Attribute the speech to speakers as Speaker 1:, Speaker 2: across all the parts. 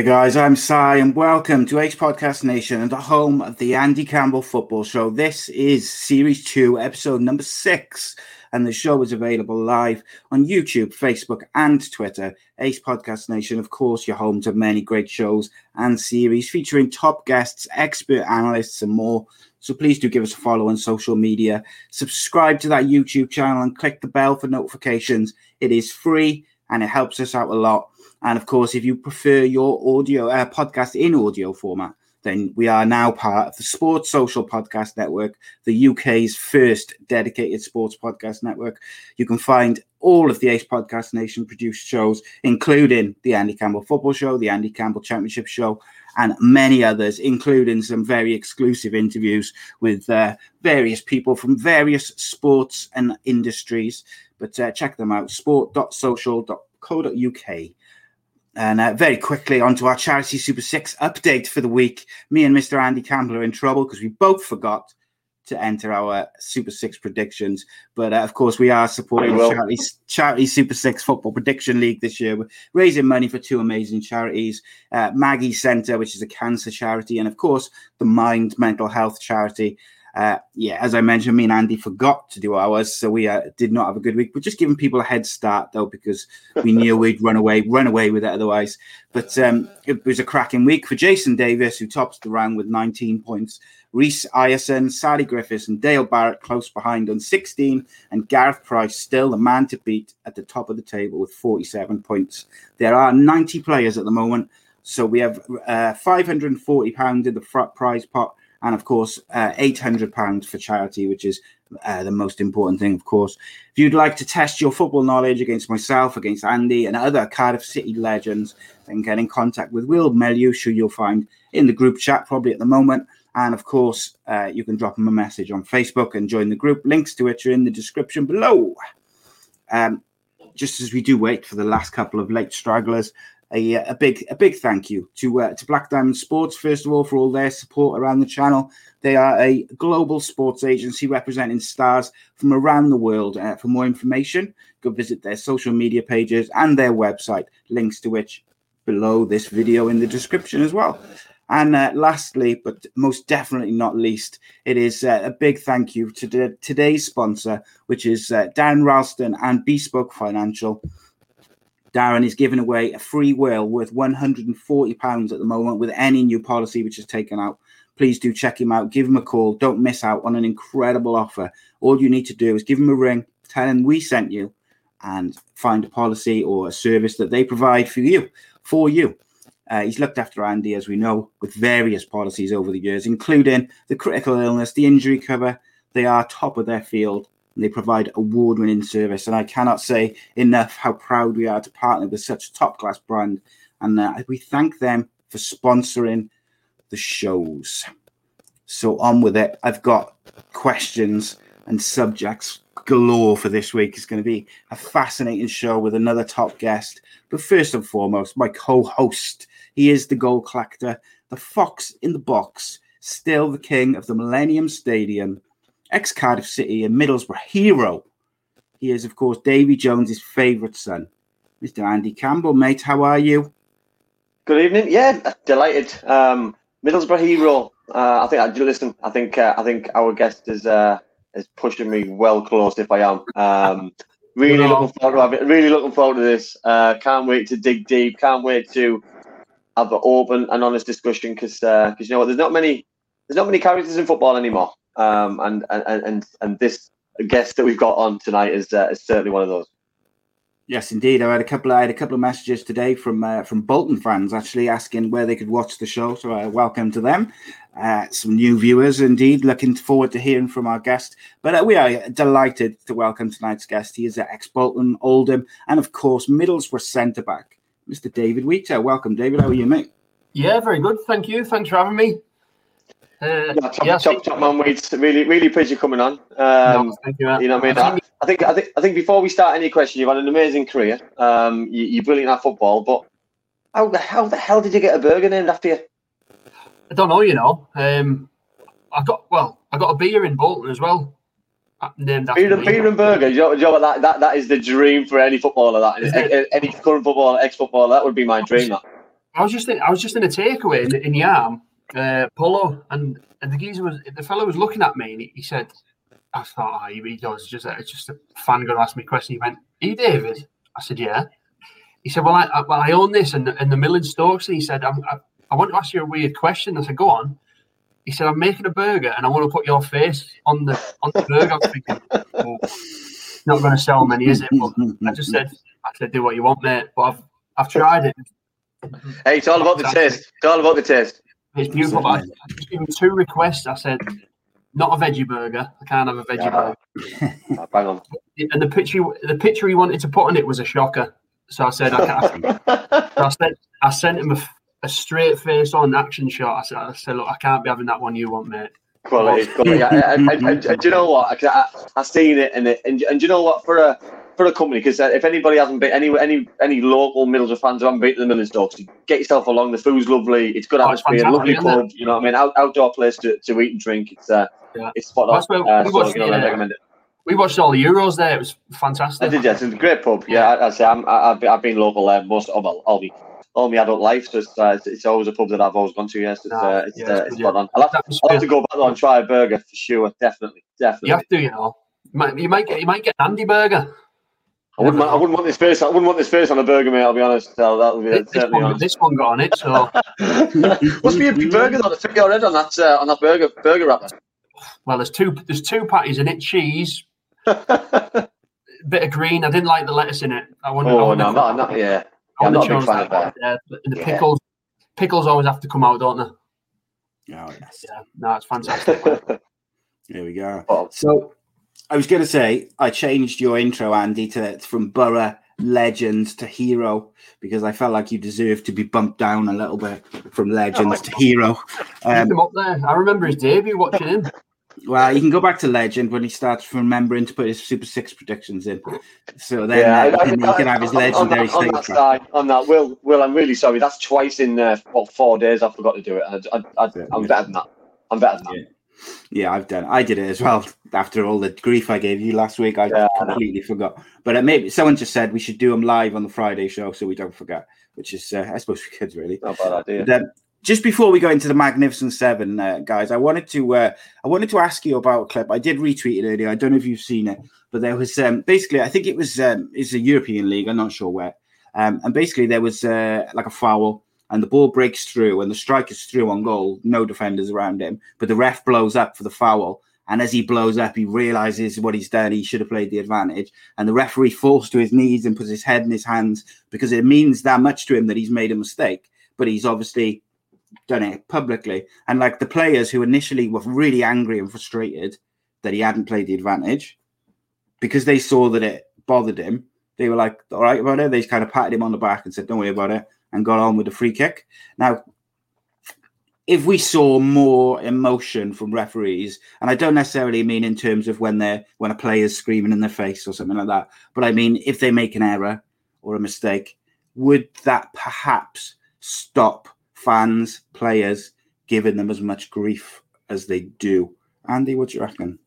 Speaker 1: Hey guys, I'm Si and welcome to Ace Podcast Nation and the home of the Andy Campbell Football Show. This is Series 2, episode number 6, and the show is available live on YouTube, Facebook, and Twitter. Ace Podcast Nation, of course, your home to many great shows and series featuring top guests, expert analysts, and more. So please do give us a follow on social media. Subscribe to that YouTube channel and click the bell for notifications. It is free and it helps us out a lot. And of course, if you prefer your audio uh, podcast in audio format, then we are now part of the Sports Social Podcast Network, the UK's first dedicated sports podcast network. You can find all of the Ace Podcast Nation produced shows, including the Andy Campbell Football Show, the Andy Campbell Championship Show, and many others, including some very exclusive interviews with uh, various people from various sports and industries. But uh, check them out sport.social.co.uk. And uh, very quickly onto our Charity Super Six update for the week. Me and Mr. Andy Campbell are in trouble because we both forgot to enter our Super Six predictions. But uh, of course, we are supporting
Speaker 2: will.
Speaker 1: charity, charity Super Six Football Prediction League this year. We're raising money for two amazing charities uh, Maggie Centre, which is a cancer charity, and of course, the Mind Mental Health charity. Uh, yeah, as I mentioned, me and Andy forgot to do ours, so we uh, did not have a good week. We're just giving people a head start though, because we knew we'd run away, run away with it otherwise. But um, it was a cracking week for Jason Davis, who tops the round with 19 points. Reese Ierson, Sally Griffiths, and Dale Barrett close behind on 16, and Gareth Price still the man to beat at the top of the table with 47 points. There are 90 players at the moment, so we have uh, 540 pounds in the front prize pot and of course, uh, £800 for charity, which is uh, the most important thing, of course. If you'd like to test your football knowledge against myself, against Andy, and other Cardiff City legends, then get in contact with Will Meliush, who you'll find in the group chat probably at the moment. And of course, uh, you can drop him a message on Facebook and join the group. Links to which are in the description below. Um, just as we do wait for the last couple of late stragglers, a, a big a big thank you to uh, to Black Diamond Sports first of all for all their support around the channel. They are a global sports agency representing stars from around the world. Uh, for more information, go visit their social media pages and their website. Links to which below this video in the description as well. And uh, lastly, but most definitely not least, it is uh, a big thank you to the, today's sponsor, which is uh, Darren Roulston and Bespoke Financial. Darren is giving away a free will worth £140 at the moment with any new policy which is taken out. Please do check him out. Give him a call. Don't miss out on an incredible offer. All you need to do is give him a ring, tell him we sent you, and find a policy or a service that they provide for you. For you. Uh, he's looked after Andy, as we know, with various policies over the years, including the critical illness, the injury cover. They are top of their field and they provide award winning service. And I cannot say enough how proud we are to partner with such a top class brand. And uh, we thank them for sponsoring the shows. So, on with it. I've got questions and subjects galore for this week. It's going to be a fascinating show with another top guest. But first and foremost, my co host. He is the goal collector, the fox in the box, still the king of the Millennium Stadium, ex Cardiff City and Middlesbrough hero. He is, of course, Davy Jones's favourite son, Mr. Andy Campbell. Mate, how are you?
Speaker 2: Good evening. Yeah, delighted. Um, Middlesbrough hero. Uh, I think I listen. I think uh, I think our guest is uh, is pushing me well close. If I am, um, really
Speaker 3: No.
Speaker 2: looking forward to have it. Really looking forward to this. Uh, can't wait to dig deep. Can't wait to have an open and honest discussion because because you know what, there's not many there's not many characters in football anymore. Um, and and and and this guest that we've got on tonight is uh, is certainly one of those.
Speaker 1: Yes, indeed. I had a couple. I had a couple of messages today from uh, from Bolton fans actually asking where they could watch the show. So uh, welcome to them. Uh, some new viewers, indeed. Looking forward to hearing from our guest. But uh, we are delighted to welcome tonight's guest. He is uh, ex Bolton, Oldham, and of course Middlesbrough centre back, Mr. David Wheater. Welcome, David. How are you, mate?
Speaker 3: Yeah, very good. Thank you. Thanks for having me. Uh,
Speaker 2: Yeah, top,
Speaker 3: yeah,
Speaker 2: top, top man, Weeds. Really, really pleased you're coming on. Um,
Speaker 3: no, thank you. man.
Speaker 2: You know what I mean?
Speaker 3: I think-
Speaker 2: I think, I think, before we start any question, you've had an amazing career. Um, you, you're brilliant at football, but how the how the hell did you get a burger named after you?
Speaker 3: I don't know, you know. Um, I got well, I got a beer in Bolton as well. uh, Named after
Speaker 2: Beer
Speaker 3: me.
Speaker 2: beer and burger. You know, you know that, that that is the dream for any footballer. That
Speaker 3: Is
Speaker 2: any, any current footballer, ex footballer, that would be my dream. That.
Speaker 3: I was just in, I was just in a takeaway in, in Yarm, uh, Polo, and, and the geezer was the fellow was looking at me and he, he said, I thought, oh, he, he does just it's just a fan going to ask me a question. He went, "Are you David?" I said, "Yeah." He said, "Well, I, I well I own this and and the mill in Stokes." He said, I'm, I, "I want to ask you a weird question." I said, "Go on." He said, "I'm making a burger and I want to put your face on the on the burger." I'm thinking, oh, not going to sell many, is it? But I just said, "I said, do what you want, mate." But I've I've tried it.
Speaker 2: Hey, it's all about the taste. It's all about the taste.
Speaker 3: It's beautiful. but I I just given two requests. I said, not a veggie burger. I can't have a veggie
Speaker 2: Yeah.
Speaker 3: burger.
Speaker 2: Bang on.
Speaker 3: And the picture, the picture he wanted to put on it was a shocker. So I said, I can't. so I said, I sent him a straight face on action shot. I said, I said, look, I can't be having that one you want, mate.
Speaker 2: Quality, quality. And, and, and, and do you know what? I, I, I seen it, and it, and, and do you know what? For a for a company, because if anybody hasn't been any any any local Middlesbrough fans who haven't been to the Middle Stokes, get yourself along. The food's lovely. It's good
Speaker 3: Oh,
Speaker 2: atmosphere, lovely pub. You know what I mean? Out, outdoor place to, to eat and drink. It's uh,
Speaker 3: Yeah.
Speaker 2: it's spot on. Uh,
Speaker 3: we
Speaker 2: so,
Speaker 3: watched
Speaker 2: you know, I
Speaker 3: uh. We watched all the Euros there. It was fantastic.
Speaker 2: I did, yes. It's a great pub. Yeah, I, I say I'm, I, I've, been, I've been local there most of well, all my all my adult life. So it's, uh, it's, it's always a pub that I've always gone to. Yes, it's, uh, it's,
Speaker 3: Yeah,
Speaker 2: uh,
Speaker 3: it's
Speaker 2: it's spot on. I'll have, to, I'll have to go back there and try a burger for sure. Definitely, definitely.
Speaker 3: You have to, you know. You might, you might get, you might get an Andy burger.
Speaker 2: I wouldn't, I wouldn't want this face. I wouldn't want this face on a burger, mate. I'll be honest. So that would be
Speaker 3: This, this,
Speaker 2: certainly
Speaker 3: one,
Speaker 2: honest.
Speaker 3: this one got on it, so
Speaker 2: Must be a big burger though to fit your head on that uh, on that burger burger wrapper.
Speaker 3: well, there's two, there's two patties in it, cheese, bit of green. I didn't like the lettuce in it. I wouldn't. I
Speaker 2: oh no, not, not, yeah.
Speaker 3: I
Speaker 2: I'm
Speaker 3: wouldn't
Speaker 2: not a big fan of
Speaker 3: that.
Speaker 2: that.
Speaker 3: Yeah, the
Speaker 2: Yeah.
Speaker 3: pickles, pickles always have to come out, don't they?
Speaker 1: Oh, yes.
Speaker 3: Yeah, no, it's fantastic.
Speaker 1: There we go.
Speaker 2: Oh.
Speaker 1: So I was going to say I changed your intro, Andy, to from Boro legend to hero because I felt like you deserved to be bumped down a little bit from legends to hero.
Speaker 3: Keep
Speaker 1: Um,
Speaker 3: him up there. I remember his debut watching him.
Speaker 1: well, you can go back to legend when he starts remembering to put his Super Six predictions in. So then
Speaker 2: yeah,
Speaker 1: uh,
Speaker 2: I- I
Speaker 1: then
Speaker 2: mean,
Speaker 1: he can have his
Speaker 2: on- on
Speaker 1: legendary
Speaker 2: that- on that
Speaker 1: statement.
Speaker 2: side, on that, Will, Will, I'm really sorry. That's twice in uh, what four days. I forgot to do it. I, I, I, I'm better than that. I'm better than that.
Speaker 1: Yeah, I've done. I did it as well. After all the grief I gave you last week, I
Speaker 2: Yeah,
Speaker 1: completely forgot. But uh, maybe someone just said we should do them live on the Friday show so we don't forget. Which is, uh, I suppose, we could really.
Speaker 2: Not a bad idea.
Speaker 1: But, um, just before we go into the Magnificent Seven, uh, guys, I wanted to uh, I wanted to ask you about a clip. I did retweet it earlier. I don't know if you've seen it, but there was um, basically I think it was um, it's a European league. I'm not sure where. Um, and basically there was uh, like a foul, and the ball breaks through, and the striker's through on goal. No defenders around him, but the ref blows up for the foul. And as he blows up, he realizes what he's done. He should have played the advantage. And the referee falls to his knees and puts his head in his hands because it means that much to him that he's made a mistake. But he's obviously done it publicly. And like the players who initially were really angry and frustrated that he hadn't played the advantage because they saw that it bothered him, they were like, all right about it. They kind of patted him on the back and said, don't worry about it, and got on with the free kick. Now, if we saw more emotion from referees, and I don't necessarily mean in terms of when they're when a player's screaming in their face or something like that, but I mean if they make an error or a mistake, would that perhaps stop fans, players giving them as much grief as they do? Andy, what do you reckon?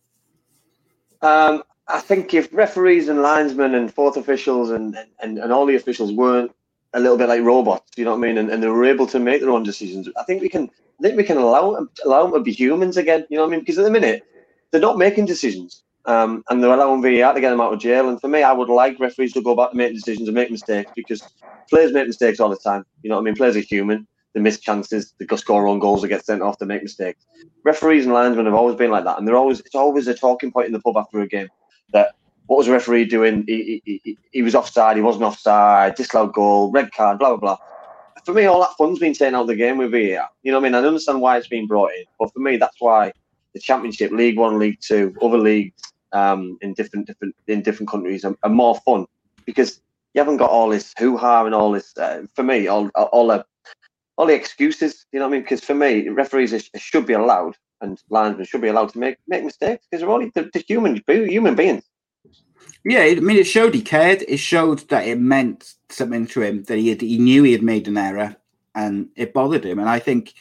Speaker 2: Um, I think if referees and linesmen and fourth officials and, and, and all the officials weren't a little bit like robots, you know what I mean, and, and they were able to make their own decisions, I think we can I think we can allow them, allow them to be humans again. You know what I mean? Because at the minute they're not making decisions, um, and they're allowing VAR to get them out of jail. And for me, I would like referees to go back to making decisions and make mistakes because players make mistakes all the time. You know what I mean? Players are human. They miss chances. They score own goals. They get sent off. They make mistakes. Referees and linesmen have always been like that, and they're always it's always a talking point in the pub after a game that what was the referee doing? He, he, he, he was offside. He wasn't offside. Disallowed goal. Red card. Blah blah blah. For me, all that fun's been taken out of the game with VAR. You know what I mean? I understand why it's been brought in, but for me, that's why the Championship, League One, League Two, other leagues um, in different different in different countries are, are more fun because you haven't got all this hoo ha and all this. Uh, for me, all all the all the excuses. You know what I mean? Because for me, referees should be allowed and linesmen should be allowed to make make mistakes because they're only they're, they're human human beings.
Speaker 1: Yeah, I mean, it showed he cared. It showed that it meant something to him that he had, he knew he had made an error, and it bothered him. And I think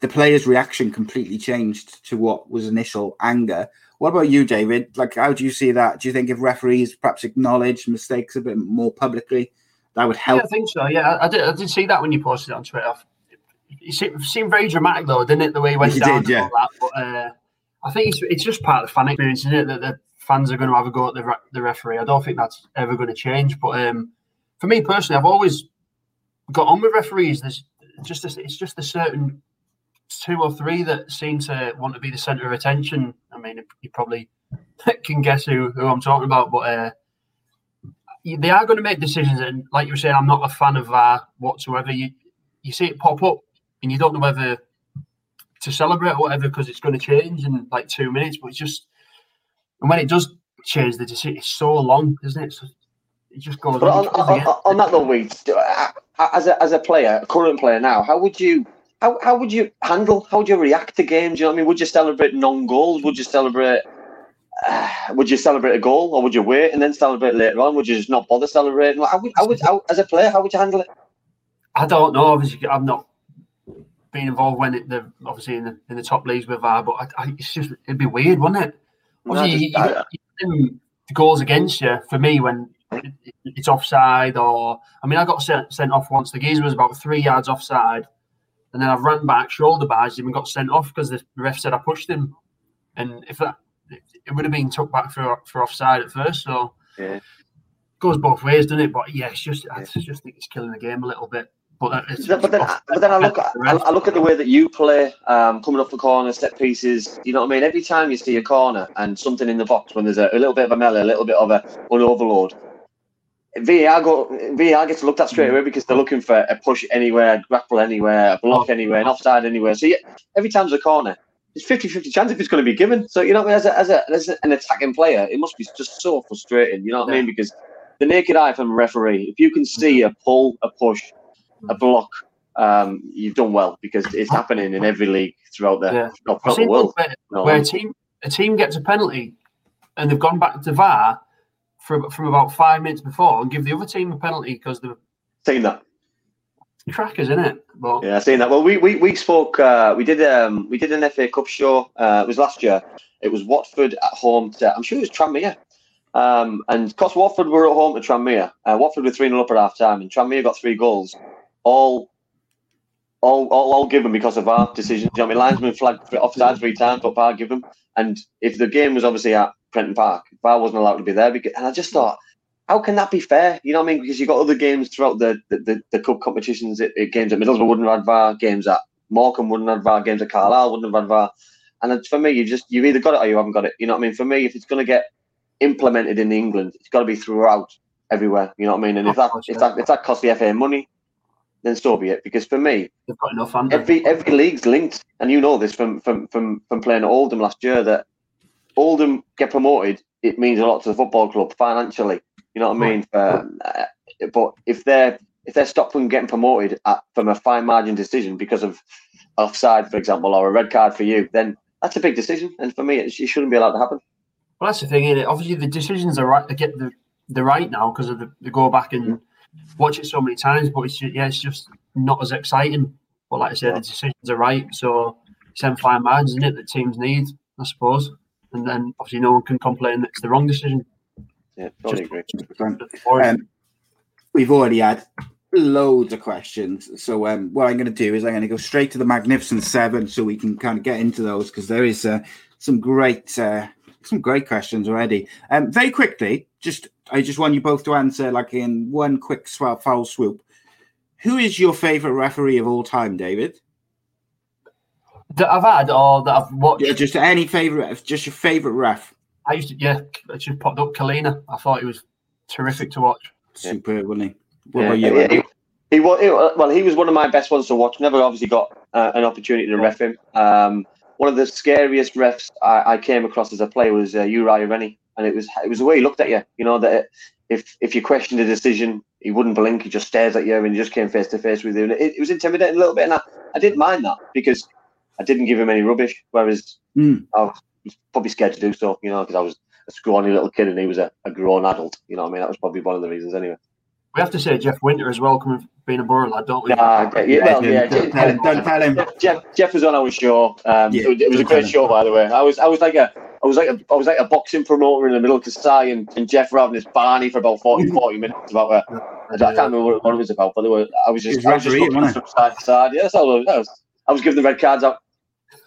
Speaker 1: the player's reaction completely changed to what was initial anger. What about you, David? Like, how do you see that? Do you think if referees perhaps acknowledge mistakes a bit more publicly, that would help?
Speaker 3: Yeah, I think so. Yeah, I- did. I did see that when you posted it on Twitter. It seemed, very dramatic though, didn't it? The way he went
Speaker 1: He
Speaker 3: down
Speaker 1: did, yeah.
Speaker 3: all that. But uh, I think it's, it's just part of the fan experience, isn't it? That the fans are going to have a go at the, re- the referee. I don't think that's ever going to change. But um, for me personally, I've always got on with referees. There's just a, it's just a certain two or three that seem to want to be the centre of attention. I mean, you probably can guess who, who I'm talking about, but uh, they are going to make decisions. And like you were saying, I'm not a fan of VAR whatsoever. You you see it pop up, and you don't know whether to celebrate or whatever because it's going to change in like two minutes. But it's just, and when it does change, the decision it's so long, isn't it? So it just goes.
Speaker 2: But on,
Speaker 3: on,
Speaker 2: on, on, that though, Weeds, uh, as a as a player, a current player now, how would you how, how would you handle? How would you react to games? You know what I mean? Would you celebrate non-goals? Would you celebrate? Uh, would you celebrate a goal, or would you wait and then celebrate later on? Would you just not bother celebrating? How would, how would how, as a player, how would you handle it?
Speaker 3: I don't know. Obviously, I'm not been involved when it, the obviously in the in the top leagues with VAR, but I, I, it's just it'd be weird, wouldn't it?
Speaker 2: No, just-
Speaker 3: you, you, you, the goals against you for me when it, it- it's offside, or I mean, I got sent, sent off once. The geezer was about three yards offside, and then I've run back, shoulder barged him, and got sent off because the ref said I pushed him, and if that it, would have been took back for for offside at first. So
Speaker 2: Yeah.
Speaker 3: goes both ways, doesn't it? But yeah, it's just I just think it's killing the game a little bit. But uh, it's,
Speaker 2: But then, but then I look at I, I look at the way that you play, um, coming off the corner, set pieces. You know what I mean? Every time you see a corner and something in the box, when there's a, a little bit of a melee, a little bit of a an overload, VAR go VAR gets looked at straight away because they're looking for a push anywhere, a grapple anywhere, a block anywhere, an offside anywhere. So yeah, every time's a corner. It's 50-50 chance if it's going to be given. So you know, as a, as a as an attacking player, it must be just so frustrating. You know what I mean? Because the naked eye from a referee, if you can see a pull, a push, a block, um, you've done well because it's happening in every league throughout the,
Speaker 3: Yeah.
Speaker 2: throughout the world.
Speaker 3: where,
Speaker 2: You know,
Speaker 3: where a team a team gets a penalty and they've gone back to VAR from from about five minutes before and give the other team a penalty because they're
Speaker 2: seen that.
Speaker 3: crackers, in it? But
Speaker 2: Yeah, I've seen that. Well, we we, we spoke. Uh, we did um we did an FA Cup show. Uh, it was last year. It was Watford at home. To, I'm sure it was Tranmere. Um, and because Watford were at home to Tranmere, uh, Watford were three 0 up at half time, and Tranmere got three goals, all. All, all, all given because of our decisions. You know, what I mean, linesman flagged offside three times, but VAR give them. And if the game was obviously at Prenton Park, VAR wasn't allowed to be there. Because, and I just thought, how can that be fair? You know what I mean? Because you've got other games throughout the the, the, the cup competitions, it, it- games at Middlesbrough wouldn't have had VAR, games at Morecambe wouldn't have had VAR, games at Carlisle wouldn't have had VAR. And it's- for me, you just you've either got it or you haven't got it. You know what I mean? For me, if it's going to get implemented in England, it's got to be throughout everywhere. You know what I mean? And if that if that if that costs the FA money, then so be it. Because for me,
Speaker 3: enough,
Speaker 2: every every league's linked, and you know this from from from from playing at Oldham last year that Oldham get promoted. It means a lot to the football club financially. You know what I mean? For, uh, but if they're if they're stopped from getting promoted at, from a fine margin decision because of offside, for example, or a red card for you, then that's a big decision. And for me, it, it shouldn't be allowed to happen.
Speaker 3: Well, that's the thing, is Obviously, the decisions are right. They get the the right now because of the, they go back and watch it so many times. But it's just, yeah, it's just not as exciting. But like I said, the decisions are right. So it's them fine margins, isn't it, that teams need, I suppose. And then obviously, no one can complain that it's the wrong decision.
Speaker 2: Yeah, totally agree.
Speaker 1: Um, we've already had loads of questions. So um, what I'm going to do is I'm going to go straight to the Magnificent Seven, so we can kind of get into those because there is uh, some great uh, some great questions already. Um, very quickly, just I just want you both to answer like in one quick sw- foul swoop. Who is your favorite referee of all time, David?
Speaker 3: That I've had or that I've watched.
Speaker 1: Yeah, just any favorite, just your favorite ref.
Speaker 3: I used to, yeah, it just popped up Collina. I thought he was terrific to watch.
Speaker 1: Superb, wasn't he? What
Speaker 2: Yeah,
Speaker 1: about you?
Speaker 2: he, he, he was he- well. He was one of my best ones to watch. Never obviously got uh, an opportunity to ref him. Um, one of the scariest refs I, I came across as a player was uh, Uriah Rennie, and it was it was the way he looked at you. You know that if if you questioned a decision, he wouldn't blink. He just stares at you, and he just came face to face with you. And it, it was intimidating a little bit, and I, I didn't mind that because I didn't give him any rubbish. Whereas
Speaker 1: Mm.
Speaker 2: I was probably scared to do so, you know, because I was a scrawny little kid and he was a, a grown adult. You know what I mean? That was probably one of the reasons anyway.
Speaker 3: We have to say Jeff Winter as well, coming being a Boro lad, don't we?
Speaker 2: Nah, yeah, well, yeah,
Speaker 1: Don't tell him. Don't tell him.
Speaker 2: Jeff, Jeff, Jeff was on our show. Um,
Speaker 1: Yeah,
Speaker 2: it, was- it was a great show, by the way. I was, I was like a, I was like a, I was like a boxing promoter in the middle of Kasai, and, and Jeff were having this Barney for about 40, 40 minutes about a, I can't remember what, what it was about, but they were, I was just,
Speaker 1: was
Speaker 2: I was just
Speaker 1: refereeing,
Speaker 2: looking from side to side. Yeah, that's all. I was, I was giving the red cards out.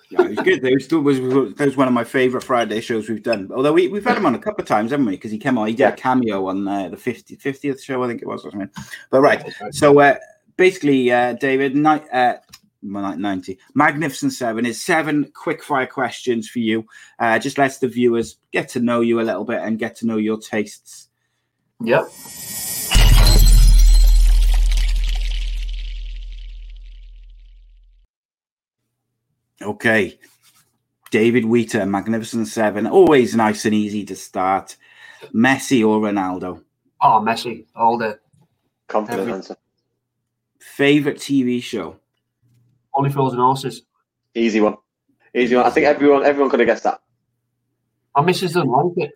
Speaker 1: Yeah, it was good. It was still was, that was one of my favorite Friday shows we've done. Although we, we've had him on a couple of times, haven't we? Because he came on, he did a cameo on uh, the 50, 50th show, I think it was, or something. But right, so uh, basically, uh, David, ni- uh, well, 90, Magnificent Seven is seven quick fire questions for you. Uh, just lets the viewers get to know you a little bit and get to know your tastes.
Speaker 3: Yep.
Speaker 1: Okay. David Wheater, Magnificent Seven, always nice and easy to start. Messi or Ronaldo?
Speaker 3: Oh, Messi, all the
Speaker 2: Confident answer.
Speaker 1: Favorite TV show?
Speaker 3: Only fools and horses.
Speaker 2: Easy one. Easy one. I think everyone, everyone could have guessed that.
Speaker 3: My missus doesn't like it.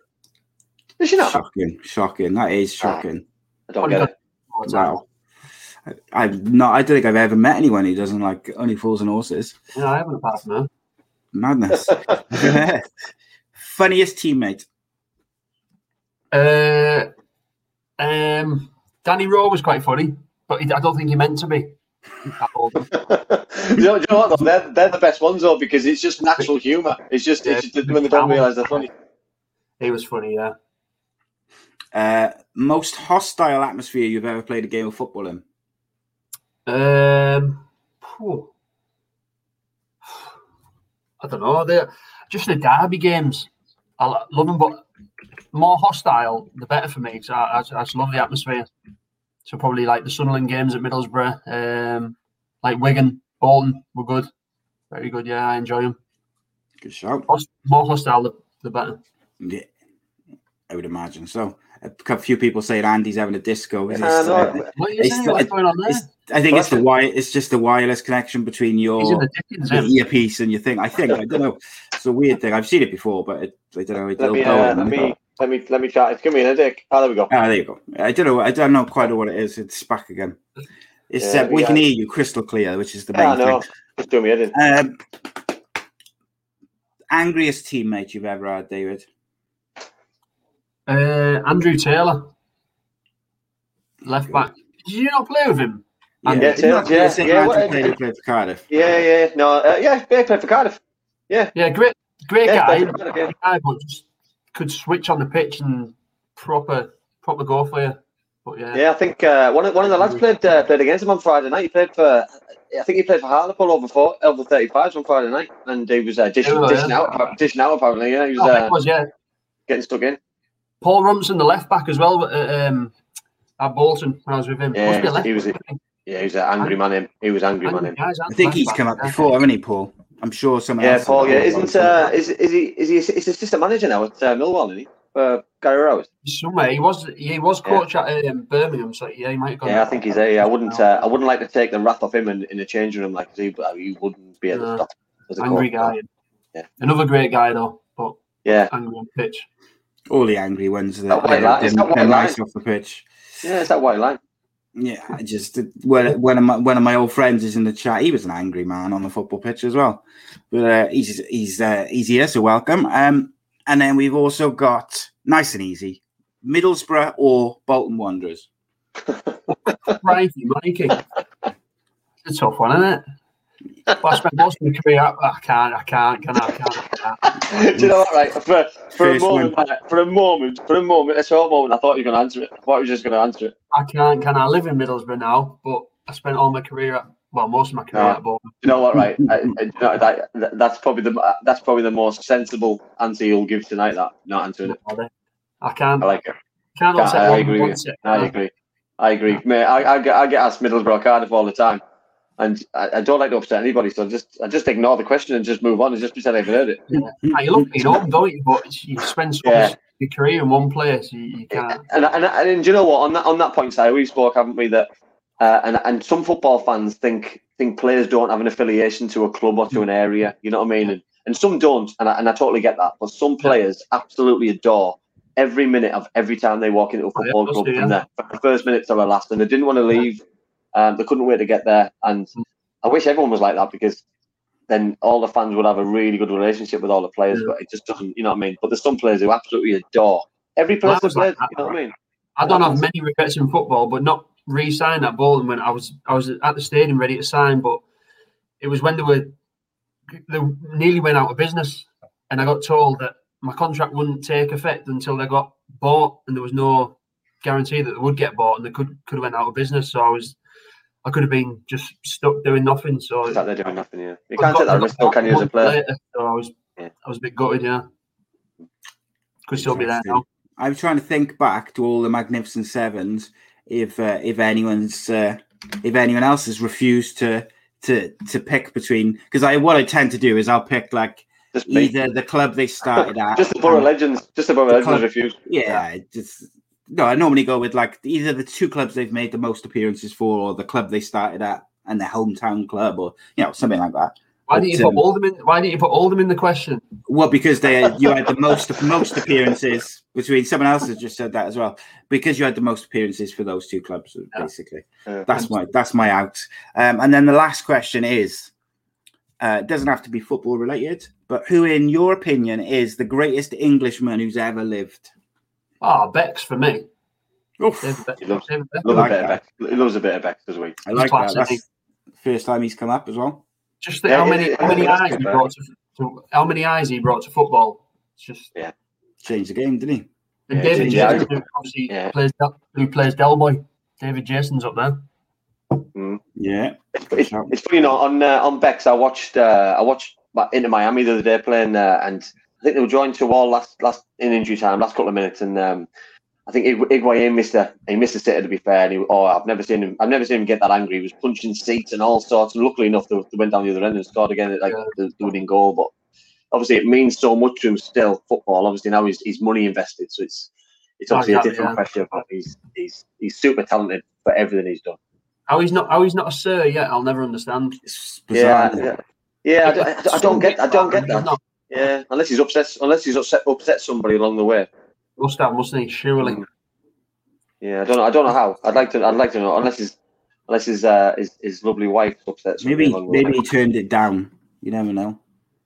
Speaker 2: Did she not?
Speaker 1: Shocking, shocking. That is ah, shocking.
Speaker 2: I don't get it.
Speaker 3: all the time.
Speaker 1: Wow. I- I've not. I don't think I've ever met anyone who doesn't like Only Fools and Horses.
Speaker 3: Yeah, I haven't apart from her.
Speaker 1: Madness. Funniest teammate.
Speaker 3: Uh, um, Danny Rowe was quite funny, but he, I don't think he meant to be.
Speaker 2: You, know, you know what though? They're, they're the best ones though because it's just natural humour. It's just, it's just when they don't realise they're funny.
Speaker 3: he was funny, yeah.
Speaker 1: Uh, most hostile atmosphere you've ever played a game of football in.
Speaker 3: Um, phew. I don't know. They're just the derby games. I love them, but more hostile, the better for me. So I, I, I just love the atmosphere. So probably like the Sunderland games at Middlesbrough, um, like Wigan, Bolton were good, very good. Yeah, I enjoy them.
Speaker 1: Good shout.
Speaker 3: Host- more hostile, the, the better.
Speaker 1: Yeah, I would imagine. So a cou- few people saying Andy's having a disco. Is
Speaker 2: Uh,
Speaker 1: this,
Speaker 2: no,
Speaker 1: uh,
Speaker 3: What are you
Speaker 1: it's-
Speaker 3: saying? What's going on there?
Speaker 1: it's- I think it's the wire. It's just the wireless connection between your your earpiece and your thing. I think I don't know. It's a weird thing. I've seen it before, but it, I don't know. It,
Speaker 2: Let me,
Speaker 1: go
Speaker 2: uh,
Speaker 1: on.
Speaker 2: let me, let me, let me chat. It's giving me a headache. Oh, there we go.
Speaker 1: Ah, there you go. I don't know. I don't know quite what it is. It's back again. It's
Speaker 2: Yeah,
Speaker 1: uh, we
Speaker 2: yeah.
Speaker 1: can hear you crystal clear, which is the
Speaker 2: Yeah,
Speaker 1: main
Speaker 2: know.
Speaker 1: thing.
Speaker 2: Just doing me head in.
Speaker 1: Um, angriest teammate you've ever had, David?
Speaker 3: Uh, Andrew Taylor, left back. Did you not play with him?
Speaker 1: Yeah,
Speaker 2: Yeah, Taylor,
Speaker 1: not
Speaker 2: yeah,
Speaker 1: the
Speaker 2: yeah,
Speaker 1: Andrew
Speaker 2: what-
Speaker 1: Taylor played for Cardiff.
Speaker 2: Yeah, yeah, no, uh, yeah, yeah, played for Cardiff.
Speaker 3: Yeah, great, great
Speaker 2: Yeah,
Speaker 3: guy.
Speaker 2: Cardiff, yeah.
Speaker 3: great guy, but just could switch on the pitch and proper, proper go for you. But yeah,
Speaker 2: Yeah, I think uh, one of one of the lads played uh, played against him on Friday night. He played for, I think he played for Hartlepool over four over thirty fives on Friday night, and he was uh, dishing,
Speaker 3: Oh, yeah.
Speaker 2: dishing out, dishing out apparently. Yeah, he was
Speaker 3: Oh,
Speaker 2: uh,
Speaker 3: was yeah.
Speaker 2: getting stuck in.
Speaker 3: Paul Robinson, the left back as well. Uh, um, at Bolton when I was with him.
Speaker 2: Yeah,
Speaker 3: Must be a left
Speaker 2: he was-
Speaker 3: back, I think.
Speaker 2: Yeah, he was an angry man. Him, he was angry man. Him.
Speaker 1: I think he's come up before, haven't he, Paul? I'm sure someone
Speaker 2: Yeah,
Speaker 1: else.
Speaker 2: Paul. Yeah, isn't uh, is is he is he is assistant manager now at uh, Millwall? Isn't he? For Gary Rowett.
Speaker 3: Somewhere he was he was
Speaker 2: Yeah.
Speaker 3: coach at um, Birmingham, so yeah, he might have gone.
Speaker 2: Yeah, I think he's there. Yeah, I wouldn't. Uh, I wouldn't like to take the wrath off him in, in the changing room like he, but he wouldn't be able to
Speaker 3: No.
Speaker 2: stop. as a
Speaker 3: angry
Speaker 2: coach.
Speaker 3: guy.
Speaker 2: Yeah.
Speaker 3: Another great guy though, but
Speaker 2: Yeah,
Speaker 3: angry on pitch.
Speaker 1: All the angry ones that
Speaker 2: That white
Speaker 1: they're,
Speaker 2: line- it's that white
Speaker 1: they're nice
Speaker 2: line.
Speaker 1: off the pitch.
Speaker 2: yeah, it's that white line.
Speaker 1: Yeah, I just one one of my one of my old friends is in the chat. He was an angry man on the football pitch as well, but uh, he's he's uh, he's here, so welcome. Um, and then we've also got nice and easy, Middlesbrough or Bolton Wanderers.
Speaker 3: Righty, Mikey. It's a tough one, isn't it? But I spent most of my career. I I can't. I can't. Can I? I can't. I can't.
Speaker 2: Do you know what? Right, for for a moment, uh, for a moment, for a moment, a short moment, I thought you were going to answer it. I thought you were just going to answer it.
Speaker 3: I can't. Can I live in Middlesbrough now? But I spent all my career at well, most of my career
Speaker 2: No.
Speaker 3: at Bolton.
Speaker 2: Do you know what? Right, I, I, you know, that, that- that's probably the that's probably the most sensible answer you'll give tonight. That not answering it.
Speaker 3: I can't.
Speaker 2: I like it.
Speaker 3: can't
Speaker 2: I,
Speaker 3: upset
Speaker 2: I
Speaker 3: one
Speaker 2: agree with you.
Speaker 3: sec.
Speaker 2: I agree. I agree, mate. I, I, get, I get asked Middlesbrough Cardiff all the time, and I, I don't like to upset anybody, so I just I just ignore the question and just move on and just pretend I've heard it.
Speaker 3: Ah, you love being home, don't you? But you spend so
Speaker 2: Yeah.
Speaker 3: much your career in one place, you, you can't.
Speaker 2: And, and, and, and do you know what? On that on that point, Si, we spoke, haven't we? That uh, and and some football fans think think players don't have an affiliation to a club or to an area. You know what I mean? And, and some don't, and I, and I totally get that. But some players absolutely adore every minute of every time they walk into a
Speaker 3: Oh, yeah,
Speaker 2: football club from the, from the first minute to the last, and they didn't want to leave. Um, they couldn't wait to get there, and
Speaker 3: Mm.
Speaker 2: I wish everyone was like that because then all the fans would have a really good relationship with all the players.
Speaker 3: Yeah.
Speaker 2: But it just doesn't. You know what I mean? But there's some players who absolutely adore every
Speaker 3: player. like
Speaker 2: You know what I mean?
Speaker 3: I don't have many regrets in football, but not re-signing at Bolton when I was I was at the stadium ready to sign, but it was when they were they nearly went out of business, and I got told that my contract wouldn't take effect until they got bought, and there was no guarantee that they would get bought, and they could could have went out of business. So I was I could have been just stuck doing nothing. So
Speaker 2: Sat there doing nothing. Yeah, you
Speaker 3: I
Speaker 2: can't
Speaker 3: got-
Speaker 2: take that
Speaker 3: got
Speaker 2: risk, though, can you, as a player?
Speaker 3: later, so I was
Speaker 2: Yeah.
Speaker 3: I was a bit gutted. Yeah, could still be there now.
Speaker 1: I'm trying to think back to all the Magnificent Sevens. If uh, if anyone's uh, if anyone else has refused to to to pick between because I what I tend to do is I'll pick like
Speaker 2: Just me.
Speaker 1: either the club they started at,
Speaker 2: Just the
Speaker 1: Boro
Speaker 2: Legends. Just the Boro
Speaker 1: The
Speaker 2: Legends
Speaker 1: club-
Speaker 2: refused.
Speaker 1: yeah, just no. I normally go with like either the two clubs they've made the most appearances for, or the club they started at and their hometown club, or you know something like that.
Speaker 3: Why didn't you put
Speaker 1: um,
Speaker 3: Oldham in? Why didn't you put Oldham in the question?
Speaker 1: Well, because they you had the most most appearances between someone else has just said that as well. Because you had the most appearances for those two clubs, basically.
Speaker 2: Yeah.
Speaker 1: That's my that's my out. Um, and then the last question is, uh, it doesn't have to be football related, but who, in your opinion, is the greatest Englishman who's ever lived?
Speaker 3: Ah, Becks for me.
Speaker 1: Oof,
Speaker 3: David
Speaker 2: He loves,
Speaker 3: David Beck.
Speaker 2: loves
Speaker 1: like
Speaker 2: a bit of
Speaker 1: that.
Speaker 2: Beck. He loves a bit of Beck as well.
Speaker 1: I like
Speaker 3: class,
Speaker 1: that.
Speaker 3: isn't
Speaker 1: That's the first time he's come up as well.
Speaker 3: Just the,
Speaker 2: Yeah,
Speaker 3: how many
Speaker 2: yeah,
Speaker 3: how many eyes he brought to, to how many eyes he brought to football. It's just yeah,
Speaker 1: Changed the game, didn't he?
Speaker 3: and
Speaker 2: Yeah,
Speaker 3: David Jason, who obviously
Speaker 2: yeah.
Speaker 3: plays who plays Delboy. David Jason's up there.
Speaker 1: Yeah.
Speaker 2: It's, it's, it's funny, you know, on uh, on Becks, I watched uh, I watched Mi- Inter Miami the other day playing, uh, and I think they were joined to a wall last last in injury time, last couple of minutes, and um, I think Ig- Higuain missed a he missed a sitter to be fair. And he, oh, I've never seen him. I've never seen him get that angry. He was punching seats and all sorts. And luckily enough, they, they went down the other end and scored again, like
Speaker 3: Yeah.
Speaker 2: the, the winning goal. But obviously, it means so much to him still. Football. Obviously, now he's, he's money invested, so it's it's
Speaker 3: Oh,
Speaker 2: obviously
Speaker 3: yeah,
Speaker 2: a different
Speaker 3: yeah.
Speaker 2: pressure. But he's he's he's super talented for everything he's done.
Speaker 3: How he's not how he's not a sir yet, I'll never understand.
Speaker 1: It's
Speaker 2: Yeah,
Speaker 1: bizarre.
Speaker 2: yeah, yeah. I, don't- I, don't- I don't get I don't get that.
Speaker 3: Not-
Speaker 2: Yeah, unless he's upset unless he's upset upset somebody along the way.
Speaker 3: Must have, mustn't he? Surely.
Speaker 2: Mm. Yeah, I don't know. I don't know how. I'd like to. I'd like to know. Unless his, unless his, uh, his, his lovely wife upset.
Speaker 1: Maybe
Speaker 2: along the way.
Speaker 1: maybe he turned it down. You never know.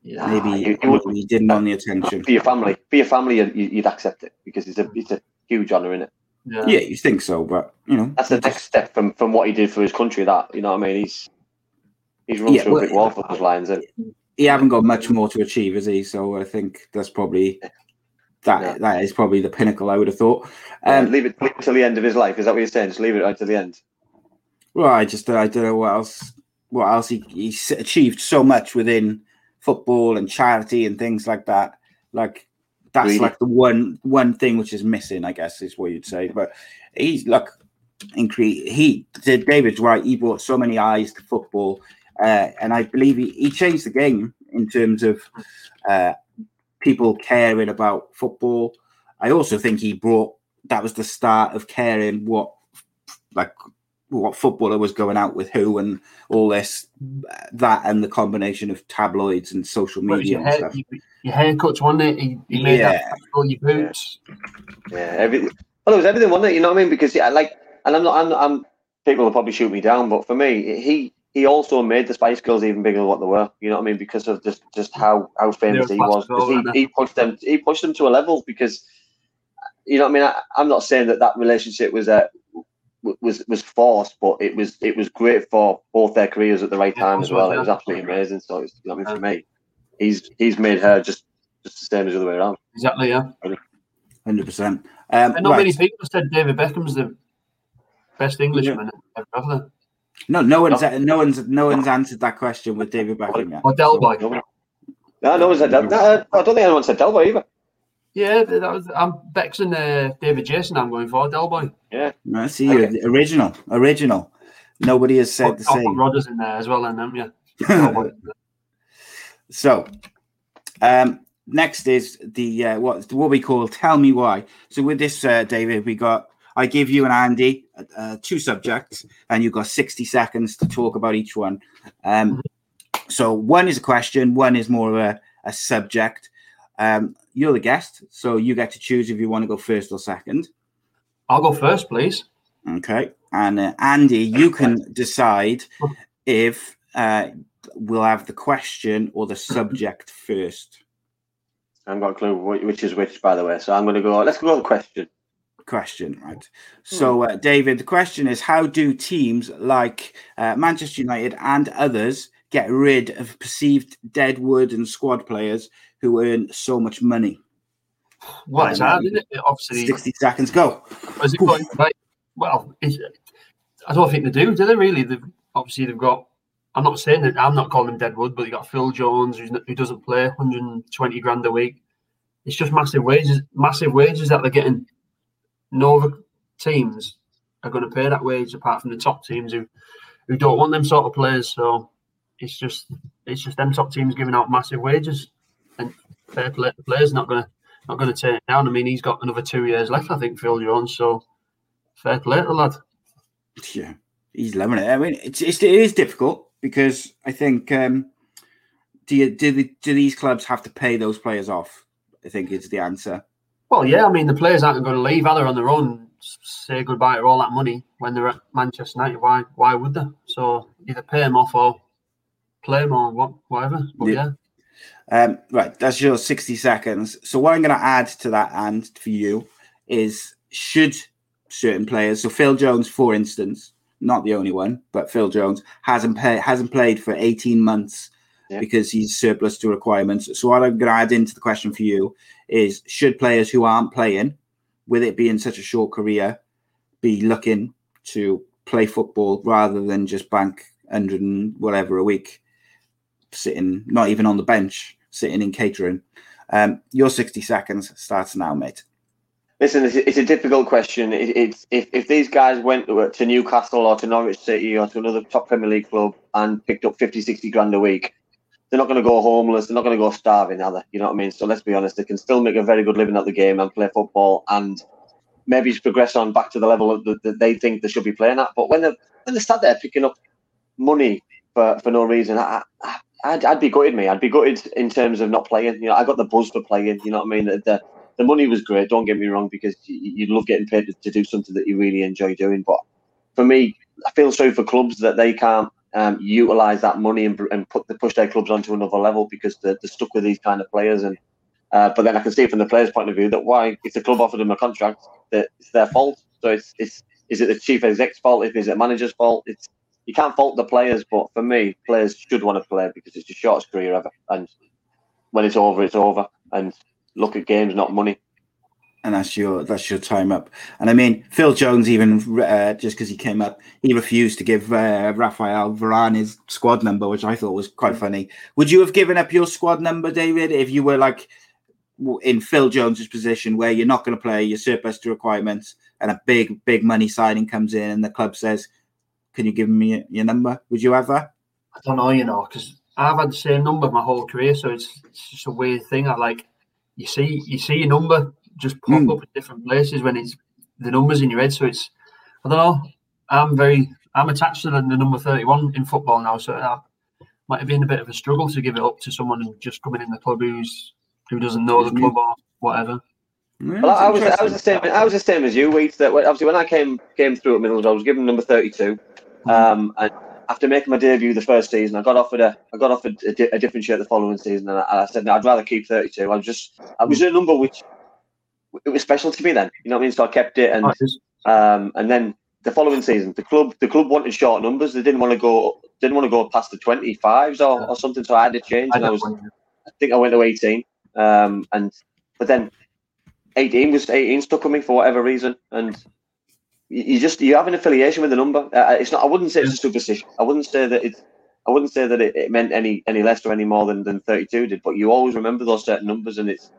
Speaker 3: Yeah.
Speaker 1: Maybe,
Speaker 2: you- you
Speaker 1: maybe he didn't want the attention.
Speaker 2: for your family. For your family, you'd, you'd accept it because it's a it's a huge honour, isn't it?
Speaker 3: Yeah.
Speaker 1: Yeah, you think so, but you know,
Speaker 2: That's the next
Speaker 1: just-
Speaker 2: step from from what he did for his country. That you know what I mean. He's he's run
Speaker 1: Yeah,
Speaker 2: through
Speaker 1: well,
Speaker 2: a big wall for those Lions. And
Speaker 1: he haven't got much more to achieve, has he? So I think that's probably that
Speaker 2: Yeah.
Speaker 1: that is probably the pinnacle. I would have thought.
Speaker 2: um,
Speaker 1: Um,
Speaker 2: leave it till the end of his life. Is that what you're saying? Just leave it right to the end.
Speaker 1: well, I just I don't know what else. What else he he's achieved so much within football and charity and things like that. Like that's
Speaker 2: Really?
Speaker 1: like the one one thing which is missing, I guess, is what you'd say. But he's like incre- he did David's right. He brought so many eyes to football, uh, and I believe he, he changed the game in terms of uh, people caring about football. I also think he brought that was the start of caring what like what footballer was going out with who and all this that and the combination of tabloids and social media
Speaker 3: your,
Speaker 1: and
Speaker 3: hair, your, your haircuts, wasn't it? He, he made
Speaker 1: Yeah.
Speaker 3: that all your boots.
Speaker 2: Yeah, everything. Well, it was everything, wasn't it? You know what I mean? Because yeah, like, and I'm not. I'm. I'm people will probably shoot me down, but for me, he he also made the Spice Girls even bigger than what they were. You know what I mean? Because of just just how how famous he was.
Speaker 3: classical,
Speaker 2: 'Cause
Speaker 3: weren't
Speaker 2: he, he pushed them. He pushed them to a level because you know what I mean. I, I'm not saying that that relationship was uh, was was forced, but it was it was great for both their careers at the right time
Speaker 3: it
Speaker 2: as well. It was absolutely amazing. So it's, you know what I mean, for me, he's he's made her just just the same as the other way around.
Speaker 3: Exactly, yeah.
Speaker 1: Hundred percent. Um,
Speaker 3: And not
Speaker 1: right.
Speaker 3: many people said David Beckham's the best Englishman ever, have they?
Speaker 1: No, no one's no one's no one's answered that question with David Beckham yet.
Speaker 3: Or Del Boy.
Speaker 2: No, no, no one said Del. No, I don't think anyone said Del Boy either.
Speaker 3: Yeah, that was I'm Becks and uh, David Jason. I'm going for Del Boy.
Speaker 2: Yeah.
Speaker 1: No, see you original, original. Nobody has said the
Speaker 3: I'll
Speaker 1: same.
Speaker 3: Rodders in there as well, and them, yeah. Del
Speaker 1: So, um, next is the uh, what what we call tell me why. So with this, uh, David, we got I give you and Andy uh, two subjects, and you've got sixty seconds to talk about each one. Um, so one is a question, one is more of a, a subject. Um, you're the guest, so you get to choose if you want to go first or second.
Speaker 3: I'll go first, please.
Speaker 1: Okay. And uh, Andy, you can decide if uh, we'll have the question or the subject first.
Speaker 2: I haven't got a clue which is which, by the way. So I'm going to go. Let's go with the question.
Speaker 1: Question, right? So, uh, David, the question is how do teams like uh, Manchester United and others get rid of perceived deadwood and squad players who earn so much money?
Speaker 3: Well, it's hard, isn't it? Obviously,
Speaker 1: 60 seconds, go.
Speaker 3: Is it going right? Well, I don't think they do. Do they really? They've, obviously, they've got. I'm not saying that. I'm not calling him Deadwood, but you got Phil Jones, not- who doesn't play, 120 grand a week. It's just massive wages. Massive wages that they're getting. No other teams are going to pay that wage apart from the top teams who, who don't want them sort of players. So it's just it's just them top teams giving out massive wages, and fair play, the players not going to not going to turn it down. I mean, he's got another two years left, I think, Phil Jones. So fair play the lad.
Speaker 1: Yeah, he's loving it. I mean, it's, it's it is difficult because I think um, do you do the, do these clubs have to pay those players off? I think is the answer.
Speaker 3: Well, yeah, I mean, the players aren't going to leave either on their own, say goodbye to all that money when they're at Manchester United. Why why would they? So either pay them off or play them or what, whatever. But
Speaker 1: Yeah.
Speaker 3: yeah.
Speaker 1: Um, right, that's your 60 seconds. So, what I'm going to add to that and for you is should certain players, so Phil Jones, for instance, not the only one, but Phil Jones hasn't pay, hasn't played for 18 months
Speaker 2: Yeah.
Speaker 1: because he's surplus to requirements. So, what I'm going to add into the question for you is should players who aren't playing, with it being such a short career, be looking to play football rather than just bank 100 and whatever a week? sitting not even on the bench, sitting in catering. Um, your 60 seconds starts now, mate.
Speaker 2: Listen, it's, a difficult question. It's if, if these guys went to Newcastle or to Norwich City or to another top Premier League club and picked up 50, 60 grand a week, they're not going to go homeless. They're not going to go starving, they? You know what I mean? So let's be honest. They can still make a very good living at the game and play football and maybe progress on back to the level that, that they think they should be playing at. But when they when they start there picking up money for, for no reason, I, I, I'd, be gutted. Me, I'd be gutted in terms of not playing. You know, I got the buzz for playing. You know what I mean? The, the, the money was great. Don't get me wrong, because you, you love getting paid to, to do something that you really enjoy doing. But for me, I feel sorry for clubs that they can't um, utilize that money and, and put the push their clubs onto another level because they're, they're stuck with these kind of players. And uh, but then I can see from the players' point of view that why if the club offered them a contract, that it's their fault. So it's it's is it the chief exec's fault? If is it manager's fault? It's you can't fault the players, but for me, players should want to play because it's the shortest career ever. And when it's over, it's over. And look at games, not money.
Speaker 1: And that's your that's your time up. And I mean, Phil Jones even uh, just because he came up, he refused to give uh, Rafael Varane his squad number, which I thought was quite funny. Would you have given up your squad number, David, if you were like in Phil Jones's position, where you're not going to play, you're surplus to requirements, and a big big money signing comes in, and the club says, "Can you give me your- your number?" Would you ever?
Speaker 3: I don't know, you know, because I've had the same number my whole career, so it's, it's just a weird thing. I like you see you see your number just pop
Speaker 1: Mm.
Speaker 3: up in different places when it's the numbers in your head. So it's I don't know. I'm very I'm attached to the, the number thirty one in football now, so that might have been a bit of a struggle to give it up to someone who just coming in the club who's who doesn't know the
Speaker 1: Who's new.
Speaker 3: club or whatever.
Speaker 1: Yeah,
Speaker 2: Well, I was I was the same I was the same as you, Wheat. That obviously when I came came through at Middlesbrough, I was given number thirty two. Um, and after making my debut the first season, I got offered a I got offered a, di- a different shirt the following season, and I, I said no, I'd rather keep thirty two. I was just I was a number which it was special to me then. You know what I mean? So I kept it, and um, and then the following season, the club the club wanted short numbers. They didn't want to go didn't want to go past the twenty fives or, or something. So I had to change,
Speaker 3: I
Speaker 2: and I was. I think I went to 18. Um, and but then 18 was 18 stuck with me for whatever reason, and you, you just you have an affiliation with the number. Uh, it's not. I wouldn't say it's a superstition. I wouldn't say that it's. I wouldn't say that it, it meant any any less or any more than, than 32 did. But you always remember those certain numbers, and it's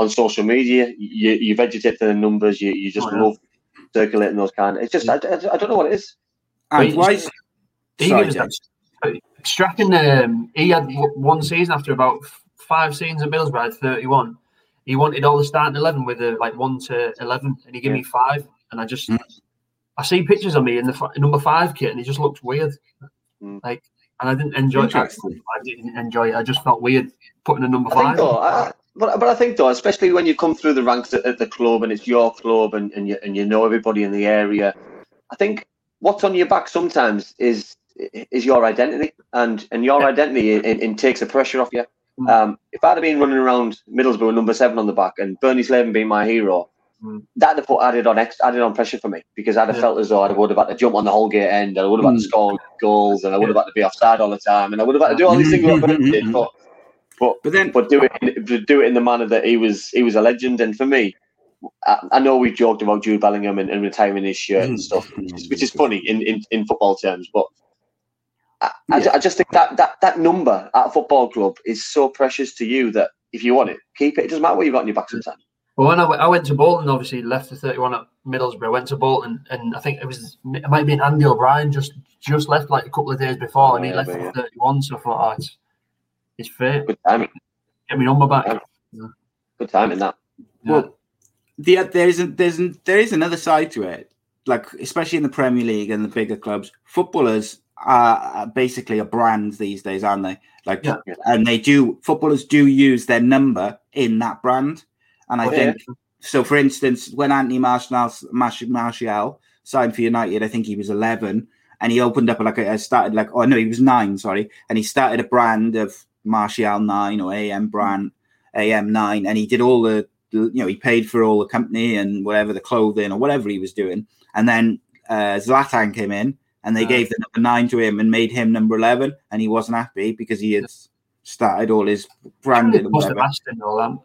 Speaker 2: on social media. You you vegetate to the numbers. You you just
Speaker 3: Oh, yeah.
Speaker 2: love circulating those kind. Of, it's just I, I, I don't know what it is.
Speaker 1: And why?
Speaker 3: it's- He
Speaker 1: Sorry,
Speaker 3: gives that. Strachan, um, he had one season after about five seasons at Middlesbrough, at 31. He wanted all the starting 11 with a, like 1 to 11, and he gave me five. And I just,
Speaker 1: Mm.
Speaker 3: I see pictures of me in the fi- number five kit, and he just looked weird.
Speaker 2: Mm.
Speaker 3: Like, and I didn't enjoy it. I didn't enjoy it. I just felt weird putting a number
Speaker 2: I think
Speaker 3: five.
Speaker 2: though, I, but, but I think though, especially when you come through the ranks at, at the club and it's your club and, and you and you know everybody in the area, I think what's on your back sometimes is is your identity and and your identity in, in, takes the pressure off you.
Speaker 3: Mm.
Speaker 2: Um, if I'd have been running around Middlesbrough number seven on the back and Bernie Slaven being my hero,
Speaker 3: Mm.
Speaker 2: that'd have put added on ex, added on pressure for me because I'd have
Speaker 3: Yeah.
Speaker 2: felt as though I would have had to jump on the Holgate End and I would have had to
Speaker 1: Mm.
Speaker 2: score goals and I would have had to be offside all the time and I would have had to do all these things that Bernie did. But but
Speaker 1: But then,
Speaker 2: but do it in, do it in the manner that he was he was a legend. And for me, I, I know we joked about Jude Bellingham and, and retiring his shirt and mm. stuff, which is, which is funny in, in, in football terms. But I, I,
Speaker 1: Yeah.
Speaker 2: I just think that, that that number at a football club is so precious to you that if you want it, keep it. It doesn't matter what you've got in your back sometimes.
Speaker 3: Well, when I, went- to Bolton, obviously left the 31 at Middlesbrough, went to Bolton, and I think it was it might have been Andy O'Brien just just left like a couple of days before, and he
Speaker 2: Yeah,
Speaker 3: left
Speaker 2: but
Speaker 3: at
Speaker 2: yeah.
Speaker 3: 31. So I thought, oh, it's it's fair.
Speaker 2: Good timing.
Speaker 3: Get me number back.
Speaker 2: Good timing that.
Speaker 3: Yeah.
Speaker 1: well, the there is a, there's an, there is another side to it. Like especially in the Premier League and the bigger clubs, footballers are basically a brand these days, aren't they? Like,
Speaker 3: Yeah.
Speaker 1: and they do footballers do use their number in that brand. And I
Speaker 2: Oh, yeah.
Speaker 1: think so. For instance, when Anthony Martial, Martial, Martial signed for United, I think he was 11, and he opened up like a started like oh no, he was nine, sorry, and he started a brand of Martial Nine or AM brand AM Nine, and he did all the the- you know he paid for all the company and whatever the clothing or whatever he was doing, and then uh, Zlatan came in and they
Speaker 3: Ah.
Speaker 1: gave the number nine to him and made him number eleven, and he wasn't happy because he had started all his branding
Speaker 3: They
Speaker 1: and
Speaker 3: must
Speaker 1: whatever.
Speaker 3: all. I'm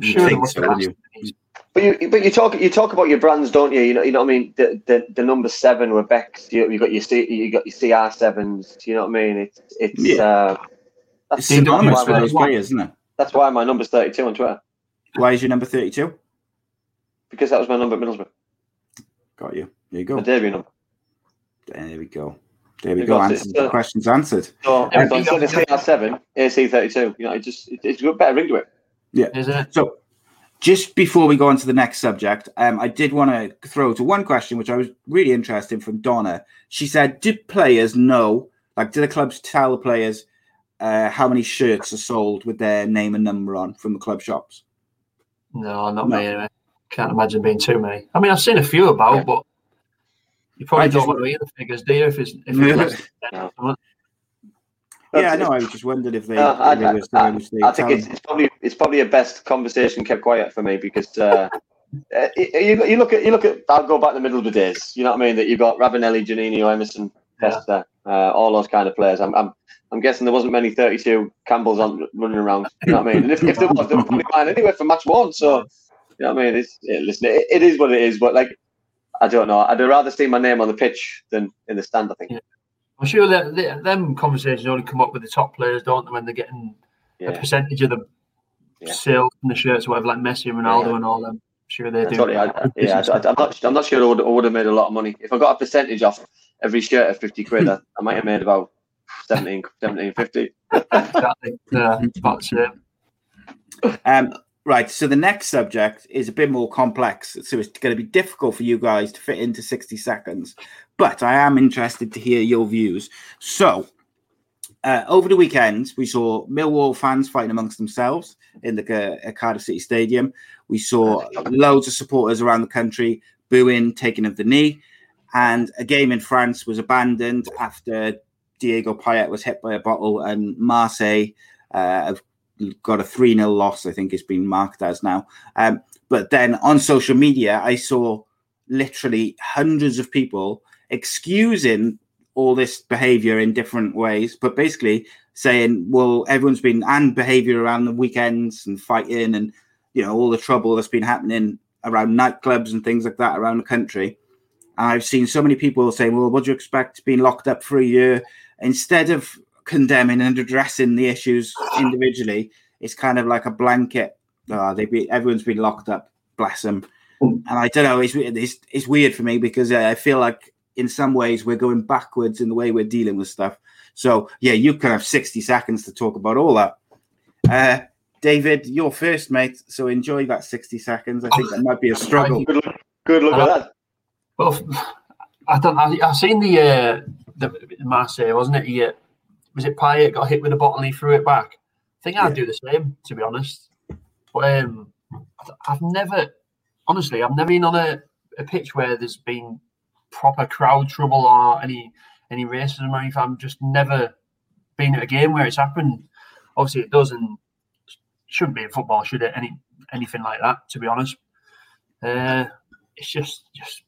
Speaker 1: You'd
Speaker 3: sure they
Speaker 1: think so,
Speaker 3: have
Speaker 1: would
Speaker 3: asked
Speaker 1: you?
Speaker 2: But you, but you talk, you talk about your brands, don't you? You know, you know what I mean. The the, the number seven were Becks. You, you got your C, you got your CR sevens. You know what I mean? It's it's
Speaker 1: Yeah.
Speaker 2: uh,
Speaker 1: It's
Speaker 2: that's
Speaker 1: synonymous
Speaker 3: why
Speaker 1: with those players, isn't it?
Speaker 2: That's why my number's 32 on Twitter
Speaker 1: Why is your number 32?
Speaker 2: because that was my number at Middlesbrough,
Speaker 1: Got you. There you go.
Speaker 2: my
Speaker 1: go.
Speaker 2: debut number.
Speaker 1: There we go. There we
Speaker 2: You
Speaker 1: go.
Speaker 2: got it.
Speaker 1: Answers the
Speaker 2: So-
Speaker 1: questions answered.
Speaker 2: So,
Speaker 3: Yeah,
Speaker 2: so instead of CR7, AC32, you know, it just it, it's a better ring to it.
Speaker 3: Is it?
Speaker 1: So, just before we go on to the next subject, um, I did want to throw to one question, which I was really interested in from Donna. She said, "Do players know? Like, do the clubs tell the players uh, how many shirts are sold with their name and number on from the club shops?"
Speaker 3: No, not
Speaker 1: No.
Speaker 3: me anyway. Can't imagine being too many. I mean, I've seen a few about,
Speaker 1: Yeah.
Speaker 3: but you probably
Speaker 1: I
Speaker 3: don't
Speaker 1: just-
Speaker 3: want to hear the figures, do you? If it's if
Speaker 1: No.
Speaker 3: it's less than 10
Speaker 2: No.
Speaker 1: yeah, I know. I was just wondered if they.
Speaker 2: I,
Speaker 1: if they
Speaker 2: I,
Speaker 1: was-
Speaker 2: I,
Speaker 1: if
Speaker 2: I think it's, it's probably it's probably a best conversation kept quiet for me because uh, uh, you, you look at you look at I'll go back to the middle of the days. You know what I mean? That you've got Ravanelli, Juninho, Emerson,
Speaker 3: Yeah.
Speaker 2: Festa, uh, all those kind of players. I'm, I'm I'm guessing there wasn't many 32 Campbells on running around. You know what I mean? And if, if there was, they were probably mine anyway for match one. So you know what I mean? It's yeah, listen, it, it is what it is. But like, I don't know. I'd rather see my name on the pitch than in the stand. I think.
Speaker 3: Yeah. I'm sure that that- them conversations only come up with the top players, don't they? When they're getting a percentage of the
Speaker 2: Yeah.
Speaker 3: sales and the shirts, or whatever, like Messi, and Ronaldo,
Speaker 2: Yeah.
Speaker 3: and all them. I'm sure they do.
Speaker 2: I, I- yeah, I, am not. I'm not sure I would, I would have made a lot of money if I got a percentage off every shirt at fifty quid. I, I might have made about 17, 17 50.
Speaker 3: exactly.
Speaker 1: Um, right. So the next subject is a bit more complex. So it's going to be difficult for you guys to fit into 60 seconds. But I am interested to hear your views. So uh, over the weekend, we saw Millwall fans fighting amongst themselves in the uh, Cardiff City Stadium. We saw loads of supporters around the country booing, taking of the knee. And a game in France was abandoned after Diego Payet was hit by a bottle and Marseille uh, have got a 3 0 loss, I think it's been marked as now. Um, but then on social media, I saw literally hundreds of people excusing all this behavior in different ways, but basically saying, well, everyone's been and behavior around the weekends and fighting and, you know, all the trouble that's been happening around nightclubs and things like that around the country. And I've seen so many people saying, well, what do you expect being locked up for a year? Instead of condemning and addressing the issues individually, it's kind of like a blanket. Uh, they be everyone's been locked up, bless them. And I don't know, it's it's, it's weird for me because uh, I feel like in some ways we're going backwards in the way we're dealing with stuff. So yeah, you can have sixty seconds to talk about all that. Uh, David, you're first, mate. So enjoy that sixty seconds. I think that might be a struggle.
Speaker 2: Good luck, good luck with that.
Speaker 3: Well, I don't. I, I seen the uh, the Marseille, wasn't it? He, uh, was it Payet got hit with a bottle and he threw it back? I think I'd do the same, to be honest. But um, I've never, honestly, I've never been on a, a pitch where there's been proper crowd trouble or any any racism or anything. I've just never been at a game where it's happened. Obviously, it doesn't shouldn't be in football, should it? Any anything like that, to be honest. Uh, it's just just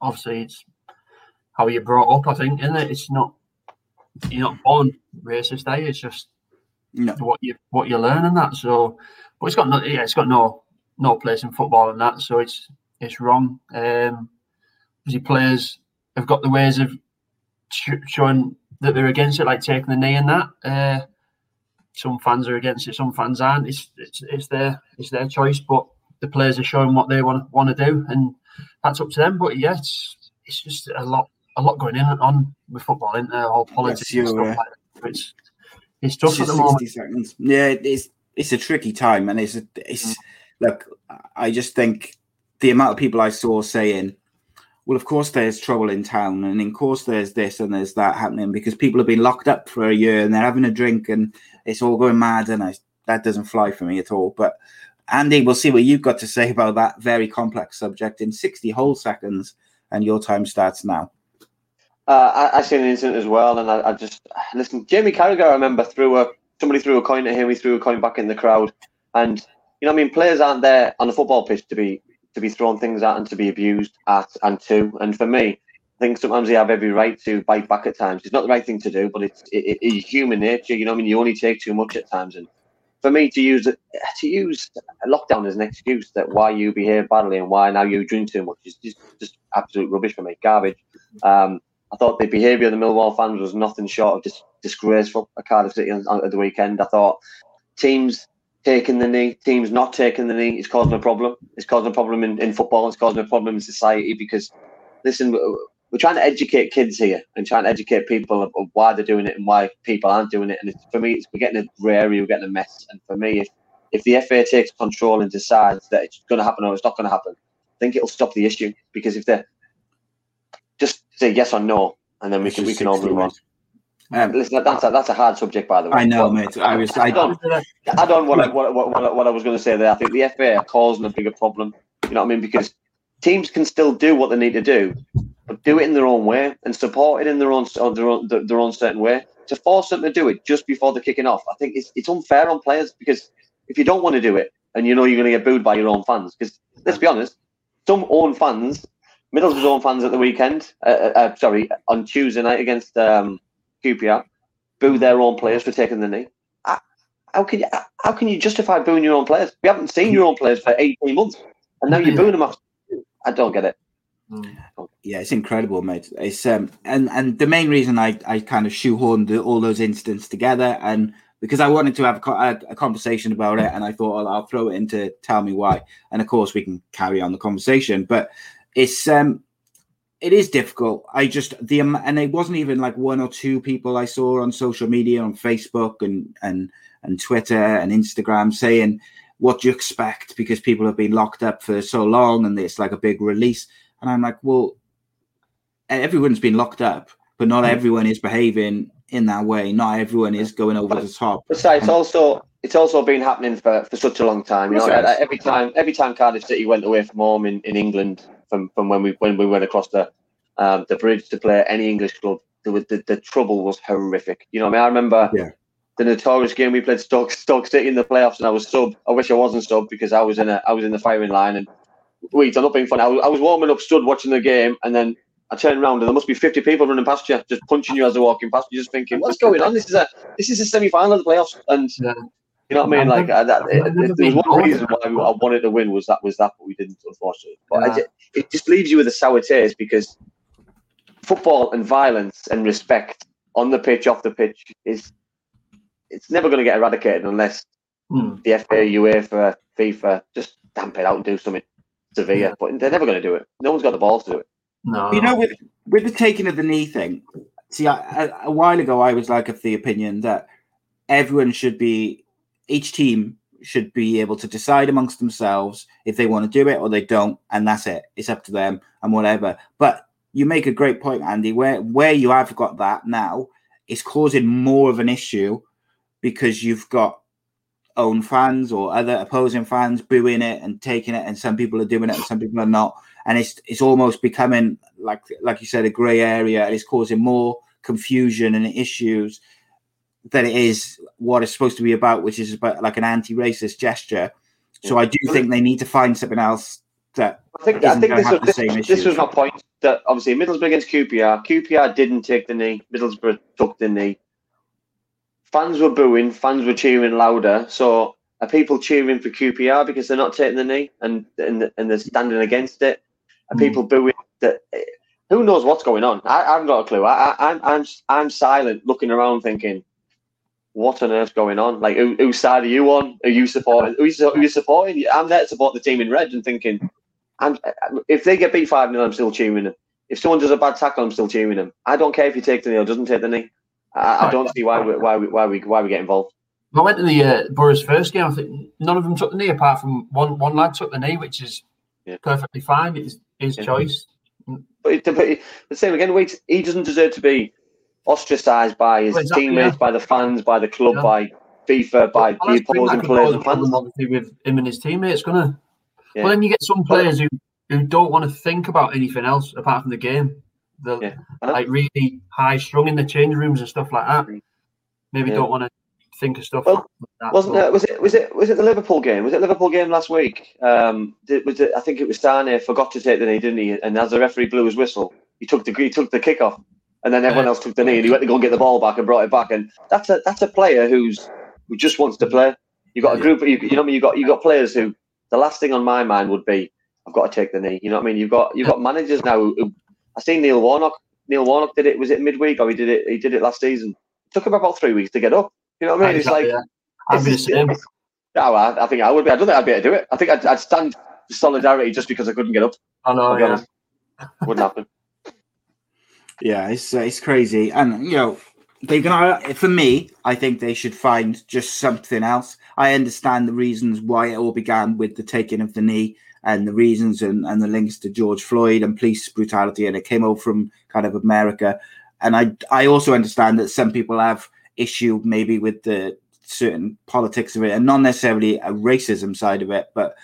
Speaker 3: obviously it's how you're brought up. I think, isn't it? It's not you're not born racist, are you? It's just
Speaker 1: No.
Speaker 3: what you what you learn and that. So, but it's got no yeah, it's got no no place in football and that. So it's it's wrong. Um, obviously, players have got the ways of showing that they're against it, like taking the knee and that. Uh, some fans are against it, some fans aren't. It's it's it's their it's their choice, but the players are showing what they want want to do, and that's up to them. But yeah, it's it's just a lot a lot going in on with football, isn't there? All politics and stuff
Speaker 1: uh,
Speaker 3: like that. It's it's tough
Speaker 1: It's
Speaker 3: at the moment.
Speaker 1: 60 seconds. Yeah, it's it's a tricky time, and it's a, it's look. I just think the amount of people I saw saying, "Well, of course there's trouble in town, and in course there's this and there's that happening because people have been locked up for a year and they're having a drink and it's all going mad," and I, that doesn't fly for me at all. But Andy, we'll see what you've got to say about that very complex subject in 60 whole seconds, and your time starts now.
Speaker 2: Uh, I, I seen an incident as well, and I, I just listen. Jamie Carragher, I remember threw a somebody threw a coin at him. He threw a coin back in the crowd, and you know, I mean, players aren't there on the football pitch to be to be thrown things at and to be abused at and to. And for me, I think sometimes they have every right to bite back at times. It's not the right thing to do, but it's it, it, it's human nature. You know, I mean, you only take too much at times, and for me to use to use lockdown as an excuse that why you behave badly and why now you drink too much is just just absolute rubbish for me, garbage. Um, I thought the behaviour of the Millwall fans was nothing short of dis- disgraceful at Cardiff City on, on, at the weekend. I thought teams taking the knee, teams not taking the knee is causing a problem. It's causing a problem in, in football. It's causing a problem in society because, listen, we're trying to educate kids here and trying to educate people of, of why they're doing it and why people aren't doing it. And it's, for me, it's, we're getting a grey area, we're getting a mess. And for me, if, if the FA takes control and decides that it's going to happen or it's not going to happen, I think it'll stop the issue. Because if they just say yes or no, and then we
Speaker 1: It's
Speaker 2: can we can all move on.
Speaker 1: Um,
Speaker 2: Listen, that's a, that's a hard subject, by the way.
Speaker 1: I know, mate. I was. I,
Speaker 2: Add on, add on what, I, what, what, what, what I was going to say there. I think the FA are causing a bigger problem. You know what I mean? Because teams can still do what they need to do, but do it in their own way and support it in their own or their own, their own certain way. To force them to do it just before they're kicking off, I think it's, it's unfair on players because if you don't want to do it and you know you're going to get booed by your own fans, because let's be honest, some own fans, Middlesbrough's own fans at the weekend, uh, uh, uh, sorry, on Tuesday night against um, QPR, boo their own players for taking the knee. How- can you how can you justify booing your own players? We haven't seen your own players for 18 months, and now you're booing them after. I don't get it.
Speaker 1: Yeah, it's incredible, mate. It's um, and and the main reason I I kind of shoehorned the, all those incidents together, and because I wanted to have a, a, conversation about it, and I thought well, I'll throw it into tell me why, and of course we can carry on the conversation, but it's um. It is difficult. I just the and it wasn't even like one or two people I saw on social media on Facebook and and and Twitter and Instagram saying what do you expect because people have been locked up for so long and it's like a big release. And I'm like, well, everyone's been locked up, but not everyone is behaving in that way. Not everyone is going over the top.
Speaker 2: Besides, it's also it's also been happening for, for such a long time. You know,
Speaker 1: Yes.
Speaker 2: every time every time Cardiff City went away from home in, in England from, from when we when we went across the um, the bridge to play any English club, there was, the the trouble was horrific. You know, I mean, I remember
Speaker 1: Yeah.
Speaker 2: the notorious game we played Stoke Stoke City in the playoffs, and I was sub. I wish I wasn't sub because I was in a I was in the firing line. And wait, I'm not being funny. I was, I was warming up, stood watching the game, and then I turn around and there must be 50 people running past you, just punching you as they're walking past. you just thinking, what's going on? This is a this is a semi final of the playoffs, and
Speaker 3: Yeah.
Speaker 2: you know what I mean? Like uh, that. It,
Speaker 3: never
Speaker 2: there was one reason why I wanted to win was that was that, but we didn't, unfortunately. But I
Speaker 3: Yeah.
Speaker 2: ju- it just leaves you with a sour taste because football and violence and respect on the pitch, off the pitch is it's never going to get eradicated unless
Speaker 3: Hmm.
Speaker 2: the FA, UEFA, FIFA just damp it out and do something severe. But they're never going to do it. No one's got the balls to do it.
Speaker 3: No.
Speaker 1: You know, with with the taking of the knee thing. See, a while ago, I was like of the opinion that everyone should be, each team should be able to decide amongst themselves if they want to do it or they don't, and that's it. It's up to them and whatever. But you make a great point, Andy. Where where you have got that now, it's causing more of an issue because you've got own fans or other opposing fans booing it and taking it, and some people are doing it and some people are not, and it's it's almost becoming like like you said a grey area, and it's causing more confusion and issues than it is what it's supposed to be about, which is about like an anti-racist gesture. So I do think they need to find something else that
Speaker 2: I think I think this was,
Speaker 1: the
Speaker 2: this, this was my point. That obviously Middlesbrough against QPR, QPR didn't take the knee. Middlesbrough took the knee. Fans were booing, fans were cheering louder. So are people cheering for QPR because they're not taking the knee and and, and they're standing against it? Are
Speaker 1: Hmm.
Speaker 2: people booing that? Who knows what's going on? I, I haven't got a clue. I, I, I'm I'm I'm silent, looking around, thinking, what on earth's going on? Like, who, whose side are you on? Are you supporting? Who who you supporting? I'm there to support the team in red and thinking, I'm, if they get beat 5 0, I'm still cheering them. If someone does a bad tackle, I'm still cheering them. I don't care if you take the knee or doesn't take the knee. I, I don't see why we, why we, why we, why we get involved.
Speaker 3: I went to the uh, Boro's first game. I think none of them took the knee apart from one. One lad took the knee, which is
Speaker 2: Yeah.
Speaker 3: perfectly fine. It's his
Speaker 2: Yeah.
Speaker 3: choice.
Speaker 2: But, but the same again, wait, he doesn't deserve to be ostracised by his
Speaker 3: Well, exactly,
Speaker 2: teammates,
Speaker 3: yeah.
Speaker 2: by the fans, by the club,
Speaker 3: Yeah.
Speaker 2: by FIFA, by
Speaker 3: Well,
Speaker 2: the opposing players and fans.
Speaker 3: obviously, with him and his teammates. Gonna.
Speaker 2: Yeah.
Speaker 3: Well, then you get some players who, who don't want to think about anything else apart from the game. They're
Speaker 2: Yeah. I know.
Speaker 3: like really high strung in the change rooms and stuff like that. Maybe don't want to think of stuff.
Speaker 2: Well,
Speaker 3: like that,
Speaker 2: Wasn't
Speaker 3: but-
Speaker 2: it? Was it? Was it? Was it the Liverpool game? Was it Liverpool game last week? Um, did, was it? I think it was Sane forgot to take the knee, didn't he? And as the referee blew his whistle, he took the he took the kick off, and then everyone else took the knee, and he went to go and get the ball back and brought it back. And that's a that's a player who's who just wants to play. You got a group. You, you know what I mean? You got you got players who the last thing on my mind would be I've got to take the knee. You know what I mean? You've got you've got managers now. Who, who I seen Neil Warnock. Neil Warnock did it. Was it midweek or he did it? He did it last season. It took him about three weeks to get up. You know what I mean? It's like
Speaker 3: Exactly, I'd be the same.
Speaker 2: No, I, I think I would be. I don't think I'd be able to do it. I think I'd, I'd stand solidarity just because I couldn't get up.
Speaker 3: I know.
Speaker 2: I'll
Speaker 3: Yeah.
Speaker 2: Wouldn't happen.
Speaker 1: Yeah, it's uh, it's crazy, and you know they're gonna. For me, I think they should find just something else. I understand the reasons why it all began with the taking of the knee and the reasons and, and the links to George Floyd and police brutality, and it came over from kind of America. And I I also understand that some people have issue maybe with the certain politics of it, and not necessarily a racism side of it, but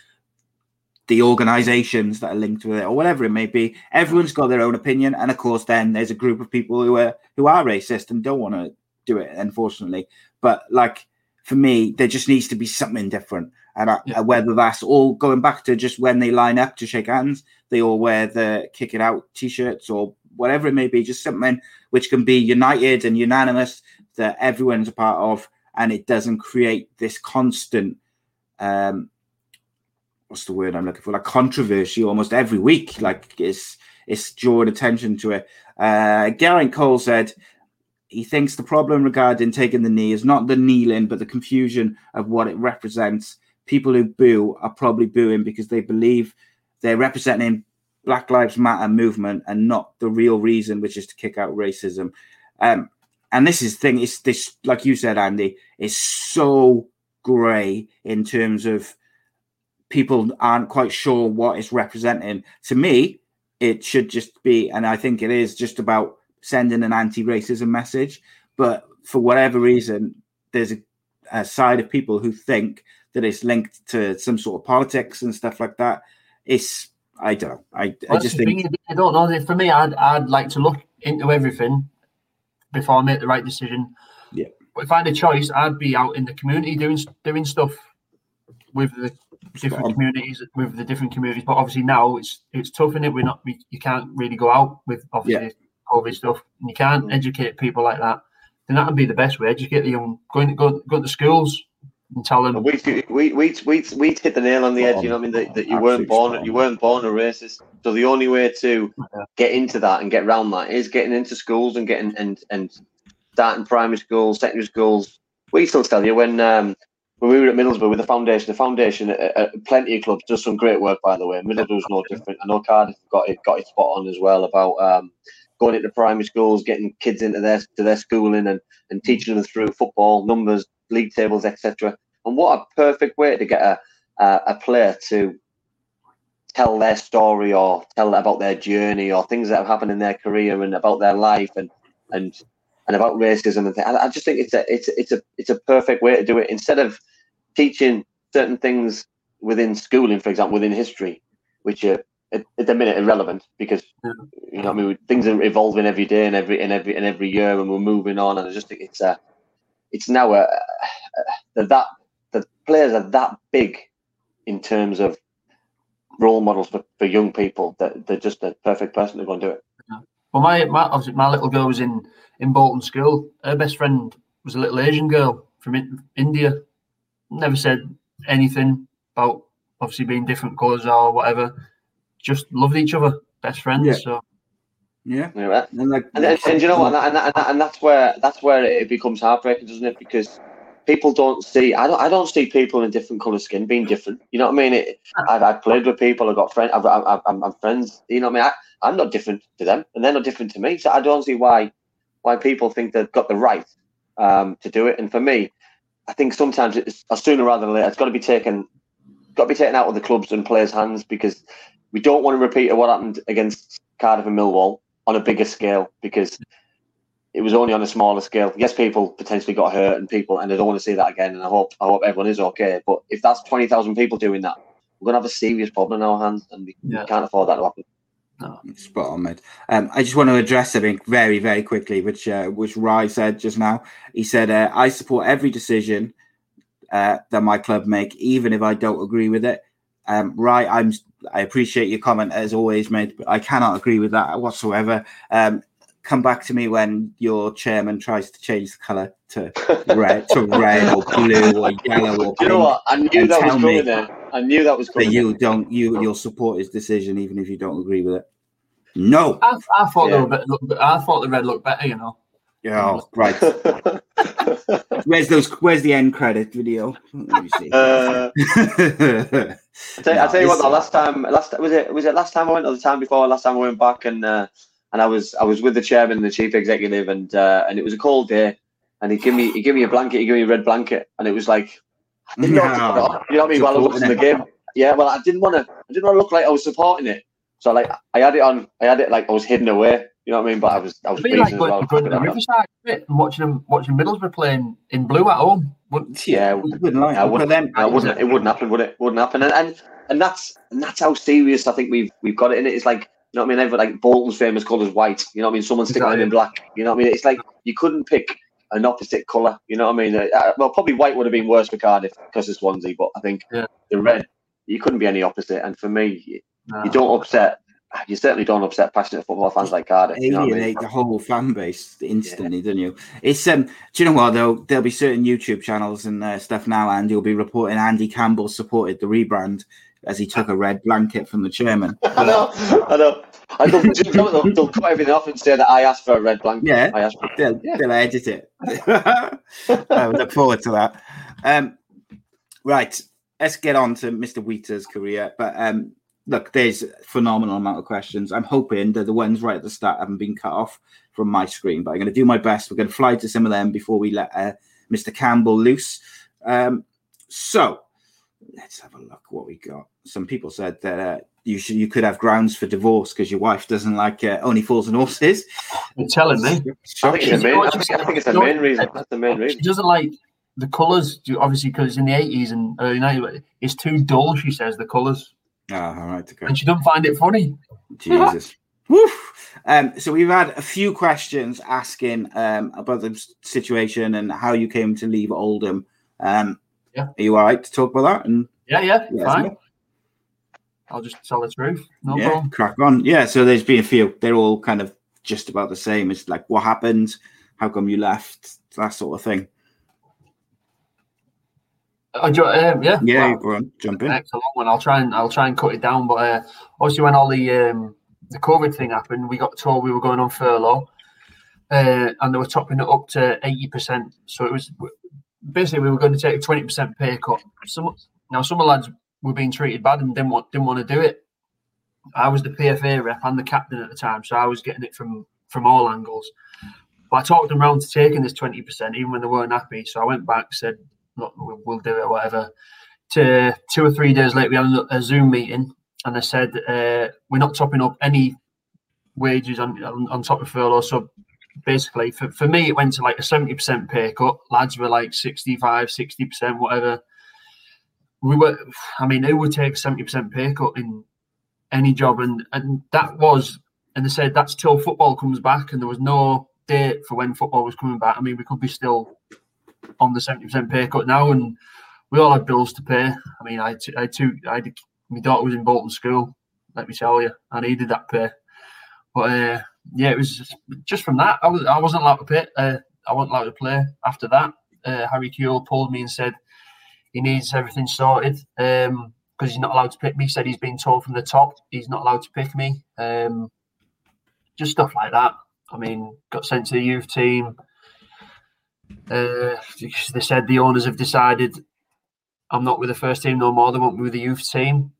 Speaker 1: the organizations that are linked with it or whatever it may be. Everyone's got their own opinion and of course then there's a group of people who are who are racist and don't want to do it unfortunately. But like for me there just needs to be something different. And I,
Speaker 3: Yeah.
Speaker 1: whether that's all going back to just when they line up to shake hands they all wear the kick it out t-shirts or whatever it may be just something which can be united and unanimous that everyone's a part of and it doesn't create this constant um what's the word I'm looking for? Like controversy almost every week. Like it's it's drawing attention to it. Uh Cole said he thinks the problem regarding taking the knee is not the kneeling, but the confusion of what it represents. People who boo are probably booing because they believe they're representing Black Lives Matter movement and not the real reason, which is to kick out racism. Um, and this is the thing, it's this, like you said, Andy, is so grey in terms of people aren't quite sure what it's representing. To me, it should just be, and I think it is just about sending an anti-racism message. But for whatever reason, there's a, a side of people who think that it's linked to some sort of politics and stuff like that. It's I don't know. I, I just think
Speaker 3: thing, I don't know. For me, I'd I'd like to look into everything before I make the right decision.
Speaker 1: Yeah.
Speaker 3: But if I had a choice, I'd be out in the community doing doing stuff with the different communities, with the different communities. But obviously now it's it's tough in it. We're not we, you can't really go out with obviously COVID stuff, and you can't
Speaker 2: Mm.
Speaker 3: educate people like that. Then that would be the best way. Educate the young, going to go go to schools and tell them.
Speaker 2: We we we we we hit the nail on the edge. You know what I mean? That, that you weren't born you weren't born a racist. So the only way to
Speaker 3: Yeah.
Speaker 2: get into that and get around that is getting into schools and getting and and starting primary schools, secondary schools. We still tell you when um when we were at Middlesbrough with the foundation, the foundation at, at plenty of clubs does some great work by the way. Middlesbrough's no different. I know Cardiff got it got it spot on as well about um going into primary schools, getting kids into their to their schooling and, and teaching them through football, numbers, league tables, etc. And what a perfect way to get a a, a player to tell their story or tell about their journey or things that have happened in their career and about their life and and and about racism and things. I, I just think it's a it's it's a it's a perfect way to do it instead of teaching certain things within schooling, for example, within history, which are at, at the minute irrelevant because you know I mean things are evolving every day and every and every and every year and we're moving on and I just think it's a it's now a, a that the players are that big in terms of role models for, for young people that they're just the perfect person to go and do it.
Speaker 3: Well, my, my obviously my little girl was in in Bolton school. Her best friend was a little Asian girl from in, India. Never said anything about obviously being different colours or whatever. Just loved each other, best friends.
Speaker 1: Yeah.
Speaker 3: So
Speaker 1: yeah.
Speaker 2: You
Speaker 1: And like
Speaker 2: And, and, and you know what? And, and, that, and, that, and that's where that's where it becomes heartbreaking, doesn't it? Because people don't see. I don't. I don't see people in different colour skin being different. You know what I mean? It, I've, I've played with people. I've got friends. I've, I've, I'm, I'm friends. You know what I mean? I, I'm not different to them, and they're not different to me. So I don't see why why people think they've got the right um, to do it. And for me, I think sometimes it's sooner rather than later. It's got to be taken. Got to be taken out of the clubs and players' hands because we don't want to repeat what happened against Cardiff and Millwall on a bigger scale because it was only on a smaller scale. Yes, people potentially got hurt and people, and I don't want to see that again. And I hope I hope everyone is okay. But if that's twenty thousand people doing that, we're gonna have a serious problem in our hands, and we,
Speaker 3: Yeah.
Speaker 2: can't afford that to happen.
Speaker 1: Spot on, mate. Um, I just want to address something very, very quickly, which uh, which Rye said just now. He said, uh, "I support every decision uh, that my club make, even if I don't agree with it." Um, Rye, I'm I appreciate your comment as always, mate, but I cannot agree with that whatsoever. Um, come back to me when your chairman tries to change the colour to red, to red or blue or yellow or
Speaker 2: Do you know what? I knew that was
Speaker 1: tell
Speaker 2: coming
Speaker 1: me
Speaker 2: there. I knew that was
Speaker 1: But
Speaker 2: coming.
Speaker 1: you don't, you you'll support his decision even if you don't agree with it. No.
Speaker 3: I, I thought
Speaker 2: Yeah.
Speaker 3: they were better, I thought the red looked better. You know,
Speaker 1: Yeah, oh, right. where's those? Where's the end credit video? Let me see.
Speaker 2: Uh, I tell, I tell you what,
Speaker 1: it's-
Speaker 2: though, last time, last was it was it last time I went or the time before? Last time I went back and uh, and I was I was with the chairman and the chief executive and uh, and it was a cold day and he gave me he gave me a blanket, he gave me a red blanket and it was like I didn't know what to put on, you know what I mean while I was watching the game. Yeah, well I didn't want to I didn't want to look like I was supporting it, so like I had it on I had it like I was hidden away. You know what I mean? But I was I was
Speaker 3: It'd
Speaker 2: freezing
Speaker 3: like
Speaker 2: as well.
Speaker 3: going, going to the Riverside bit and watching them watching Middlesbrough playing in blue at home. Wouldn't-
Speaker 2: Yeah,
Speaker 1: wouldn't like
Speaker 2: I wouldn't,
Speaker 1: But then,
Speaker 2: I wouldn't. It wouldn't happen, would it? Wouldn't happen. And and, and that's and that's how serious I think we've we've got it in it. It's like you know what I mean. Everyone like Bolton's famous colours white. You know what I mean. Someone sticking them in black. You know what I mean. It's like you couldn't pick an opposite colour. You know what I mean. Uh, well, probably white would have been worse for Cardiff because it's Swansea, but I think
Speaker 3: Yeah.
Speaker 2: the red you couldn't be any opposite. And for me, you,
Speaker 3: No.
Speaker 2: you don't upset. You certainly don't upset passionate football fans like Cardiff. You know I mean?
Speaker 1: the whole fan base instantly, don't you? It's um. Do you know what though? There'll be certain YouTube channels and uh, stuff now, and you'll be reporting Andy Campbell supported the rebrand as he took a red blanket from the chairman.
Speaker 2: I know. I know. I they'll, they'll, they'll cut everything off and say that I asked for a red blanket.
Speaker 1: Yeah.
Speaker 2: I asked for
Speaker 1: They'll,
Speaker 2: Yeah.
Speaker 1: they'll edit it. I would look forward to that. Um, right, let's get on to Mr. Wheater's career. But um, look, there's a phenomenal amount of questions. I'm hoping that the ones right at the start haven't been cut off from my screen, but I'm going to do my best. We're going to fly to some of them before we let uh, Mr. Campbell loose. Um, so let's have a look what we got. Some people said that uh, you should you could have grounds for divorce because your wife doesn't like uh, only fools and horses.
Speaker 3: You're telling me.
Speaker 2: I think it's the main. I think, I think it's the main reason. That's the main
Speaker 3: She doesn't like the colours, obviously, because in the 80s and early 90s. It's too dull, she says, the colours.
Speaker 1: Ah, all right, okay.
Speaker 3: And she doesn't find it funny.
Speaker 1: Jesus. Woof. Um, so we've had a few questions asking um, about the situation and how you came to leave Oldham. Um,
Speaker 3: Yeah.
Speaker 1: Are you all right to talk about that? And
Speaker 3: Yeah, yeah,
Speaker 1: Yes,
Speaker 3: fine. I'll just tell the truth. No
Speaker 1: yeah,
Speaker 3: problem.
Speaker 1: crack on. Yeah. So there's been a few. They're all kind of just about the same. It's like what happened, how come you left, that sort of thing.
Speaker 3: Uh, um, yeah,
Speaker 1: Yeah,
Speaker 3: well,
Speaker 1: go on, jump in.
Speaker 3: Next a long one. I'll try and I'll try and cut it down. But uh, obviously, when all the um, the COVID thing happened, we got told we were going on furlough, uh, and they were topping it up to eighty percent. So it was basically we were going to take a twenty percent pay cut. Some now some of the lads were being treated bad and didn't want didn't want to do it. I was the PFA rep and the captain at the time, so I was getting it from from all angles. But I talked them round to taking this twenty percent, even when they weren't happy. So I went back, said, "Look, we'll, we'll do it, whatever." To two or three days later, we had a- Zoom meeting, and they said uh, we're not topping up any wages on, on on top of furlough. So basically, for, for me, it went to like a seventy percent pay cut. Lads were like 65, 60 percent, whatever. We were, I mean, who would take a seventy percent pay cut in any job? And and that was, and they said that's till football comes back, and there was no date for when football was coming back. I mean, we could be still on the seventy percent pay cut now, and we all had bills to pay. I mean, I had, I had. I had, my daughter was in Bolton School. Let me tell you, I needed that pay. But uh, yeah, it was just, from that. I was I wasn't allowed to pay. Uh, I wasn't allowed to play after that. Uh, Harry Kewell pulled me and said he needs everything sorted because he's not allowed to pick me. He said he's been told from the top he's not allowed to pick me. Um, just stuff like that. I mean, got sent to the youth team. Uh, they said the owners have decided I'm not with the first team no more. They want me with the youth team.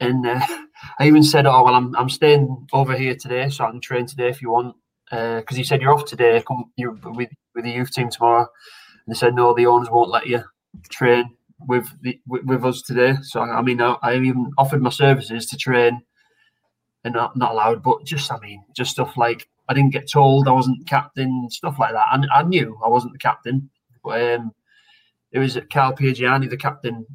Speaker 3: And uh, I even said, "Oh well, I'm I'm staying over here today, so I can train today if you want." Uh because he said you're off today, come you with with the youth team tomorrow. And they said no, the owners won't let you train with the with, with us today. So I mean, I, I even offered my services to train, and not not allowed. But just I mean, just stuff like I didn't get told I wasn't captain, stuff like that. And I knew I wasn't the captain, but um, it was Carl Piergianni, the captain,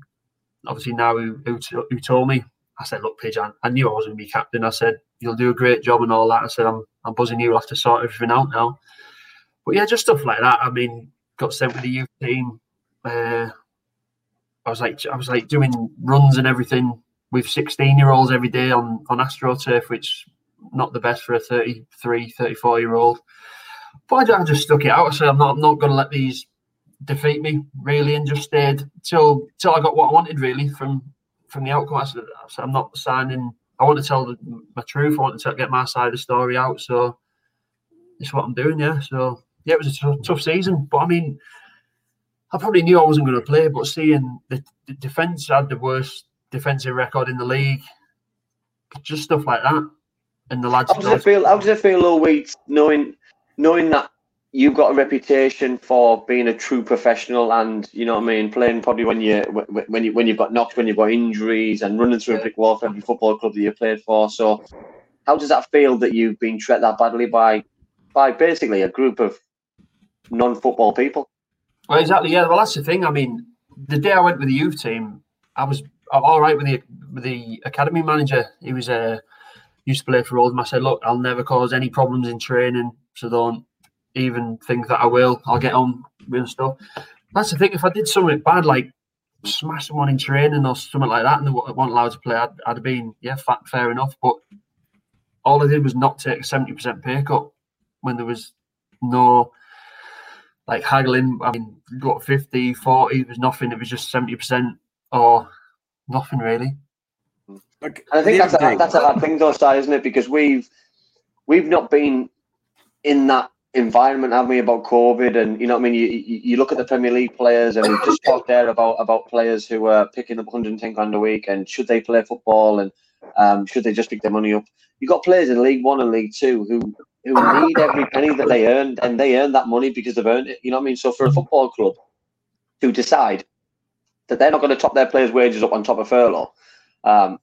Speaker 3: obviously now who, who, who told me. I said, look, Piergianni, I knew I wasn't going to be captain. I said, you'll do a great job and all that. I said, I'm, I'm buzzing you. You'll have to sort everything out now. But yeah, just stuff like that. I mean, got sent with the youth team. Uh, I was like, I was like doing runs and everything with 16 year olds every day on, on AstroTurf, which not the best for a 33, 34 year old. But I, I just stuck it out. I said, I'm not, I'm not going to let these defeat me really, and just stayed till till I got what I wanted really from from the outcome. I said, I said I'm not signing. I want to tell the, my truth. I want to get my side of the story out. So it's what I'm doing. Yeah. So yeah, it was a tough, tough season. But I mean, I probably knew I wasn't going to play, but seeing the, the defense had the worst defensive record in the league, just stuff like that, and the lads.
Speaker 2: How does it feel? How does it feel, Lil Wheat, knowing knowing that you've got a reputation for being a true professional, and you know what I mean, playing probably when you when you when you've got knocked, when you've got injuries, and running through a brick wall for every football club that you played for. So, how does that feel that you've been treated that badly by by basically a group of non-football people?
Speaker 3: Well, exactly. Yeah. Well, that's the thing. I mean, the day I went with the youth team, I was all right with the with the academy manager. He was uh, used to play for Oldham. I said, look, I'll never cause any problems in training, so don't even think that I will. I'll get on with stuff. That's the thing. If I did something bad, like smash someone in training or something like that, and they weren't allowed to play, I'd, I'd have been yeah, fat, fair enough. But all I did was not take a seventy percent pay cut when there was no like haggling. I mean, got 50, 40, it was nothing. It was just 70% or nothing really.
Speaker 1: Like,
Speaker 2: And I think that's a, that's a hard thing though, Si, isn't it? Because we've we've not been in that environment, have we, about COVID? And you know what I mean? You, you you look at the Premier League players, and we've just talked there about about players who are picking up 110 grand a week, and should they play football, and um, should they just pick their money up? You've got players in League One and League Two who who need every penny that they earned, and they earn that money because they've earned it. You know what I mean? So for a football club to decide that they're not going to top their players' wages up on top of furlough, um,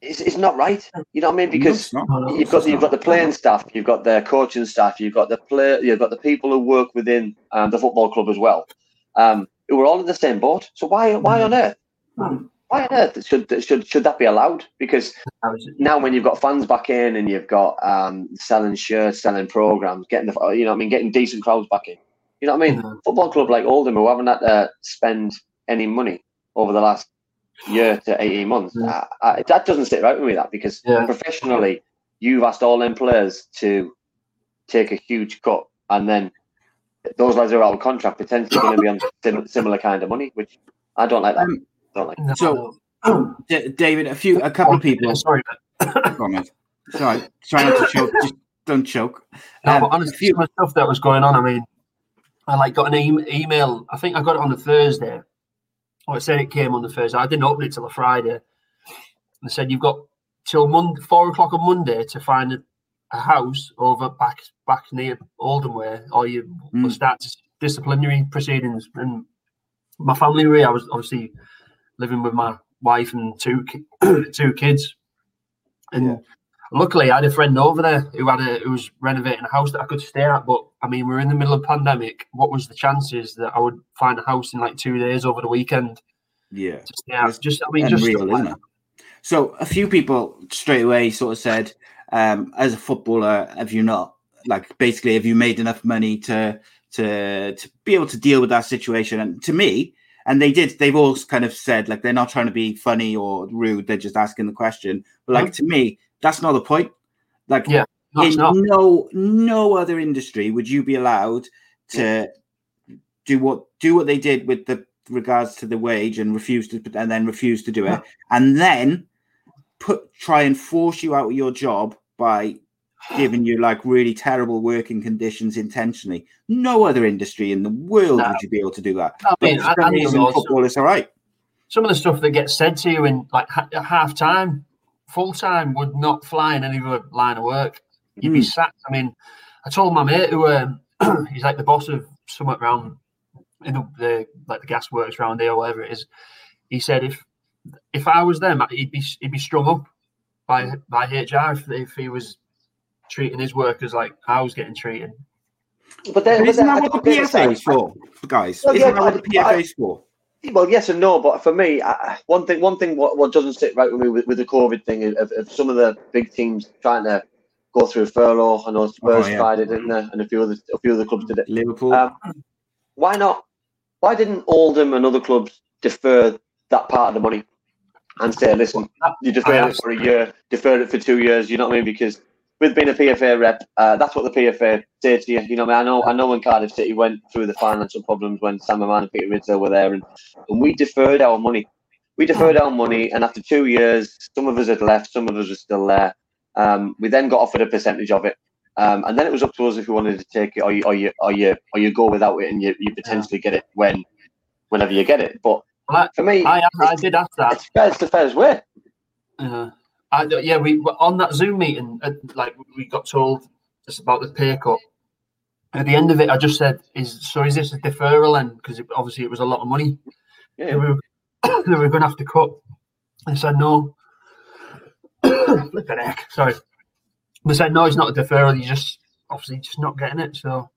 Speaker 2: it's, it's not right. You know what I mean? Because
Speaker 1: it's not.
Speaker 2: you've got you've got the playing staff, you've got the coaching staff, you've got the player, you've got the people who work within um, the football club as well, um, who are all in the same boat. So why why on earth? Why on earth should should should that be allowed? Because now when you've got fans back in and you've got um, selling shirts, selling programs, getting the you know what I mean, getting decent crowds back in. You know what I mean?
Speaker 3: Mhm.
Speaker 2: Football club like Oldham who haven't had to spend any money over the last year to eighteen months.
Speaker 3: Mm.
Speaker 2: I, I, that doesn't sit right with me. That because
Speaker 3: Yeah.
Speaker 2: professionally, you've asked all them players to take a huge cut, and then those lads are out of contract potentially going to be on sim- similar kind of money, which I don't like that.
Speaker 1: Um,
Speaker 2: don't like.
Speaker 3: No,
Speaker 1: So-
Speaker 3: no.
Speaker 1: D- David, a few, a couple of people.
Speaker 3: Sorry, mate.
Speaker 1: On. Sorry, try not to choke. Just don't choke.
Speaker 3: No,
Speaker 1: Um,
Speaker 3: but
Speaker 1: a
Speaker 3: honestly,
Speaker 1: few-
Speaker 3: of the stuff that was going on, I mean, I like got an e- email. I think I got it on a Thursday. It said it came on the Thursday. I didn't open it till a Friday. They said you've got till Monday, four o'clock on Monday to find a, a house over back back near Oldham way, or you will
Speaker 1: Mm.
Speaker 3: start disciplinary proceedings. And my family, really, I was obviously living with my wife and two ki- two kids, and
Speaker 1: Yeah.
Speaker 3: Luckily I had a friend over there who had a who was renovating a house that I could stay at. But I mean, we're in the middle of pandemic. What was the chances that I would find a house in like two days over the weekend
Speaker 1: Yeah.
Speaker 3: to stay at?
Speaker 1: It's
Speaker 3: Just I mean, just like?
Speaker 1: So a few people straight away sort of said, um, as a footballer, have you not like basically have you made enough money to to to be able to deal with that situation? And to me, and they did, they've all kind of said like they're not trying to be funny or rude, they're just asking the question. But like to me, that's not the point. Like
Speaker 3: Yeah, No,
Speaker 1: in no no other industry would you be allowed to do what do what they did with the regards to the wage and refuse to and then refuse to do it and then put try and force you out of your job by giving you like really terrible working conditions intentionally. No other industry in the world
Speaker 3: No.
Speaker 1: would you be able to do that.
Speaker 3: I mean,
Speaker 1: for
Speaker 3: I-
Speaker 1: some
Speaker 3: I also-
Speaker 1: football is all right.
Speaker 3: some of the stuff that gets said to you in like ha- half time, full time would not fly in any other line of work. You'd be
Speaker 1: Mm.
Speaker 3: sacked. I mean, I told my mate who um, he's like the boss of somewhere around in the, the like the gas works around here or whatever it is. He said if if I was them, he'd be he'd be strung up by by HR if, if he was treating his workers like I was getting treated.
Speaker 2: But then,
Speaker 1: but
Speaker 2: but
Speaker 1: isn't
Speaker 2: then
Speaker 1: that what the
Speaker 2: don't
Speaker 1: PFA
Speaker 2: it,
Speaker 1: is for guys
Speaker 2: Well,
Speaker 1: isn't
Speaker 2: yeah,
Speaker 1: that what the
Speaker 2: but
Speaker 1: PFA is for
Speaker 2: Well, yes and no, but for me, I, one thing, one thing, what, what doesn't sit right with me with, with the COVID thing is of, of some of the big teams trying to go through a furlough. I know Spurs
Speaker 1: Oh, yeah.
Speaker 2: tried it, didn't they? And a few other, a few other clubs did it.
Speaker 1: liverpool
Speaker 2: Um, why not? Why didn't Oldham and other clubs defer that part of the money and say, listen, you defer it for a year, defer it for two years? You know what I mean? Because with being a PFA rep, uh, that's what the PFA say to you. You know, I mean, I know, I know when Cardiff City went through the financial problems when Sam Hammam and Peter Rizzo were there, and, and we deferred our money. We deferred our money, and after two years, some of us had left, some of us are still there. Um, we then got offered a percentage of it, Um, and then it was up to us if we wanted to take it or you or you or you, or you go without it and you, you potentially get it when whenever you get it. But
Speaker 3: Well, I,
Speaker 2: for me,
Speaker 3: I, I did ask that.
Speaker 2: it's fair, it's the way.
Speaker 3: Uh, I, yeah, we were on that Zoom meeting, uh, like we got told just about the pay cut. At the end of it, I just said, "Is so? Is this a deferral?" And because it, obviously it was a lot of money
Speaker 2: Yeah.
Speaker 3: we were, we were going to have to cut. I said no. Flipping heck, sorry. They said no, it's not a deferral. You just obviously just not getting it. So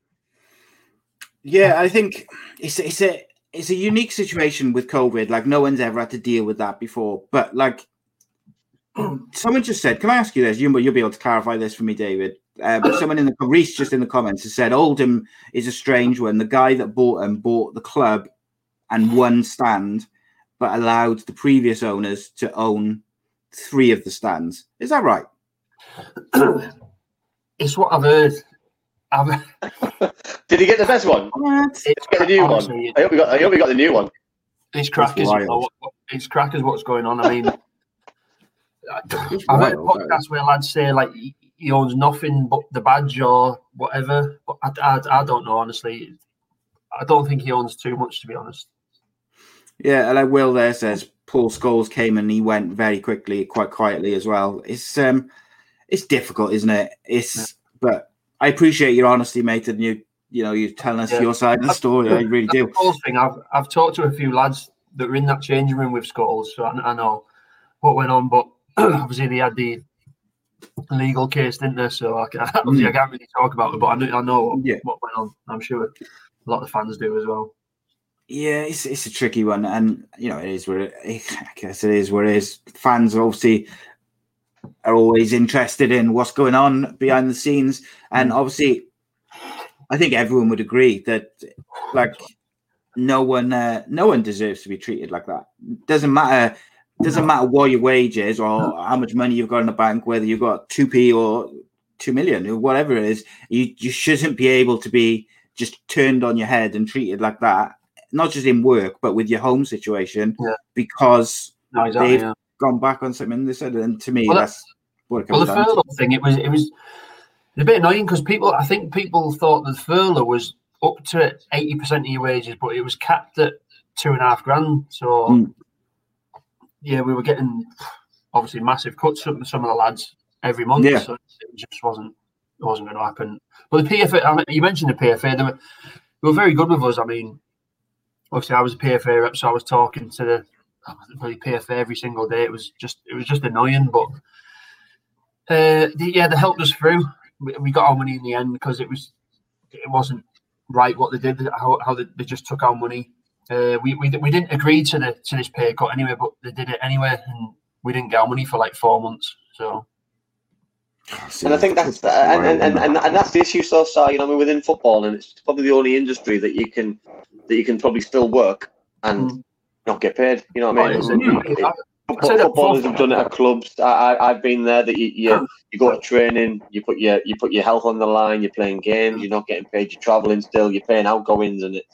Speaker 1: Yeah, I think it's it's a it's a unique situation with COVID. Like no one's ever had to deal with that before. But like someone just said, can I ask you this? You you'll be able to clarify this for me, David. Uh, but someone in the Reese just in the comments has said Oldham is a strange one. The guy that bought him bought the club and one stand, but allowed the previous owners to own three of the stands. Is that right?
Speaker 3: it's what I've heard. I've,
Speaker 2: Did he get the best one?
Speaker 3: it's
Speaker 2: Get the new
Speaker 3: honestly,
Speaker 2: one. I hope we got. I hope we got the new one.
Speaker 3: It's crackers. you
Speaker 1: wild.
Speaker 3: know, what- what- It's crackers. What's going on? I mean,
Speaker 1: It's
Speaker 3: I've heard
Speaker 1: wild,
Speaker 3: podcasts where lads say like he, he owns nothing but the badge or whatever. But I, I, I don't know honestly. I don't think he owns too much to be honest.
Speaker 1: Yeah, and like Will there says, Paul Scholes came and he went very quickly, quite quietly as well. It's um, it's difficult, isn't it? It's but I appreciate your honesty, mate, and you you know you telling us
Speaker 3: Yeah.
Speaker 1: your side of the story. I really
Speaker 3: That
Speaker 1: do.
Speaker 3: Scholes thing. I've I've talked to a few lads that were in that changing room with Scholes, so I, I know what went on. But obviously they had the legal case, didn't they? So I, obviously I can't really talk about it, but I know I know what,
Speaker 1: Mm. Yeah.
Speaker 3: what went on. I'm sure a lot of fans do as well.
Speaker 1: Yeah, it's it's a tricky one, and you know it is where it, I guess it is where it is. Fans obviously are always interested in what's going on behind the scenes, and obviously, I think everyone would agree that like no one uh, no one deserves to be treated like that. Doesn't matter. Doesn't matter what your wage is or how much money you've got in the bank, whether you've got two p or two million or whatever it is. You you shouldn't be able to be just turned on your head and treated like that not just in work but with your home situation
Speaker 3: Yeah.
Speaker 1: because
Speaker 3: No, exactly.
Speaker 1: they've
Speaker 3: yeah.
Speaker 1: gone back on something they said and to me
Speaker 3: Well,
Speaker 1: that's what it
Speaker 3: Well, the
Speaker 1: down to.
Speaker 3: furlough thing, it was it was a bit annoying because people, I think people thought the furlough was up to eighty percent of your wages, but it was capped at two and a half grand. So
Speaker 1: Mm.
Speaker 3: Yeah, we were getting obviously massive cuts from some of the lads every month.
Speaker 1: Yeah.
Speaker 3: So it just wasn't it wasn't going to happen. But the PFA, I mean, you mentioned the PFA, they were, they were very good with us. I mean, obviously I was a PFA rep, so I was talking to the the PFA every single day. It was just it was just annoying, but uh, the, yeah, they helped us through. We, we got our money in the end because it was it wasn't right what they did, how, how they, they just took our money. Uh, we, we we didn't agree to the to this pay cut anyway, but they did it anyway, and we didn't get our money for like four months. So
Speaker 2: And I think that's and, and, and, and, and that's the issue so far, you know, I mean, within football, and it's probably the only industry that you can that you can probably still work and
Speaker 3: Mm.
Speaker 2: not get paid. You know what I mean?
Speaker 3: Well, it's-
Speaker 2: It-
Speaker 3: I, it,
Speaker 2: footballers have done it at clubs. I, I, I've been there. That you, you you go to training, you put your you put your health on the line. You're playing games. You're not getting paid. You're traveling still. You're paying outgoings, and it's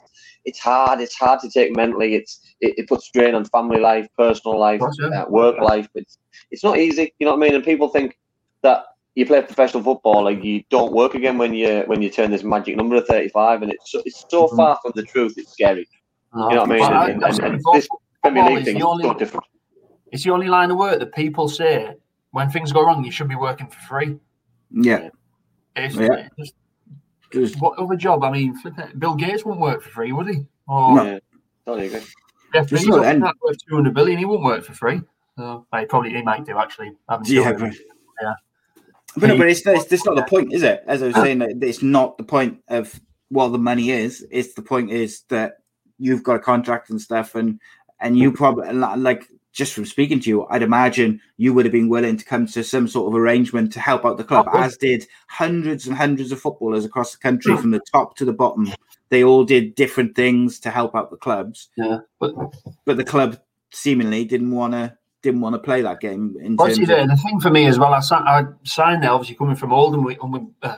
Speaker 2: it's hard. It's hard to take mentally. It's it, it puts strain on family life, personal life,
Speaker 3: Of
Speaker 2: uh, work life. It's it's not easy. You know what I mean? And people think that you play professional football, like you don't work again when you when you turn this magic number of 35, and it's so, it's so
Speaker 3: Mhm.
Speaker 2: far from the truth. It's scary.
Speaker 3: no,
Speaker 2: You know what I mean?
Speaker 3: I-
Speaker 2: And,
Speaker 3: I
Speaker 2: and, and this Premier
Speaker 3: football
Speaker 2: League
Speaker 3: is
Speaker 2: thing
Speaker 3: the
Speaker 2: is
Speaker 3: only-
Speaker 2: so different.
Speaker 3: it's the only line of work that people say when things go wrong, you should be working for free.
Speaker 1: yeah
Speaker 3: It's
Speaker 1: Yeah.
Speaker 3: just
Speaker 1: Just-
Speaker 3: what other job? I mean, Bill Gates wouldn't work for free, would he? Or
Speaker 1: No.
Speaker 2: Yeah, totally agree.
Speaker 3: Jeff
Speaker 1: There's
Speaker 3: Bezos
Speaker 1: no
Speaker 3: no, worth two hundred billion. He wouldn't work for free. So, well, he probably he might do actually. I haven't
Speaker 1: yeah but.
Speaker 3: Yeah.
Speaker 1: but, no, but it's, it's it's not the point is it as i was saying that it's not the point of what the money is it's the point is that you've got a contract and stuff and and you mm. probably like just from speaking to you i'd imagine you would have been willing to come to some sort of arrangement to help out the club
Speaker 3: Oh,
Speaker 1: as did hundreds and hundreds of footballers across the country from the top to the bottom they all did different things to help out the clubs
Speaker 3: Yeah, but
Speaker 1: but the club seemingly didn't want to didn't want to play that game in
Speaker 3: Well, see,
Speaker 1: of,
Speaker 3: the, the thing for me as well, I, I signed there, obviously coming from Oldham, we, and we, uh,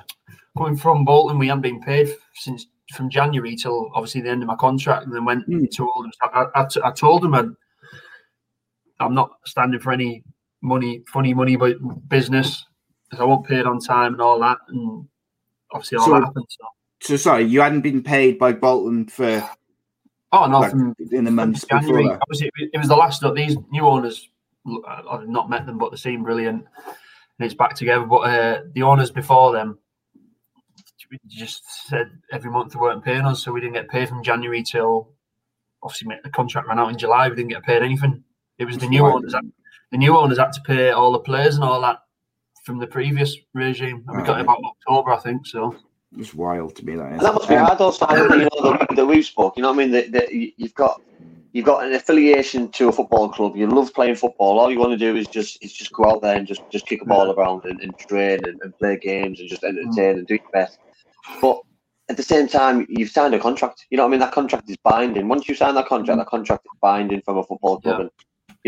Speaker 3: coming from Bolton, we hadn't been paid since from January till obviously the end of my contract, and then went
Speaker 1: Mm.
Speaker 3: to Oldham. I, I, I told them I'd, I'm not standing for any money, funny money, but business, because I won't pay it on time and all that. And obviously all
Speaker 1: So-
Speaker 3: that happened. So.
Speaker 1: So sorry, you hadn't been paid by Bolton for
Speaker 3: Oh no,
Speaker 1: like,
Speaker 3: from
Speaker 1: in the months
Speaker 3: January.
Speaker 1: before.
Speaker 3: Obviously, it was the last of these new owners. I've not met them, but they seem brilliant, and it's back together. But uh, the owners before them just said every month they weren't paying us, so we didn't get paid from January till obviously the contract ran out in July. We didn't get paid anything. It was the new
Speaker 1: Right.
Speaker 3: owners. That, the new owners had to pay all the players and all that from the previous regime. And we got
Speaker 1: Right.
Speaker 3: it about October, I think. So
Speaker 1: It's wild to me that is.
Speaker 2: And that must be
Speaker 1: Um,
Speaker 2: hard, also. You know, that, that we've spoke. You know what I mean? That, that you- you've got you've got an affiliation to a football club. You love playing football. All you want to do is just is just go out there and just, just kick a ball around and, and train and, and play games and just entertain and do your best. But at the same time, you've signed a contract. You know what I mean? That contract is binding. Once you sign that contract, that contract is binding from a football club.
Speaker 3: Yeah.
Speaker 2: And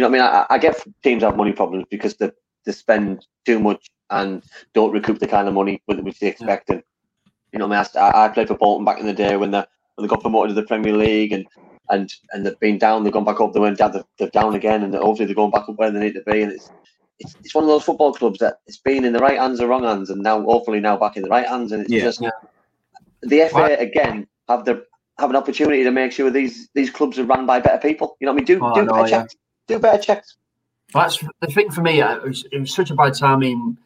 Speaker 2: you know what I mean? I, I get teams have money problems because they, they spend too much and don't recoup the kind of money which they expect. And you know, what I mean, I, I played for Bolton back in the day when they when they got promoted to the Premier League and and and they've been down, they've gone back up, they went down, they're, they're down again, and hopefully they're going back up where they need to be. And it's it's, it's one of those football clubs that it's been in the right hands or wrong hands, and now hopefully now back in the right hands. And it's
Speaker 1: Yeah.
Speaker 2: just the FA
Speaker 3: Well-
Speaker 2: again have the have an opportunity to make sure these these clubs are run by better people. You know what I mean? Do
Speaker 3: Oh,
Speaker 2: do better
Speaker 3: yeah.
Speaker 2: checks. Do better checks.
Speaker 3: That's the thing for me. uh, It was, it was such a bad time. I mean,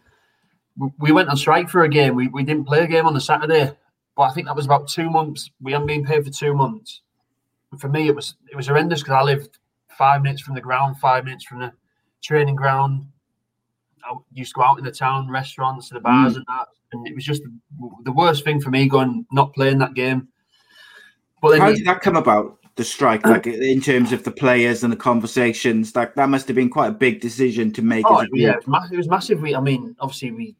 Speaker 3: we went on strike for a game. We, we didn't play a game on the Saturday, but I think that was about two months. We hadn't been paid for two months. And for me, it was it was horrendous because I lived five minutes from the ground, five minutes from the training ground. I used to go out in the town, restaurants, the bars, and that. And it was just the, the worst thing for me going not playing that game. But then
Speaker 1: How
Speaker 3: you-
Speaker 1: did that come about? The strike, like in terms of the players and the conversations, like that must have been quite a big decision to make.
Speaker 3: Oh,
Speaker 1: as a group.
Speaker 3: yeah, it was, mass- it was massive. We, I mean, obviously we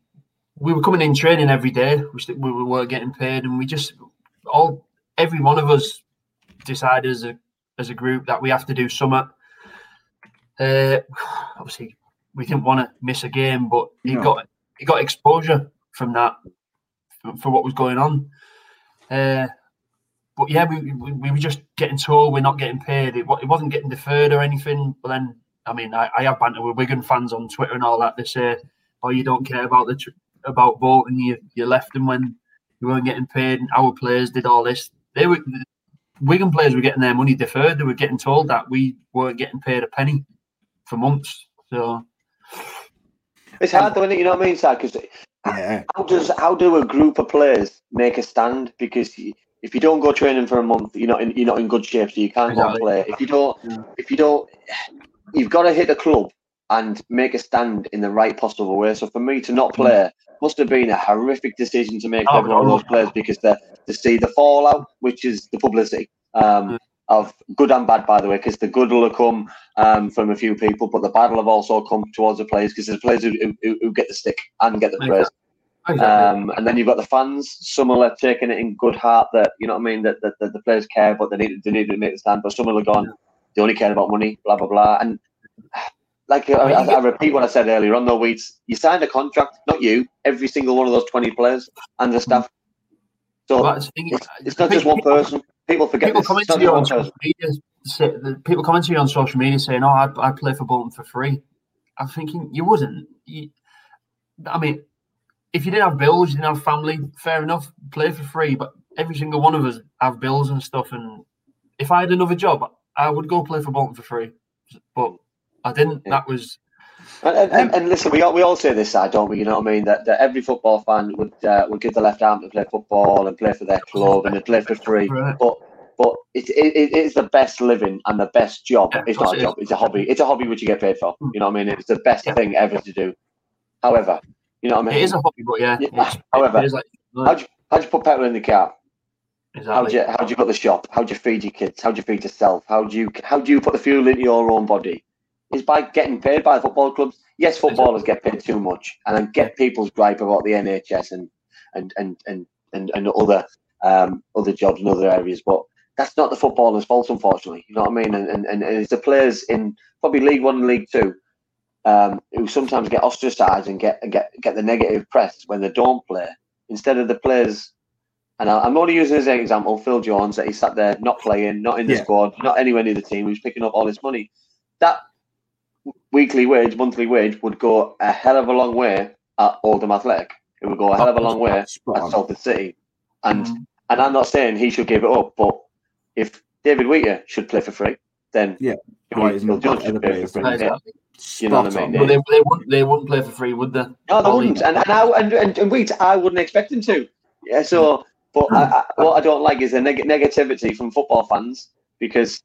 Speaker 3: we were coming in training every day. We, we were getting paid, and we just all every one of us decided as a as a group that we have to do something. Uh, obviously, we didn't want to miss a game, but he
Speaker 1: No.
Speaker 3: got he got exposure from that for, for what was going on. Uh, but yeah, we, we, we were just getting told we're not getting paid. It, it wasn't getting deferred or anything. But then, I mean, I, I have banter with Wigan fans on Twitter and all that. They say, "Oh, you don't care about the tr- about Bolton. You you left them when you weren't getting paid. And our players did all this. They were Wigan players were getting their money deferred. They were getting told that we weren't getting paid a penny for months. So
Speaker 2: It's hard, though, isn't it? You know what I mean, Sad? Because
Speaker 1: yeah,
Speaker 2: how does how do a group of players make a stand? Because y- if you don't go training for a month, you're not in you're not in good shape, so you can't go and play. If you don't, if you don't, you've got to hit the club and make a stand in the right possible way. So for me to not play must have been a horrific decision to make for
Speaker 3: Oh,
Speaker 2: of
Speaker 3: no.
Speaker 2: those players because they to see the fallout, which is the publicity. Um, of good and bad, by the way, because the good will have come um, from a few people, but the bad will have also come towards the players because there's players who, who, who get the stick and get the praise.
Speaker 3: Exactly.
Speaker 2: Um, and then you've got the fans. Some will have taken it in good heart that you know what I mean that, that, that the players care, but they need they need to make the stand. But some will have gone. They only care about money. Blah blah blah. And like I, I, I repeat what I said earlier on, though, Weeds, you signed a contract, not you. Every single one of those twenty players and the staff. So
Speaker 3: But that's the thing,
Speaker 2: it's, it's not just one person. People forget
Speaker 3: people
Speaker 2: this.
Speaker 3: coming to you on social
Speaker 2: person.
Speaker 3: media, people coming to you on social media saying, "Oh, I, I play for Bolton for free." I'm thinking you wouldn't. You, I mean, if you didn't have bills, you didn't have family, fair enough, play for free. But every single one of us have bills and stuff. And if I had another job, I would go play for Bolton for free. But I didn't.
Speaker 2: Yeah.
Speaker 3: That was
Speaker 2: And, and, and, listen, we all, we all say this side, don't we? You know what I mean? That, that every football fan would uh, would give the left arm to play football and play for their club and play for free.
Speaker 3: Right.
Speaker 2: But but it, it, it is the best living and the best job.
Speaker 3: Yeah,
Speaker 2: it's not a
Speaker 3: it
Speaker 2: job; it's a hobby. It's a hobby which you get paid for. You know what I mean? It's the best
Speaker 3: Yeah.
Speaker 2: thing ever to do. However, you know what I mean?
Speaker 3: it is a hobby, but yeah.
Speaker 2: Yeah, however,
Speaker 3: is like,
Speaker 2: How'd you, how'd you put petrol in the car?
Speaker 3: Exactly.
Speaker 2: you how'd you put the shop? How'd you feed your kids? How'd you feed yourself? How'd you how do you put the fuel into your own body? It's by getting paid by the football clubs. Yes, footballers get paid too much, and I get people's gripe about the NHS and and and and and, and other um, other jobs in other areas, but that's not the footballers' fault, unfortunately. You know what I mean? And and, and it's the players in probably League One and League Two um, who sometimes get ostracised and get get get the negative press when they don't play, instead of the players. And I- I'm only using as an example Phil Jones that he sat there not playing, not in the
Speaker 1: Yeah.
Speaker 2: squad, not anywhere near the team, who's picking up all this money. That weekly wage, monthly wage would go a hell of a long way at Oldham Athletic it would go a hell of a long way at
Speaker 1: on.
Speaker 2: Salford City. And
Speaker 3: Mm.
Speaker 2: and I'm not saying he should give it up, but if David Wheater should play for free, then
Speaker 1: Yeah.
Speaker 2: Johnny Phil Jones should play for free.
Speaker 1: Then?
Speaker 2: Yeah.
Speaker 3: Exactly.
Speaker 2: You know what I mean?
Speaker 1: on.
Speaker 3: They, they wouldn't they wouldn't play for free, would they?
Speaker 2: No, they wouldn't. And and, I, and and and Wheat, I wouldn't expect him to. Yeah. So, but I, I, hmm. what I don't like is the neg- negativity from football fans because,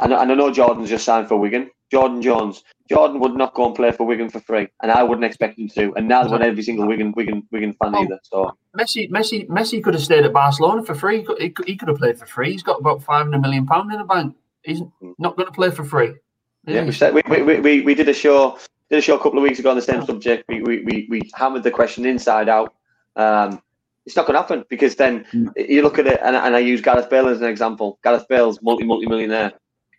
Speaker 2: and, I- and I know Jordan's just signed for Wigan. Jordan Jones. Jordan would not go and play for Wigan for free, and I wouldn't expect him to. And neither would every single Wigan Wigan Wigan fan
Speaker 3: Oh.
Speaker 2: either. So
Speaker 3: Messi, Messi, Messi could have stayed at Barcelona for free. He could, he could, he could have played for free. He's got about five hundred million pound in the bank. He's hmm. not going to play for free.
Speaker 2: Yeah, we, said, we, we, we, we did a show did a show a couple of weeks ago on the same subject. We, we, we, we hammered the question inside out. Um, it's not going to happen because then you look at it, and, and I use Gareth Bale as an example. Gareth Bale's multi multi millionaire.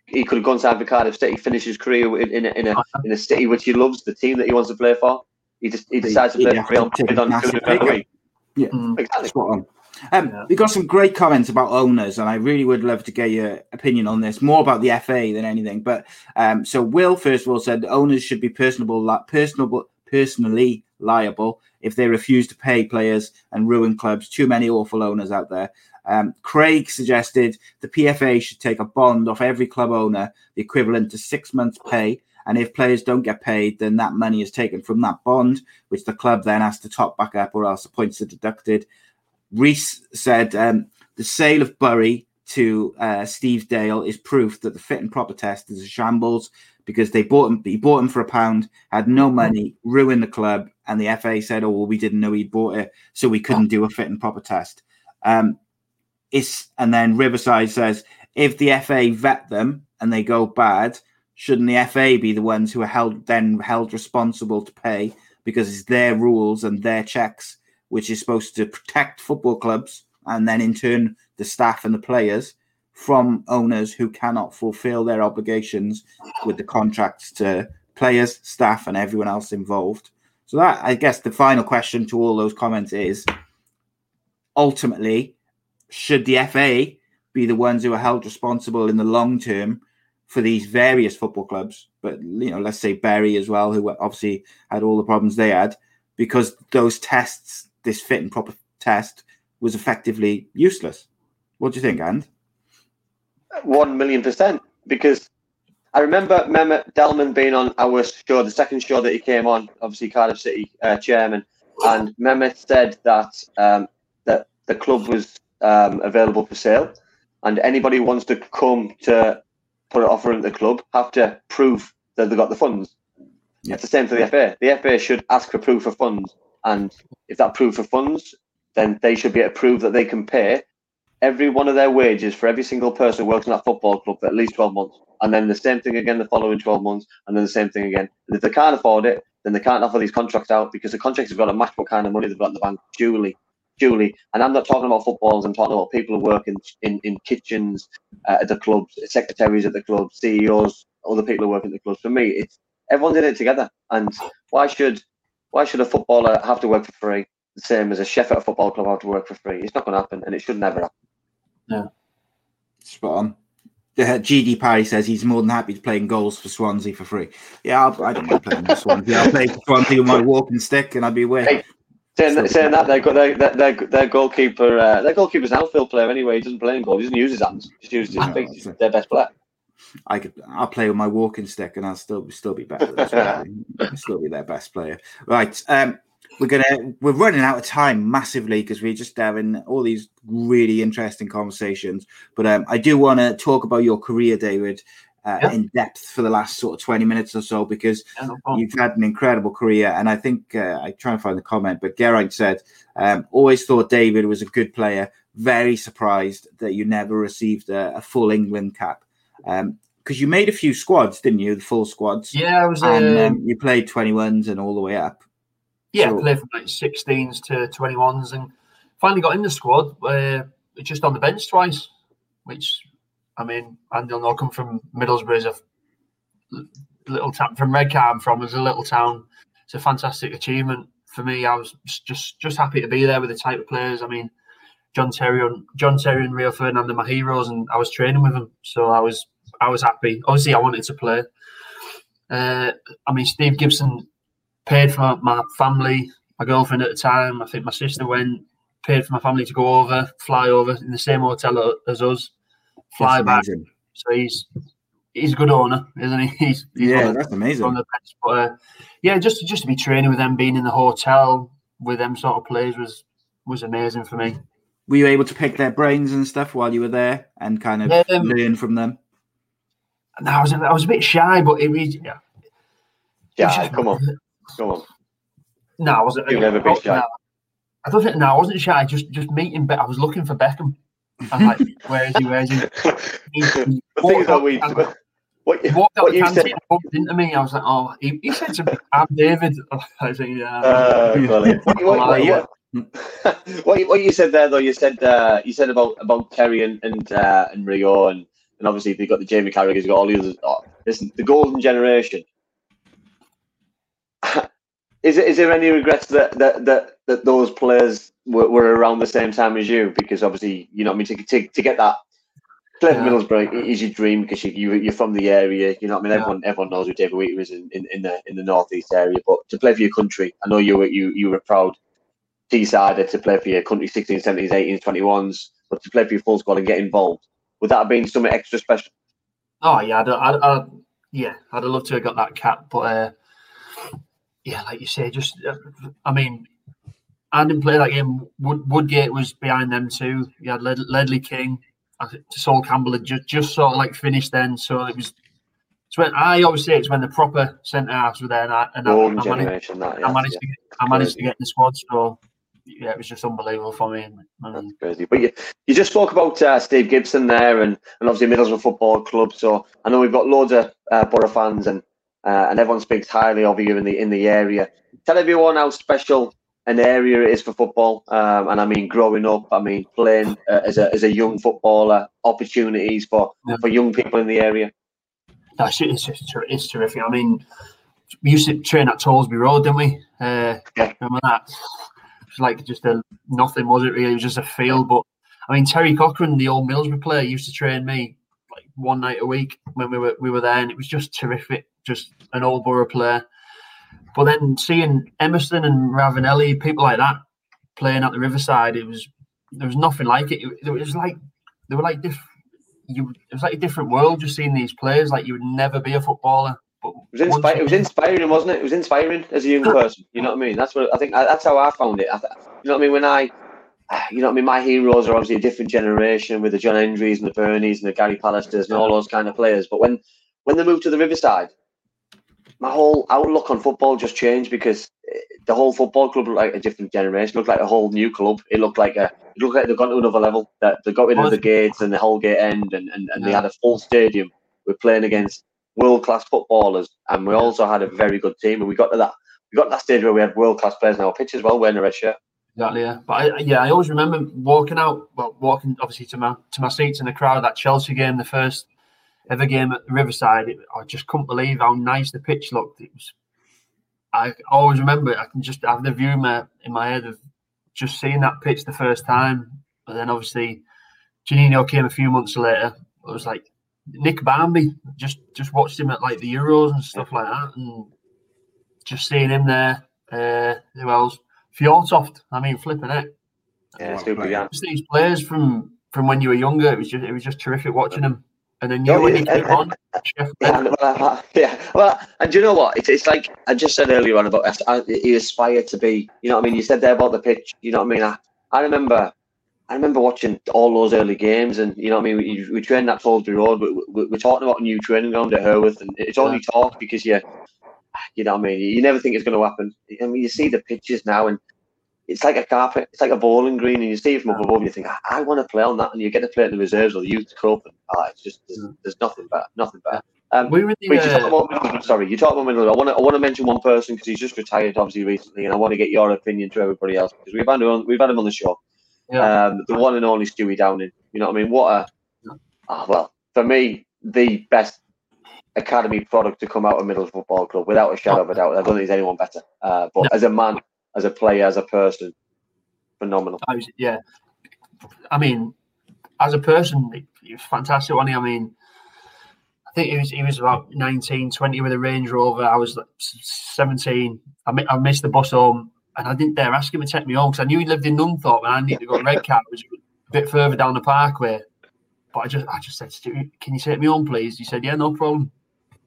Speaker 2: He could have gone signed for Cardiff City, finish his career in, in, a, in, a, in a city which he loves, the team that he wants to play for. He just he decides to play
Speaker 1: have
Speaker 2: for Real
Speaker 1: to
Speaker 2: Madrid on
Speaker 1: massive
Speaker 2: two
Speaker 1: pay
Speaker 2: million a
Speaker 1: cut.
Speaker 2: week.
Speaker 1: Yeah,
Speaker 3: Mm.
Speaker 2: Exactly.
Speaker 1: Um,
Speaker 3: Yeah.
Speaker 1: We got some great comments about owners, and I really would love to get your opinion on this, more about the FA than anything. But um, so Will first of all said owners should be personable, li- personable, personally liable if they refuse to pay players and ruin clubs. Too many awful owners out there. Um, Craig suggested the PFA should take a bond off every club owner, the equivalent to six months' pay. And if players don't get paid, then that money is taken from that bond, which the club then has to top back up, or else the points are deducted. Reese said um, the sale of Bury to uh, Steve Dale is proof that the fit and proper test is a shambles because they bought him. He bought him for a pound, had no money, ruined the club, and the FA said, "Oh, well, we didn't know he bought it, so we couldn't do a fit and proper test." Um, it's and then Riverside says if the FA vet them and they go bad, shouldn't the FA be the ones who are held then held responsible to pay because it's their rules and their checks which is supposed to protect football clubs and then in turn the staff and the players from owners who cannot fulfill their obligations with the contracts to players, staff, and everyone else involved. So that I guess the final question to all those comments is ultimately should the FA be the ones who are held responsible in the long term for these various football clubs, but you know, let's say Bury as well, who obviously had all the problems they had, because those tests, this fit and proper test, was effectively useless. What do you think, And?
Speaker 2: One million percent. Because I remember Mehmet Dalman being on our show, the second show that he came on, obviously Cardiff City uh, chairman, and Mehmet said that um, that the club was um, available for sale, and anybody who wants to come to put an offer in the club have to prove that they got the funds. It's the same for the FA. The FA should ask for proof of funds, and if that proof of funds, then they should be able to prove that they can pay every one of their wages for every single person who works in that football club for at least 12 months. And then the same thing again the following 12 months, and then the same thing again. And if they can't afford it, then they can't offer these contracts out because the contracts have got to match what kind of money they've got in the bank duly. Duly. And I'm not talking about footballers, I'm talking about people who work in, in, in kitchens uh, at the clubs, secretaries at the clubs, CEOs, other people who work in the clubs. For me, it's everyone's in it together. And why should why should a footballer have to work for free? The same as a chef at a football club have to work for free. It's not going to happen, and it should never happen. Yeah.
Speaker 1: Spot on. Uh, GD Parry says he's more than happy to play in goals for Swansea for free. Yeah, I'll, I don't mind playing for Swansea. I'll play for Swansea with my walking stick and I'll be away.
Speaker 2: Hey, Saying that, saying that their, their, their, their goalkeeper, uh, their goalkeeper's an outfield player anyway. He doesn't play in goal. He doesn't use his hands. He just uses his feet.
Speaker 1: that's
Speaker 2: He's their best player.
Speaker 1: I could I'll play with my walking stick and I'll still still be better than I'll still be their best player. Right. Um we're gonna we're running out of time massively because we're just having all these really interesting conversations. But um I do want to talk about your career, David, uh,
Speaker 3: Yeah.
Speaker 1: in depth for the last sort of 20 minutes or so because
Speaker 3: Yeah, no
Speaker 1: you've had an incredible career. And I think uh, I try and find the comment, but Geraint said, um, always thought David was a good player. Very surprised that you never received a, a full England cap. Because you made a few squads, didn't you? The full squads.
Speaker 3: Yeah, I was.
Speaker 1: And
Speaker 3: um,
Speaker 1: um, you played 21s and all the way up.
Speaker 3: Yeah,
Speaker 1: So-
Speaker 3: played from like 16s to 21s and finally got in the squad, uh, just on the bench twice, which, I mean, and you'll know, come from Middlesbrough as a little town, from Redcar I'm from, as a little town. It's a fantastic achievement for me. I was just just happy to be there with the type of players. I mean, John Terry and John Terry and Rio Ferdinand are my heroes, and I was training with them, so I was I was happy. Obviously, I wanted to play. Uh, I mean, Steve Gibson paid for my family. my girlfriend at the time. I think my sister went, paid for my family to go over, fly over in the same hotel as us, fly back.
Speaker 1: amazing.
Speaker 3: So he's he's a good owner, isn't he? He's, he's
Speaker 1: Yeah, that's amazing.
Speaker 3: the best. But uh, yeah, just just to be training with them, being in the hotel with them sort of players was was amazing for me.
Speaker 1: Were you able to pick their brains and stuff while you were there and kind of
Speaker 3: Um,
Speaker 1: learn from them?
Speaker 3: And I was a, I was a bit shy, but it was yeah.
Speaker 2: Yeah, come on, come on.
Speaker 3: No, I wasn't.
Speaker 2: You've never been shy.
Speaker 3: No. I don't think. No, I wasn't shy. Just just meeting. But I was looking for Beckham. I'm like, where is he? Where is he? He- he
Speaker 2: The thing is
Speaker 3: walked
Speaker 2: that
Speaker 3: out-
Speaker 2: we, what,
Speaker 3: he walked out
Speaker 2: what
Speaker 3: the
Speaker 2: you said,
Speaker 3: bumped into me. I was like, oh, he, he said to me, "I'm David." I was like, yeah.
Speaker 2: uh, brilliant. What, what, what,
Speaker 3: Yeah.
Speaker 2: What, what, you, what you said there though, you said uh, you said about about Terry and and, uh, and Rio and and obviously they got the Jamie Carragher's, you got all the others. Oh, listen, the golden generation. is it is there any regrets that that that, that those players were, were around the same time as you? Because obviously, you know, what I mean, to to, to get that. For
Speaker 3: Yeah.
Speaker 2: Middlesbrough is your dream because you, you you're from the area. You know, what I mean,
Speaker 3: Yeah.
Speaker 2: everyone everyone knows who David Wheater is in, in, in the in the northeast area. But to play for your country, I know you were you you were proud Teessider to play for your country, 16s, 17s, 18s, 21s, but to play for your full squad and get involved. Would that have been something extra special?
Speaker 3: Oh yeah, I'd, I'd, I'd, yeah, I'd have loved to have got that cap, but uh, yeah, like you say, just uh, I mean, I didn't play that game. Wood, Woodgate was behind them too. You had Led, Ledley King, Sol Campbell had just just sort of like finished then, so it was. It's when I always say it's when the proper centre halves were there, and I, and I, I managed,
Speaker 2: that.
Speaker 3: I managed
Speaker 2: yeah.
Speaker 3: to get, I managed to get in the squad. So yeah, it was just unbelievable for me.
Speaker 2: That's crazy. But you, you just spoke about uh, Steve Gibson there, and, and obviously Middlesbrough Football Club. So I know we've got loads of uh, Boro fans, and uh, and everyone speaks highly of you in the in the area. Tell everyone how special an area it is for football. Um, and I mean, growing up, I mean, playing uh, as a as a young footballer, opportunities for
Speaker 3: Yeah.
Speaker 2: for young people in the area.
Speaker 3: No, it's, it's it's terrific. I mean, we used to train at Tollesby Road, didn't we? Uh,
Speaker 2: Yeah.
Speaker 3: Remember that? Like just a nothing, was it? Really, it was just a feel. But I mean, Terry Cochrane, the old Middlesbrough player, used to train me like one night a week when we were we were there, and it was just terrific. Just an old Boro player. But then seeing Emerson and Ravanelli, people like that, playing at the Riverside, it was there was nothing like it. It, it was like they were like diff- you. It was like a different world just seeing these players. Like you would never be a footballer. But
Speaker 2: It was, inspi- it was inspiring, wasn't it? It was inspiring as a young person. You know what I mean? That's what I think. That's how I found it. I th- you know what I mean? When I, you know what I mean? My heroes are obviously a different generation with the John Hendries and the Bernies and the Gary Pallisters and all those kind of players. But when when they moved to the Riverside, my whole outlook on football just changed because eh, the whole football club looked like a different generation. It looked like a whole new club. It looked like a it looked like they've gone to another level. That they got rid of the gates and the Holgate End, and, and, and they had a full stadium. We're playing against world class footballers, and we also had a very good team. And we got to that we got to that stage where we had world class players in our pitch as well, wearing a red shirt.
Speaker 3: Exactly, yeah. But I, yeah, I always remember walking out, well, walking obviously to my to my seats in the crowd. That Chelsea game, the first ever game at Riverside. It, I just couldn't believe how nice the pitch looked. It was. I always remember. it. I can just have the view in my in my head of just seeing that pitch the first time. But then obviously, Juninho came a few months later. It was like Nick Barmby. Just just watched him at like the Euros and stuff like that, and just seeing him there. Uh, who else? Fjortoft. I mean, flipping it.
Speaker 2: Yeah,
Speaker 1: Wow,
Speaker 2: super young.
Speaker 3: These players from from when you were younger. It was just it was just terrific watching them. And then you
Speaker 2: No,
Speaker 3: when
Speaker 2: yeah,
Speaker 3: you came on,
Speaker 2: Yeah, well, I- yeah. Well, and do you know what? It's, it's like I just said earlier on about I, you aspire to be. You know what I mean? You said there about the pitch. You know what I mean? I, I remember. I remember watching all those early games, and you know what I mean. We, we trained at Salisbury Road. but we, we're talking about a new training ground at Hurworth, and it's only talk because you, you know what I mean. You never think it's going to happen. I mean, you see the pitches now, and it's like a carpet. It's like a bowling green, and you see it from above. And you think, I, I want to play on that, and you get to play in the reserves or the youth club, and oh, it's just there's, there's nothing better, nothing better. Um,
Speaker 3: we were the,
Speaker 2: Wait, you
Speaker 3: uh,
Speaker 2: about Sorry, you talk about. I want to. I want to mention one person because he's just retired, obviously recently, and I want to get your opinion to everybody else because we've had him on, we've had him on the show.
Speaker 3: Yeah.
Speaker 2: Um, the one and only Stewie Downing. You know what I mean? What a oh, well for me the best academy product to come out of Middlesbrough Football Club without a shadow of a doubt. I don't think there's anyone better. Uh, but
Speaker 3: No.
Speaker 2: as a man, as a player, as a person, phenomenal.
Speaker 3: I was, yeah. I mean, as a person, he- was fantastic, wasn't he? I mean, I think he was he was about 19, 20 with a Range Rover. I was 17. I, mi- I missed the bus home and I didn't dare ask him to take me home because I knew he lived in Nunthorpe and I needed to go to Redcar, which was a bit further down the parkway. But I just, I just said, Stu, can you take me home, please? He said, yeah, no problem.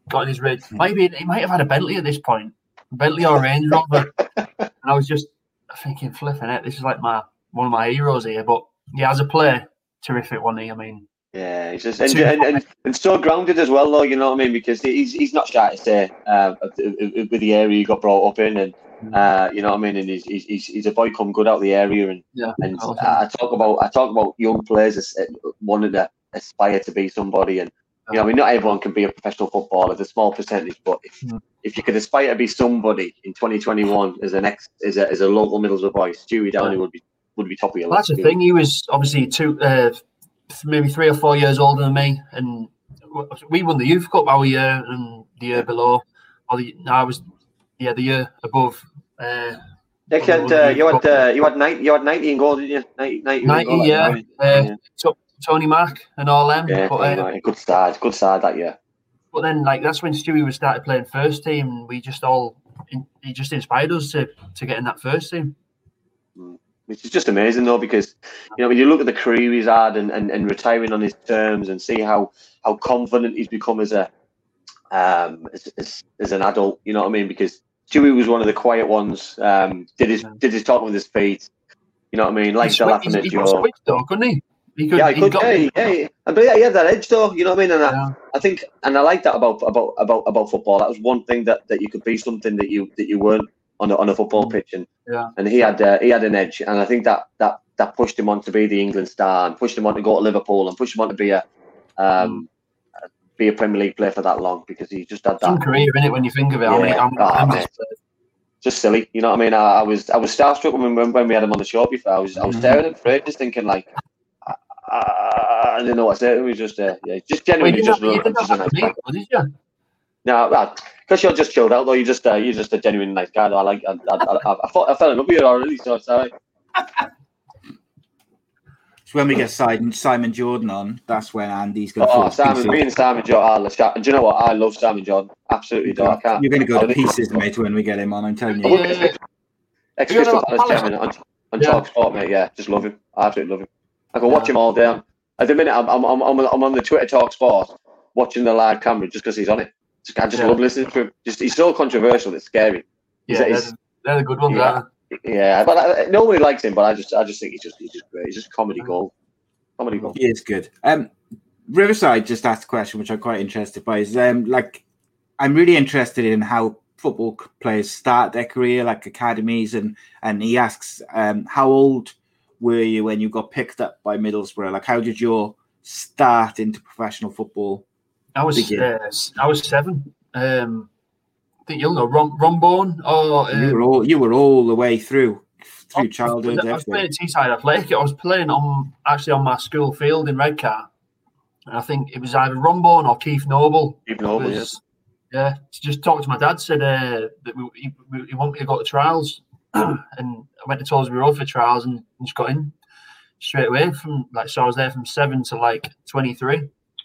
Speaker 3: Got in his red. Maybe he might have had a Bentley at this point, Bentley or Range Rover. and I was just thinking, flipping it. This is like my one of my heroes here. But yeah, as a player, terrific one. He, I mean,
Speaker 2: Yeah, he's just and, and, and, and so grounded as well, though. You know what I mean? Because he's he's not shy to say uh, with the area he got brought up in, and uh, you know what I mean. And he's, he's he's a boy come good out of the area, and
Speaker 3: yeah,
Speaker 2: and
Speaker 3: awesome.
Speaker 2: I talk about I talk about young players uh, wanting to aspire to be somebody, and you know, I mean, not everyone can be a professional footballer. There's a small percentage, but if,
Speaker 3: Mm.
Speaker 2: if you could aspire to be somebody in 2021 as an ex as a, as a local Middlesbrough boy, Stewie Downey would be would be top of your
Speaker 3: Well, that's
Speaker 2: list.
Speaker 3: the thing. He was obviously two, uh, maybe three or four years older than me, and we won the youth cup our year and the year below. Or the I was yeah the year above. Uh,
Speaker 2: Nick had, uh, you had uh, you had 90 you had 90 in goal, didn't you? 90, 90,
Speaker 3: ninety,
Speaker 2: goal,
Speaker 3: yeah,
Speaker 2: right?
Speaker 3: uh, to- Tony Mack and all them.
Speaker 2: Yeah,
Speaker 3: but, uh,
Speaker 2: good side, good side that year.
Speaker 3: but then like that's when Stewie was started playing first team. And we just all he just inspired us to to get in that first team.
Speaker 2: which is just amazing though because you know when you look at the career he's had and, and, and retiring on his terms and see how how confident he's become as a um as, as, as an adult you know what I mean because Stewie was one of the quiet ones um did his did his talking with his feet you know what I mean like
Speaker 3: He
Speaker 2: the laughing at Joe
Speaker 3: though, couldn't he? He could.
Speaker 2: yeah he could
Speaker 3: got-
Speaker 2: yeah, yeah, yeah. but yeah he had that edge though you know what I mean and I, I think and I like that about about about about football that was one thing that that you could be something that you that you weren't on a, on a football pitch and
Speaker 3: Yeah.
Speaker 2: and he had uh, he had an edge, and I think that that that pushed him on to be the England star, and pushed him on to go to Liverpool, and pushed him on to be a um, be a Premier League player for that long because he just had
Speaker 3: Some
Speaker 2: that.
Speaker 3: career in it when you think of it.
Speaker 2: Yeah.
Speaker 3: many
Speaker 2: Oh,
Speaker 3: times
Speaker 2: man.
Speaker 3: he's played.
Speaker 2: Just silly, you know what I mean? I, I was I was starstruck when, when when we had him on the show before. I was I was staring at Fred, just thinking like. I, I, I didn't know what to say. It was just, uh, yeah, just genuinely
Speaker 3: didn't
Speaker 2: just,
Speaker 3: have,
Speaker 2: just nice
Speaker 3: did you?
Speaker 2: No, because you're just chilled out though. You're just, uh, you're just a genuine nice guy. Though. I like, I, I, I, I, thought, I fell in love with you already. So alright.
Speaker 1: So when we get Simon, Simon Jordan on, that's when Andy's going oh, to
Speaker 2: Oh, Simon, me and Simon Jordan. And do you know what? I love Simon Jordan. Absolutely do. I can't.
Speaker 1: You're going to go to pieces, mate, when we get him on. I'm telling
Speaker 2: I
Speaker 1: you.
Speaker 2: would- Ex
Speaker 3: You're
Speaker 2: Crystal
Speaker 3: not-
Speaker 2: Palace chairman on, on
Speaker 3: Yeah.
Speaker 2: Talk Sport, mate. Yeah, just love him. I absolutely love him. I can watch him all day. At the minute, I'm, I'm, I'm, I'm I'm on the Twitter Talk Sport watching the live camera just because he's on it. I just
Speaker 3: Yeah.
Speaker 2: love listening to him. Just He's so controversial, it's scary.
Speaker 3: Yeah,
Speaker 2: he's-
Speaker 3: they're, they're the good ones,
Speaker 2: Yeah.
Speaker 3: Aren't
Speaker 2: Yeah, but I, nobody likes him. But I just, I just think he's just, he's just great. He's just comedy gold. Comedy gold.
Speaker 1: He is good. Um, Riverside just asked a question, which I'm quite interested by. Is um, like, I'm really interested in how football players start their career, like academies, and and he asks, um, how old were you when you got picked up by Middlesbrough? Like, how did your start into professional football?
Speaker 3: I was
Speaker 1: begin?
Speaker 3: uh, s- I was seven. Um, I think you'll know Ron, Ronborn or
Speaker 1: you
Speaker 3: um,
Speaker 1: were all you were all the way through through
Speaker 3: I-
Speaker 1: childhood.
Speaker 3: I was playing at Teesside Athletic. I was playing on actually on my school field in Redcar, and I think it was either Ronborn or Keith Noble.
Speaker 2: Keith Noble,
Speaker 3: It was- yeah. to Just talked to my dad. Said uh, that we, he, we- he wanted me to go to trials, and I went to Tollesby Road for trials and just got in straight away. From like, so I was there from seven to like twenty three.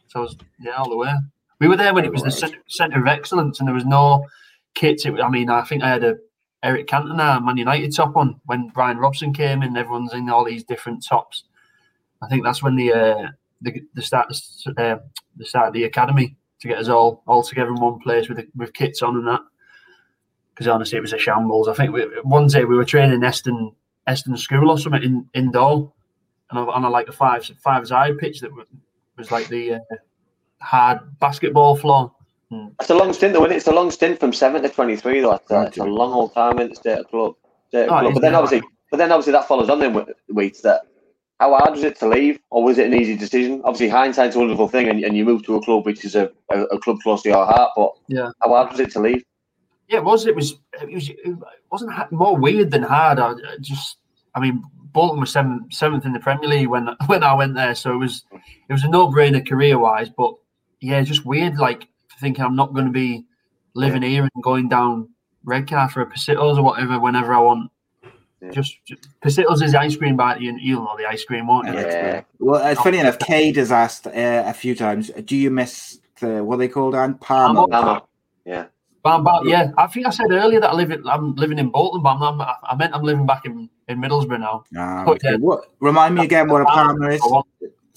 Speaker 3: So I was yeah all the way. We were there when it was the centre, centre of excellence, and there was no kits. It, I mean, I think I had a Eric Cantona Man United top on when Brian Robson came in. Everyone's in all these different tops. I think that's when the uh, the, the start uh, the start of the academy to get us all all together in one place with with kits on and that. Because honestly, it was a shambles. I think we, one day we were training Eston Eston School or something in in indoor, and on, a, like a five five side pitch that was, was like the uh, hard basketball floor. And
Speaker 2: It's a long stint, though, isn't it? It's a long stint from seven to twenty-three, though. Uh, it's a, it's a long old time in the state of club. State of
Speaker 3: Oh,
Speaker 2: club. But then
Speaker 3: yeah.
Speaker 2: obviously, but then obviously that follows on then with weeks that. How hard was it to leave, or was it an easy decision? Obviously, hindsight's a wonderful thing, and, and you move to a club which is a, a, a club close to your heart. But
Speaker 3: Yeah.
Speaker 2: how hard was it to leave?
Speaker 3: Yeah, it was. It was. It was. It wasn't ha- more weird than hard. I, I just. I mean, Bolton was seventh, seventh in the Premier League when when I went there, so it was. It was a no brainer career wise, but yeah, just weird. Like thinking I'm not going to be living here and going down Redcar for a Pacitto's or whatever whenever I want. Just, just Pacitto's is ice cream bar. You, you'll know the ice cream, won't you?
Speaker 2: Yeah.
Speaker 1: Well, uh, funny enough, Cade has asked uh, a few times, do you miss the what are they called, Anne? Parmo.
Speaker 2: Hammer. Yeah.
Speaker 3: But I'm yeah, I think I said earlier that I live in, I'm living in Bolton, but I'm, not- I meant I'm living back in, in Middlesbrough now.
Speaker 1: Ah,
Speaker 3: But,
Speaker 1: okay.
Speaker 3: yeah.
Speaker 1: What? Remind me again what a parma is.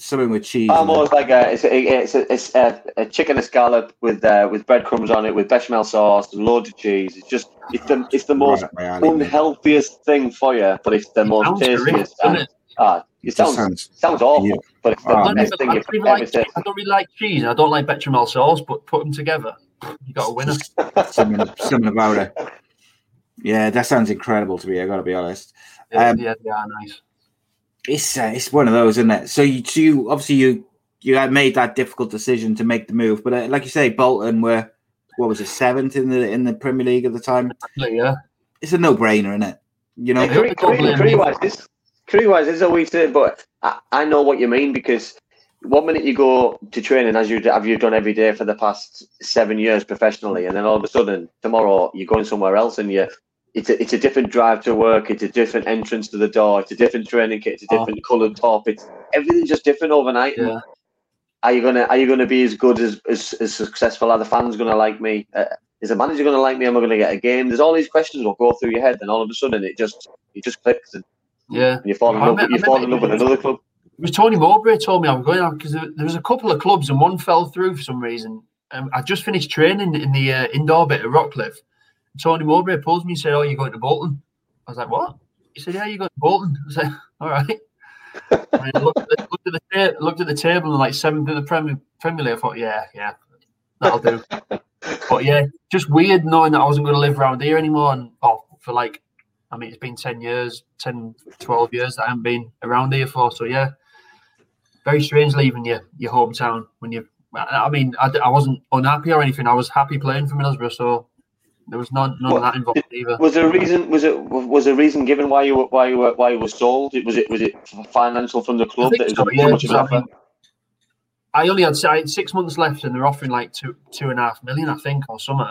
Speaker 3: I
Speaker 1: Something with cheese.
Speaker 2: Almost like a it's a, it's a, it's a, a chicken escallop with uh, with breadcrumbs on it, with bechamel sauce, and loads of cheese. It's just it's the it's the most
Speaker 1: Right, right, right.
Speaker 2: unhealthiest thing for you, but it's the most tastiest.
Speaker 3: doesn't it?
Speaker 2: ah, it
Speaker 1: It
Speaker 2: sounds
Speaker 1: sounds-
Speaker 2: sounds awful,
Speaker 1: Yeah.
Speaker 2: but it's the
Speaker 1: Oh,
Speaker 3: I
Speaker 2: best
Speaker 3: even,
Speaker 2: thing
Speaker 3: I,
Speaker 2: you've
Speaker 3: don't
Speaker 2: ever
Speaker 3: like,
Speaker 2: tasted.
Speaker 3: I don't really like cheese. I don't like bechamel sauce, but put them together, you got a winner.
Speaker 1: something, something about it. Yeah, that sounds incredible to me. I got to be honest.
Speaker 3: Yeah,
Speaker 1: Um,
Speaker 3: yeah, they are nice.
Speaker 1: It's uh, it's one of those, isn't it? So you, so you obviously you you had made that difficult decision to make the move, but uh, like you say, Bolton were what was it seventh in the in the Premier League at the time.
Speaker 3: Yeah,
Speaker 1: It's a no brainer, isn't it? You know,
Speaker 3: Yeah,
Speaker 2: Career,
Speaker 3: don't blame
Speaker 2: career,
Speaker 3: me.
Speaker 2: wise, this career wise, this is always it, but I, I know what you mean because one minute you go to training as you have you done every day for the past seven years professionally, and then all of a sudden tomorrow you're going somewhere else and you. It's a, it's a different drive to work. It's a different entrance to the door. It's a different training kit. It's a
Speaker 3: Oh.
Speaker 2: different coloured top. It's everything's just different overnight.
Speaker 3: yeah.
Speaker 2: Are you gonna Are you gonna be as good as as, as successful? Are the fans gonna like me? Uh, is the manager gonna like me? Am I gonna get a game? There's all these questions will go through your head, and all of a sudden it just it just clicks, and
Speaker 3: Yeah.
Speaker 2: you fall in love.
Speaker 3: met-
Speaker 2: you
Speaker 3: I
Speaker 2: fall
Speaker 3: met
Speaker 2: in love with another club.
Speaker 3: It was Tony Mowbray told me I'm going out because there, there was a couple of clubs and one fell through for some reason. Um, I just finished training in the uh, indoor bit at Rockliffe. Tony Mowbray pulls me and said, "Oh, you're going to Bolton?" I was like, "What?" He said, "Yeah, you're going to Bolton." I like, "All right." I looked, at the, looked at the looked at the table and like seventh in the Premier Premier League. I thought, "Yeah, yeah, that'll do." but yeah, just weird knowing that I wasn't going to live around here anymore. And oh, for like, I mean, it's been 10 years, 10, 12 years that I haven't been around here for. So yeah, very strange leaving your, your hometown when you, I mean, I, I wasn't unhappy or anything. I was happy playing for Middlesbrough. So there was none, none of
Speaker 2: What-
Speaker 3: that involved either.
Speaker 2: Was there a reason? Was it was there a reason given why you were why you were why you were sold? It was it was it financial from the club that was
Speaker 3: so, yeah,
Speaker 2: much
Speaker 3: I mean, I only had, I had six months left and they're offering like two, two and a half million, I think, or something.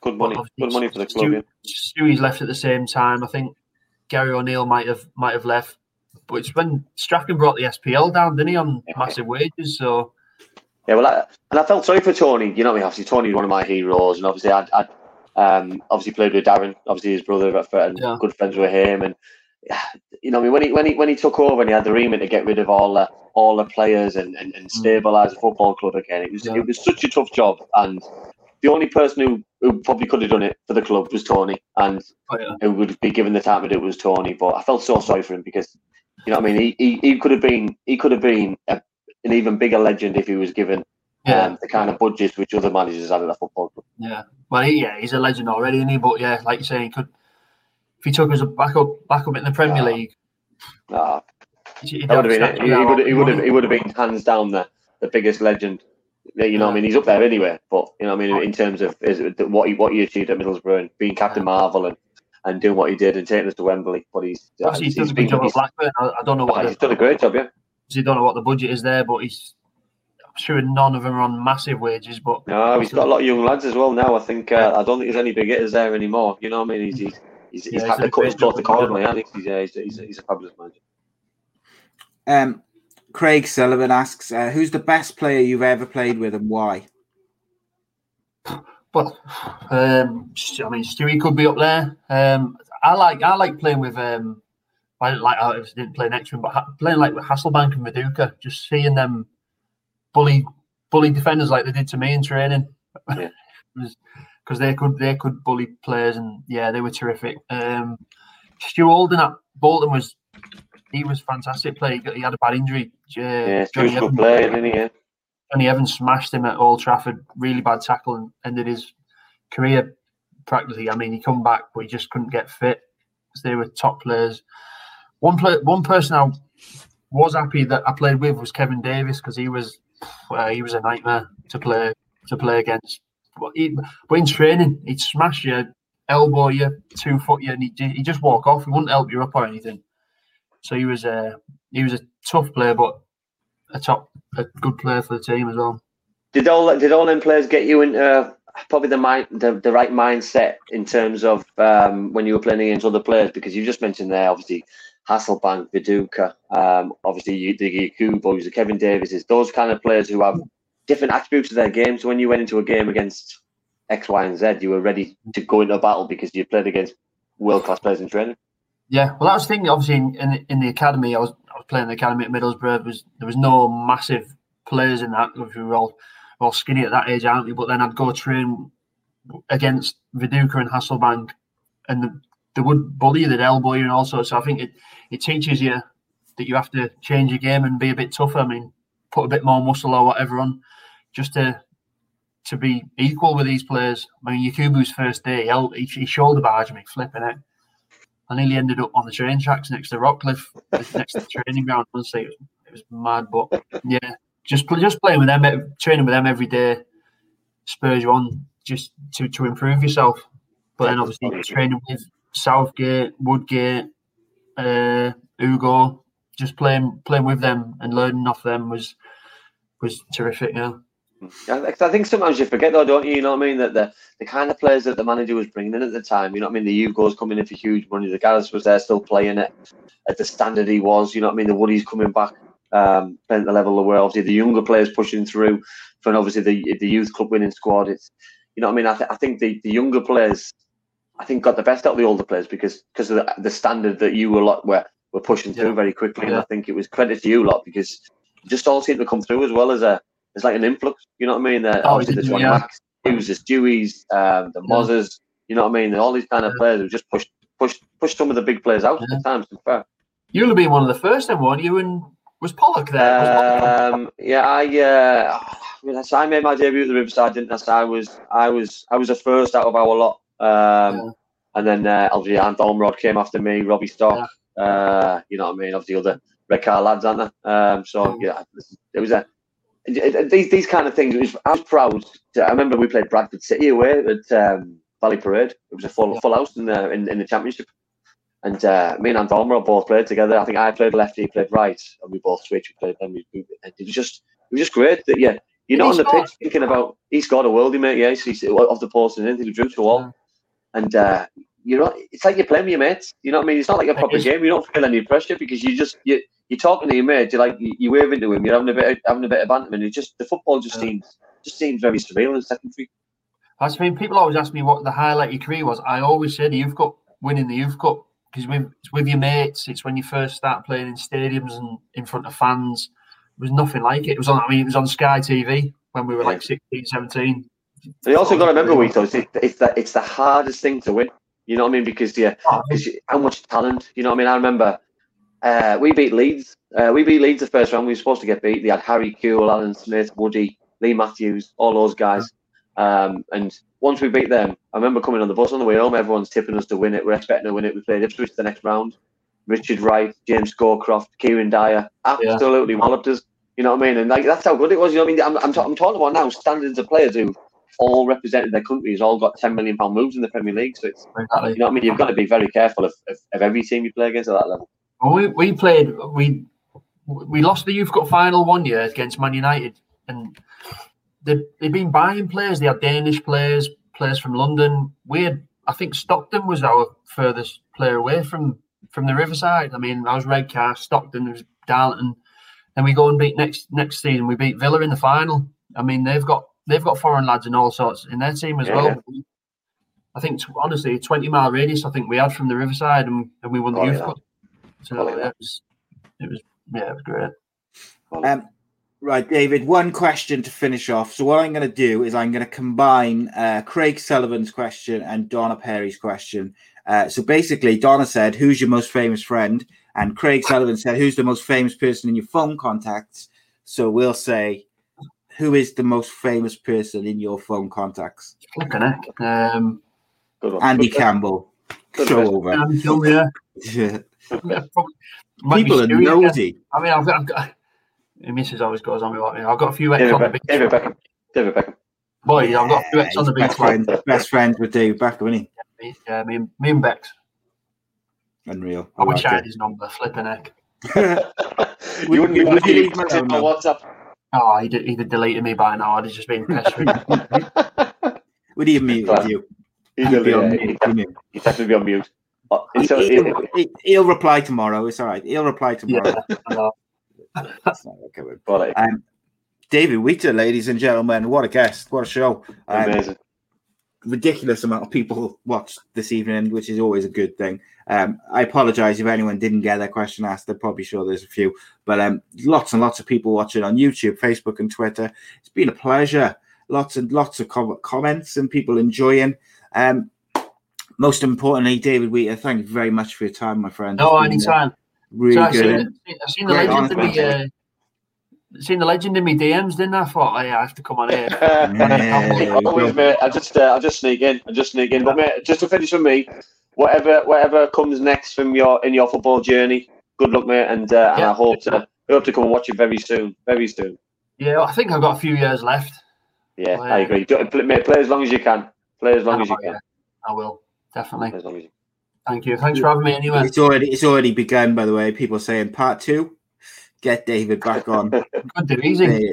Speaker 2: Good money, good money for the club.
Speaker 3: Stu-
Speaker 2: Yeah.
Speaker 3: Stewie's left at the same time. I think Gary O'Neill might have might have left, but it's when Strachan brought the SPL down, didn't he, on massive wages? So
Speaker 2: Yeah, well, I, and I felt sorry for Tony. You know, I mean, obviously Tony's one of my heroes, and obviously I, I um, obviously played with Darren, obviously his brother, and
Speaker 3: Yeah.
Speaker 2: good friends with him, and you know, I mean, when he when he when he took over and he had the remit to get rid of all the all the players and, and, and stabilise the football club again, it was
Speaker 3: Yeah.
Speaker 2: it was such a tough job, and the only person who, who probably could have done it for the club was Tony, and
Speaker 3: oh, yeah.
Speaker 2: who would be given the time to do it was Tony. But I felt so sorry for him because, you know, I mean, he, he, he could have been he could have been a, an even bigger legend if he was given
Speaker 3: Yeah.
Speaker 2: um, the kind of budgets which other managers had at a football club.
Speaker 3: Yeah. Well, he, yeah, he's a legend already, isn't he? But yeah, like you say, he could. If he took us back up, back up in the Premier
Speaker 2: Yeah.
Speaker 3: League,
Speaker 2: Ah,
Speaker 3: he'd
Speaker 2: that would have been. He, he would he would have he would have been hands down the, the biggest legend. Yeah, You know, what I mean, he's up there anyway. But you know, I mean, in terms of is what he what he achieved at Middlesbrough and being Captain Marvel and, and doing what he did and taking us to Wembley. But he's
Speaker 3: he's
Speaker 2: he's,
Speaker 3: done a good job at Blackburn. I, I don't know what
Speaker 2: he's
Speaker 3: the,
Speaker 2: done a great job. Yeah.
Speaker 3: he don't know what the budget is there, but he's. I'm sure none of them are on massive wages, but
Speaker 2: No, he's got a lot of young lads as well now. I think uh, I don't think there's any big hitters there anymore. You know what I mean? He's he's, he's, he's
Speaker 3: Yeah,
Speaker 2: had
Speaker 3: he's
Speaker 2: to cut his
Speaker 3: a great
Speaker 2: cloth accordingly. I think he's, uh, he's, he's, he's a fabulous manager.
Speaker 1: Um, Craig Sullivan asks, uh, "Who's the best player you've ever played with, and why?"
Speaker 3: Well, um, I mean, Stewie could be up there. Um, I like I like playing with. Um, I didn't like I didn't play next to him, but ha- playing like with Hasselbaink and Viduka, just seeing them bully bully defenders like they did to me in training,
Speaker 2: Yeah.
Speaker 3: because they could they could bully players, and yeah, they were terrific. Um, Stu Holden at Bolton was he was fantastic player. He, he had a bad injury. Uh,
Speaker 2: Yeah, Jonny
Speaker 3: Evans-
Speaker 2: player, isn't he?
Speaker 3: Jonny Evans smashed him at Old Trafford, really bad tackle, and ended his career practically. I mean, he come back, but he just couldn't get fit because they were top players. One play, one person I was happy that I played with was Kevin Davies because he was uh, he was a nightmare to play to play against. But, he, in training, he'd smash you, elbow you, two foot you, and he'd, he'd just walk off. He wouldn't help you up or anything. So he was a he was a tough player, but a top a good player for the team as well.
Speaker 2: Did all did all them players get you into uh, probably the mind the, the right mindset in terms of um, when you were playing against other players? Because you just mentioned there, obviously Hasselbaink, Viduka, um, obviously the Kubos, the Kevin Davises, those kind of players who have different attributes to their game. So when you went into a game against X, Y, and Z. You were ready to go into a battle because you played against world class players in training.
Speaker 3: Yeah, well, that was the thing. Obviously, in, in, in the academy, I was I was playing the academy at Middlesbrough. There was there was no massive players in that. We were all all skinny at that age, aren't we? But then I'd go train against Viduka and Hasselbaink, and the, they would bully you, they'd elbow you, and all sorts. So I think it it teaches you that you have to change your game and be a bit tougher. I mean, put a bit more muscle or whatever on, just to to be equal with these players. I mean, Yakubu's first day, he, he, shoulder barged me, flipping it. I nearly ended up on the train tracks next to Rockliffe, next to the training ground. Honestly, it was, it was mad. But yeah, just just playing with them, training with them every day, spurs you on just to, to improve yourself. But then obviously training with Southgate, Woodgate, uh, Ugo, just playing playing with them and learning off them was was terrific. Yeah.
Speaker 2: I think sometimes you forget though, don't you? You know what I mean? That the, the kind of players that the manager was bringing in at the time, you know what I mean? The Ugo's coming in for huge money. The Gareth was there still playing it at the standard he was. You know what I mean? The Woody's coming back, um, playing at the level they were. Obviously, the younger players pushing through for obviously the the youth club winning squad. It's you know what I mean? I, th- I think the, the younger players, I think got the best out of the older players because because of the, the standard that you were lot were were pushing through very quickly. And I think it was credit to you a lot because just all seemed to come through as well as a it's like an influx. You know what I mean? The,
Speaker 3: Oh,
Speaker 2: obviously the
Speaker 3: yeah.
Speaker 2: Johnny Max, Hughes, the Stewies, um, the
Speaker 3: Yeah.
Speaker 2: Mozzers. You know what I mean? All these kind of players who just pushed pushed pushed some of the big players out at the time. To be fair.
Speaker 3: You'll have been one of the first, then, weren't you? And was Pollock there? Was Pollock-
Speaker 2: Um, yeah, I uh, I, mean, I made my debut at the Riverside, didn't I? So I was I was I was the first out of our lot. Um,
Speaker 3: Yeah.
Speaker 2: and then uh, obviously Ant Ormerod came after me, Robbie Stock. Uh, you know what I mean? Obviously other Redcar lads, aren't there? Um, so yeah, it was a it- it- these these kind of things. It was, I was proud. To, I remember we played Bradford City away at um, Valley Parade. It was a full full house in the in, in the championship. And uh, me and Ant Ormerod both played together. I think I played left, he played right, and we both switched. We played. And we, it was just it was just great that yeah, you're not on the pitch thinking about he's got a worldie, mate. Yeah, he's off the post and anything he drew to a wall. And uh, you know, it's like you're playing with your mates. You know what I mean? It's not like a proper game. You don't feel any pressure because you just you you're talking to your mate. You're like you, you wave into him. You're having a bit of, having a bit of banter, and it just the football just
Speaker 3: Yeah.
Speaker 2: seems just seems very surreal and secondary.
Speaker 3: I mean, people always ask me what the highlight of your career was. I always say the youth cup, winning the youth cup, because with, it's with your mates. It's when you first start playing in stadiums and in front of fans. It was nothing like it. It was on. I mean, it was on Sky TV when we were like 16, 17.
Speaker 2: But you also got to remember, Wito, it's, it's the it's the hardest thing to win. You know what I mean? Because yeah,
Speaker 3: Oh,
Speaker 2: how much talent. You know what I mean? I remember uh, we beat Leeds. Uh, we beat Leeds the first round. We were supposed to get beat. They had Harry Kewell, Alan Smith, Woody, Lee Matthews, all those guys. Um, and once we beat them, I remember coming on the bus on the way home. Everyone's tipping us to win it. We're expecting to win it. We played Ipswich the next round. Richard Wright, James Scowcroft, Kieron Dyer, absolutely walloped us. You know what I mean? And like that's how good it was. You know what I mean? I'm, I'm, ta- I'm talking about now standards of players who all represented their countries, all got 10 million pound moves in the Premier League. So it's
Speaker 3: Exactly.
Speaker 2: you know what I mean? You've got to be very careful of, of, of every team you play against at that level.
Speaker 3: Well, we, we played we we lost the youth cup final one year against Man United, and they they've been buying players. They had Danish players, players from London. We had, I think Stockton was our furthest player away from from the Riverside. I mean, I was Redcar, Stockton was Darlington. Then we go and beat next next season. We beat Villa in the final. I mean, they've got they've got foreign lads and all sorts in their team as
Speaker 2: Yeah.
Speaker 3: well. I think t- honestly, a twenty mile radius. I think we had from the Riverside, and, and we won the
Speaker 2: Oh,
Speaker 3: youth
Speaker 2: yeah.
Speaker 3: cup. So
Speaker 2: Oh, yeah.
Speaker 3: it was, it was, yeah, it was great.
Speaker 1: Um, right, David, one question to finish off. So, what I'm going to do is I'm going to combine uh, Craig Sullivan's question and Donna Perry's question. Uh, so, basically, Donna said, Who's your most famous friend? And Craig Sullivan said, Who's the most famous person in your phone contacts? So, we'll say, Who is the most famous person in your phone contacts?
Speaker 3: Flipping heck. Um,
Speaker 1: Andy
Speaker 2: Good-
Speaker 1: Campbell.
Speaker 2: Good
Speaker 1: Show
Speaker 2: question.
Speaker 1: over.
Speaker 3: um, Phil, yeah.
Speaker 1: People are
Speaker 3: Stewie, yeah.
Speaker 1: nosy.
Speaker 3: I mean, I've got, I've got missus always goes on me about me. I've got a few ex
Speaker 2: David,
Speaker 3: on the
Speaker 2: Beck-
Speaker 3: beach.
Speaker 2: David Beckham. David Beckham.
Speaker 3: Boy, I've got a few ex on the
Speaker 1: he's
Speaker 3: beach.
Speaker 1: best, friend, best friends with David Beckham, isn't
Speaker 3: Like, yeah, me, and- me and
Speaker 1: Becks. Unreal.
Speaker 3: I wish I
Speaker 1: like
Speaker 3: had his number. Flipping heck.
Speaker 1: it.
Speaker 2: you wouldn't be
Speaker 1: Would you
Speaker 2: lucky
Speaker 1: leave him
Speaker 2: to
Speaker 1: alone,
Speaker 2: on? WhatsApp.
Speaker 3: Oh, he'd, he'd have deleted me by now. I'd have just been pestering.
Speaker 1: Would he have muted you?
Speaker 2: He'd,
Speaker 1: He'd be on
Speaker 2: yeah,
Speaker 1: mute,
Speaker 2: he'd,
Speaker 1: wouldn't he?
Speaker 2: he'd definitely be on mute.
Speaker 1: He-
Speaker 2: so-
Speaker 1: he'll, he- he'll reply tomorrow. It's all right. He'll reply tomorrow.
Speaker 3: yeah, I know.
Speaker 1: That's not okay with-
Speaker 2: well, like,
Speaker 1: Um, David Wheater, ladies and gentlemen, what a guest! What a show! Um,
Speaker 2: amazing.
Speaker 1: ridiculous amount of people watched this evening, which is always a good thing. Um, I apologize if anyone didn't get their question asked. I'm probably sure there's a few, but um, lots and lots of people watching on YouTube, Facebook, and Twitter. It's been a pleasure. Lots and lots of com- comments and people enjoying. Um, most importantly, David Wheater, thank you very much for your time, my friend.
Speaker 3: No,
Speaker 1: It's uh,
Speaker 3: anytime.
Speaker 1: Really
Speaker 3: So I
Speaker 1: good.
Speaker 3: seen, I seen the
Speaker 1: Great
Speaker 3: legend in me.
Speaker 1: answer.
Speaker 3: Uh, seen the legend in me DMs, didn't I? I thought, oh, yeah, I have to come on here.
Speaker 1: Yeah,
Speaker 2: Always, mate. I just, uh, I just sneak in. I just sneak in. But mate, just to finish with me, whatever, whatever comes next from your in your football journey, good luck, mate. And, uh, and I hope to, I hope to come and watch you very soon. Very soon.
Speaker 3: Yeah, I think I've got a few years left.
Speaker 2: Yeah,
Speaker 3: Oh,
Speaker 2: I
Speaker 3: yeah.
Speaker 2: agree. Do- play- Mate, play as long as you can. Play as long as you can.
Speaker 3: yeah, I will definitely.
Speaker 2: As long as you
Speaker 3: Thank you. Thanks for having me. Anyway,
Speaker 1: It's already it's already begun, by the way. People saying part two, get David back on.
Speaker 3: good do easy.
Speaker 1: Yeah,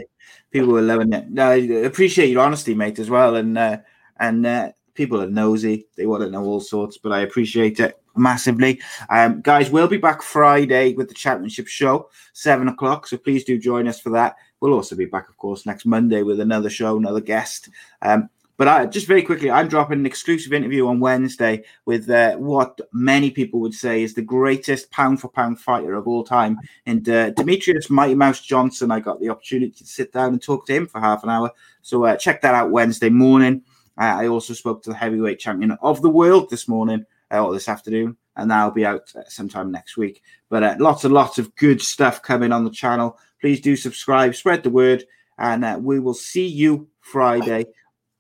Speaker 1: people are loving it. No, I appreciate your honesty, mate, as well. And uh, and uh, people are nosy; they want to know all sorts. But I appreciate it massively. Um, guys, we'll be back Friday with the championship show, seven o'clock. So please do join us for that. We'll also be back, of course, next Monday with another show, another guest. Um, but I, just very quickly, I'm dropping an exclusive interview on Wednesday with uh, what many people would say is the greatest pound for pound fighter of all time, and uh, Demetrious Mighty Mouse Johnson. I got the opportunity to sit down and talk to him for half an hour. So uh, check that out Wednesday morning. I also spoke to the heavyweight champion of the world this morning uh, or this afternoon, and that'll be out uh, sometime next week. But uh, lots and lots of good stuff coming on the channel. Please do subscribe, spread the word, and uh, we will see you Friday.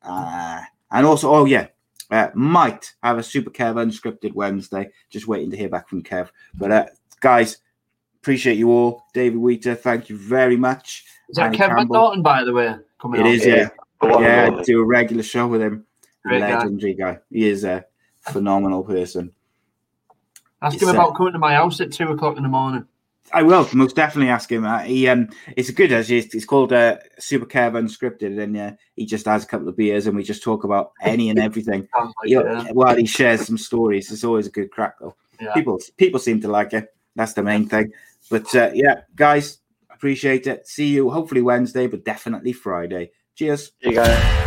Speaker 1: Uh, and also, oh yeah, uh, might have a Super Kev unscripted Wednesday. Just waiting to hear back from Kev. But uh, guys, appreciate you all. David Wheater, thank you very much.
Speaker 3: Is that
Speaker 1: Andy
Speaker 3: Kevin
Speaker 1: Campbell.
Speaker 3: Norton, by the way? Coming
Speaker 1: It
Speaker 3: on?
Speaker 1: is, yeah.
Speaker 2: Go on,
Speaker 1: yeah, do a regular show with him.
Speaker 3: Great guy.
Speaker 1: Legendary guy. He is a phenomenal person.
Speaker 3: Ask
Speaker 1: It's,
Speaker 3: him
Speaker 1: uh,
Speaker 3: about coming to my house at two o'clock in the morning.
Speaker 1: I will most definitely ask him. Uh, he um, it's good as it's, it's called uh, Super Kev Unscripted, and uh, he just has a couple of beers, and we just talk about any and everything.
Speaker 3: Like
Speaker 1: You
Speaker 3: it,
Speaker 1: while he shares some stories, it's always a good crack though.
Speaker 3: Yeah.
Speaker 1: People people seem to like it. That's the main thing. But uh, yeah, guys, appreciate it. See you hopefully Wednesday, but definitely Friday. Cheers.
Speaker 2: You guys.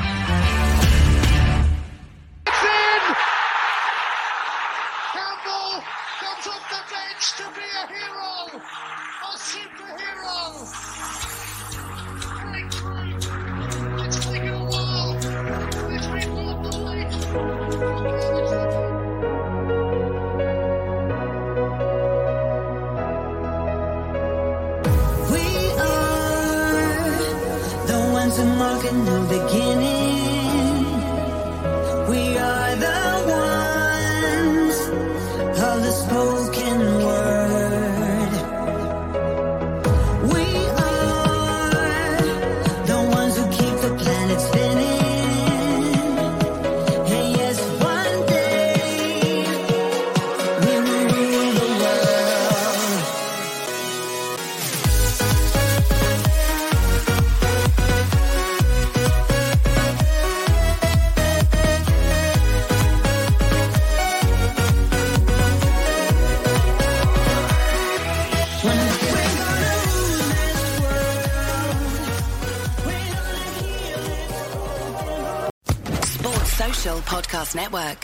Speaker 4: Network.